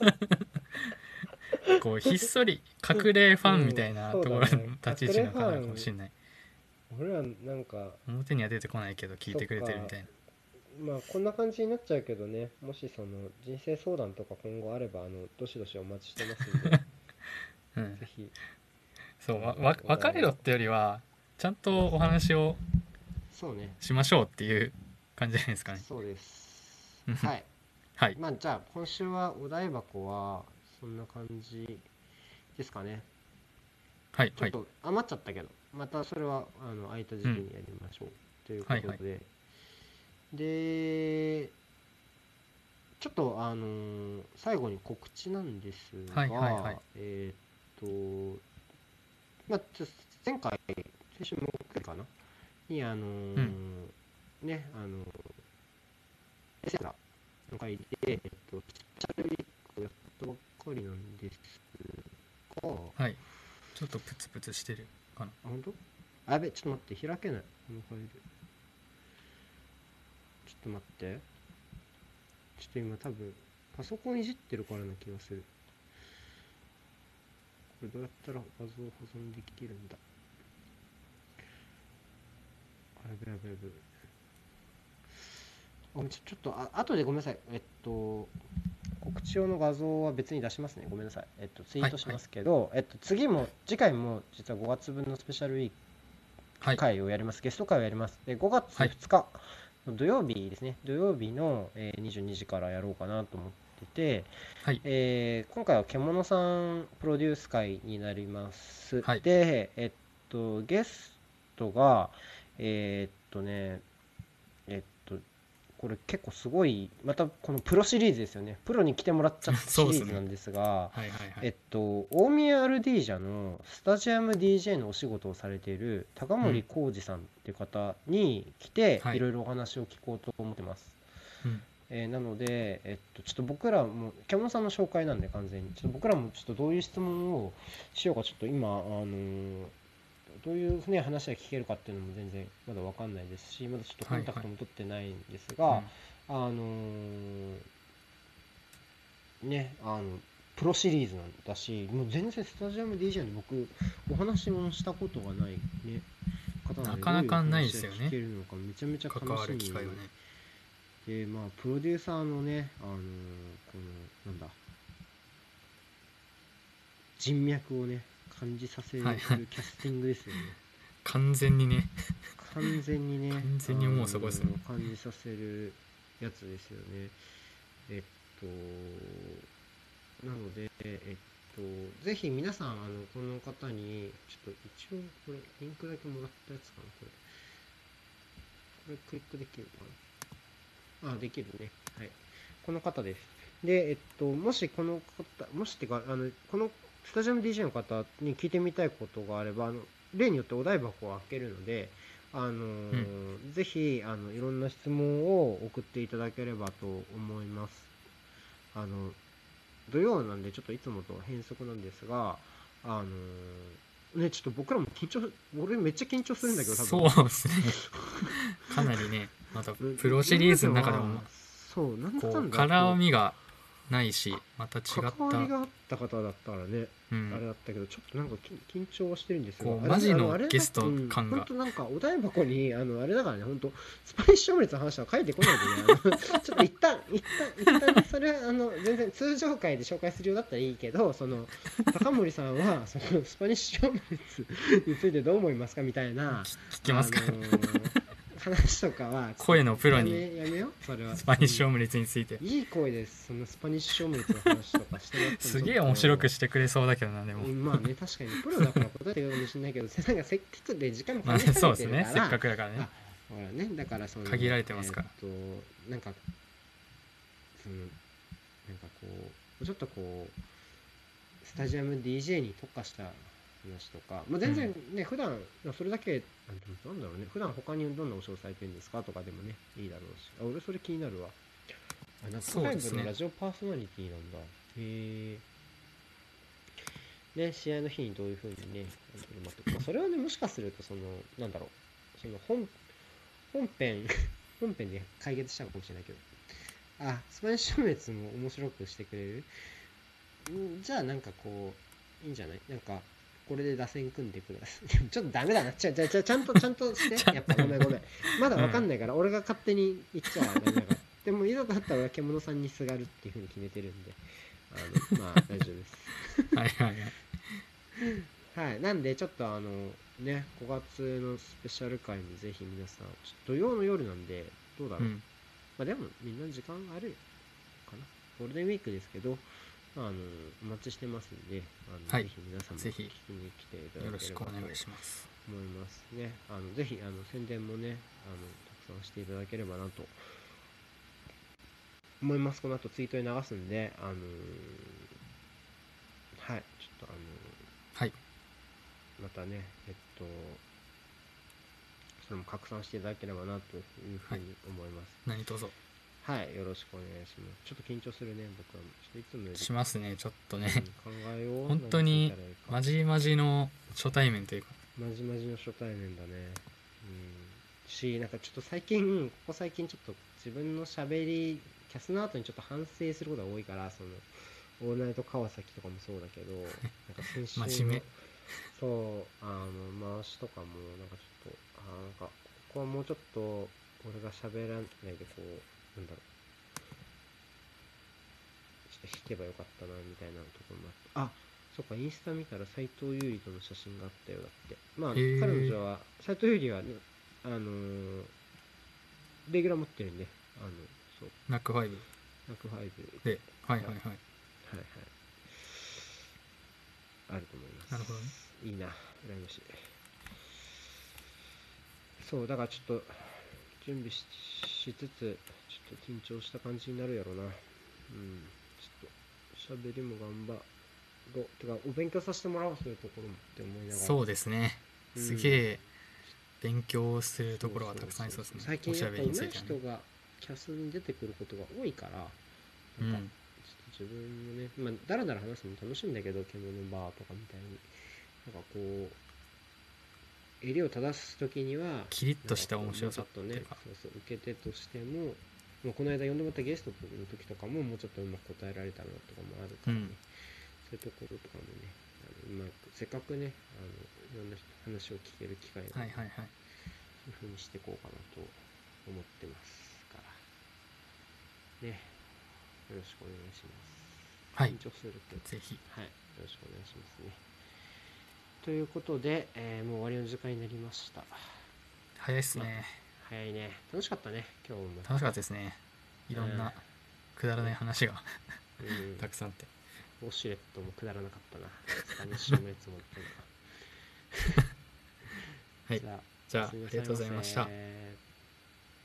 こうひっそり隠れファンみたいなうんところの立ち位置の方なのかもしれない。俺らなんか表には出てこないけど聞いてくれてるみたいな。まあこんな感じになっちゃうけどね。もしその人生相談とか今後あればあのどしどしお待ちしてますんで。うん。ぜひ。そうわわ別れろってよりはちゃんとお話をしましょうっていう感じじゃないですかね。そうです。うんはい。はい。まあじゃあ今週はお題箱はそんな感じですかね。はいはい。ちょっと余っちゃったけど、またそれはあの空いた時期にやりましょう、ということで、はいはでちょっとあのー最後に告知なんですが、はいはいはい。えーっとまあ前回先週木曜日かな？にあのーねあのー、セーラの回で、えっと、スペシャルウィークをやったばっかりなんですが、はいちょっとプツプツしてるかなあ、本当？あ、やべ、ちょっと待って、開けない。このファイル。ちょっと待って。ちょっと今多分、パソコンいじってるからな気がする。これどうやったら画像保存できるんだあ、やべやべやべ。あちょちょっとあ後でごめんなさい。えっと、告知用の画像は別に出しますね。ごめんなさい。えっと、ツイートしますけど、えっと、次も、次回も実は5月分のスペシャルウィークはい会をやります、ゲスト会をやります。で、5月はい2日の土曜日ですね、土曜日の、えー22時からやろうかなと思ってて、はいえー今回は獣さんプロデュース会になります。はいで、えっと、ゲストが、えーっとね、えっと、これ結構すごい、またこのプロシリーズですよね。プロに来てもらっちゃった シリーズなんですが、はいはいはい。えっと、大宮アルディージャのスタジアム DJ のお仕事をされている高森浩二さんっていう方に来て、はい。いろいろお話を聞こうと思ってます。うん。えーなので、えっと、ちょっと僕らも、獣さんの紹介なんで完全に、ちょっと僕らもちょっとどういう質問をしようか、ちょっと今、あのーどういうふうに話が聞けるかっていうのも全然まだわかんないですし、まだちょっとコンタクトも取ってないんですが、うんあのーね、あの、プロシリーズなんだし、もう全然スタジアム DJ に僕、お話もしたことがないね、方なので、なかなかないですよね。聞けるのかめちゃめちゃ楽しみ関わる機会はね。で、まあ、プロデューサーのね、あのーこの、なんだ、人脈をね、感じさせるはいはいキャスティングですよね。完全にね完全にね完全にもうそこですよね感じさせるやつですよねえっとなのでえっとぜひ皆さんあのこの方にちょっと一応これリンクだけもらったやつかなこれれクリックできるかなあ、できるね。はい。この方です。で、えっと、もしこの方、もしってか、あの、このスタジアム DJ の方に聞いてみたいことがあれば、あの例によってお題箱を開けるので、あのーぜひあのいろんな質問を送っていただければと思います。あの土曜なんでちょっといつもと変則なんですが、あのーねちょっと僕らも緊張俺めっちゃ緊張するんだけど多分。そうですね。かなりねまたプロシリーズの中でも そうなんだかんだ絡みがないしまた違った。関わりがあった方だったらね、うん。あれだったけどちょっとなんかき緊張はしてるんですがこうあれマジのゲストうん。感が。本当なんかお台箱にあのあれだからね本当スパニッシュオムレツの話は書いてこないでね。ちょっと一旦一旦一旦ねそれはあの全然通常回で紹介するようだったらいいけどその高森さんはそのスパニッシュオムレツについてどう思いますかみたいな。聞きますか、あのー話とかは声のプロにやめよそれは。スパニッシュオムレツについて。いい声です。そのスパニッシュオムレツの話とかしてもらってもすげえ面白くししてくれそうだけどなでも、まあね確かにプロだから答えてるかもしれないけどなんかせっかくで時間もまあ限られてるから、そうですね。せっかくだからね。あほらねだからその限られてますから。えーっとなんかそのなんかこうちょっとこうスタジアム DJ に特化した話とか、まあ、全然ね、普段それだけなんだろうね普段他にどんなお仕事されてるんですかとかでもねいいだろうしあ俺それ気になるわ。あナックフラジオパーソナリティなんだ。へえね、試合の日にどういうふうにね、まあまあそれはね、もしかすると、その、なんだろう、その本、本編、本編で解決したのかもしれないけど、あ、スパニッシュオムレツも面白くしてくれる？んじゃあ、なんかこう、いいんじゃない？なんか、これで打線組んでください。ちょっとダメだな。ちゃ、ちゃ、ちゃ、ちゃんと、ちゃんとして。やっぱごめんごめん。まだわかんないから、俺が勝手に言っちゃダメだから。でも、いざとなったら俺は獣さんにすがるっていうふうに決めてるんで、あの、まあ、大丈夫です。はいはいはいはい、なんでちょっとあのね5月のスペシャル回にぜひ皆さん土曜の夜なんでどうだろう、うんまあでもみんな時間あるかなゴールデンウィークですけどあのお待ちしてますんであの、はい。ぜひ皆さんもぜひ。聞きに来ていただければとしくお願いします思いますね。あのぜひあの宣伝もねあのたくさんしていただければなと思います。この後ツイートに流すんであのはい。ちょっとあのはい。またね、えっと、それも拡散していただければなというふうに思います。何卒はい、よろしくお願いします。ちょっと緊張するね、僕は。ちょっといつもしますねちょっとねうん考えよう。本当にまじまじの初対面というかまじまじの初対面だね。うん。し、なんかちょっと最近、ここ最近ちょっと自分の喋り、キャスの後にちょっと反省することが多いから、その、オールナイト川崎とかもそうだけど、なんか先週の真面目そう、あの、回しとかも、なんかちょっと、あーなんか、ここはもうちょっと、俺が喋らないで、こう、なんだろう。ちょっと弾けばよかったな、みたいなところもあって。あ、そっか、インスタ見たら斎藤優里との写真があったよ、だって。まあ、へー彼女は、斎藤優里はね、あのーレギュラー持ってるんで、あの、そう、ナックファイブナックファイブではいはいはいはいはい。あると思います。なるほどねいいな、羨ましい。そう、だからちょっと、準備しつつ、ちょっと緊張した感じになるやろうな。うん。ちょっと、喋りも頑張ろう。てか、お勉強させてもらおう、そういうところもって思いながら。そうですねうんすげえ勉強するところがたくさんありそうですね最近おしゃべやっぱい人がキャスに出てくることが多いから、なんか、うんちょっと自分もね、まあ、だらだら話すのも楽しいんだけど、獣バーとかみたいに。なんかこう、襟を正すときには、キリッとした面白さとねそうそう、受け手としても、もうこの間呼んでもらったゲストの時とかも、もうちょっとうまく答えられたのとかもあるからね、うんそういうところとかもね、あのうまく、せっかくね、あのいろんな人話を聞ける機会なので、はいはいはいそういう風にしていこうかなと思ってますから。ね。よろしくお願いします。はい緊張するけど。ぜひはい。よろしくお願いしますね。ということで、えーもう終わりの時間になりました。早いっすね早いね。楽しかったね、今日も。楽しかったですねいろんうんなくだらない話がうん たくさんあってウォシュレットもくだらなかったな。スパニッシュのやつもあったな。はい じゃあ、ありがとうございましたせ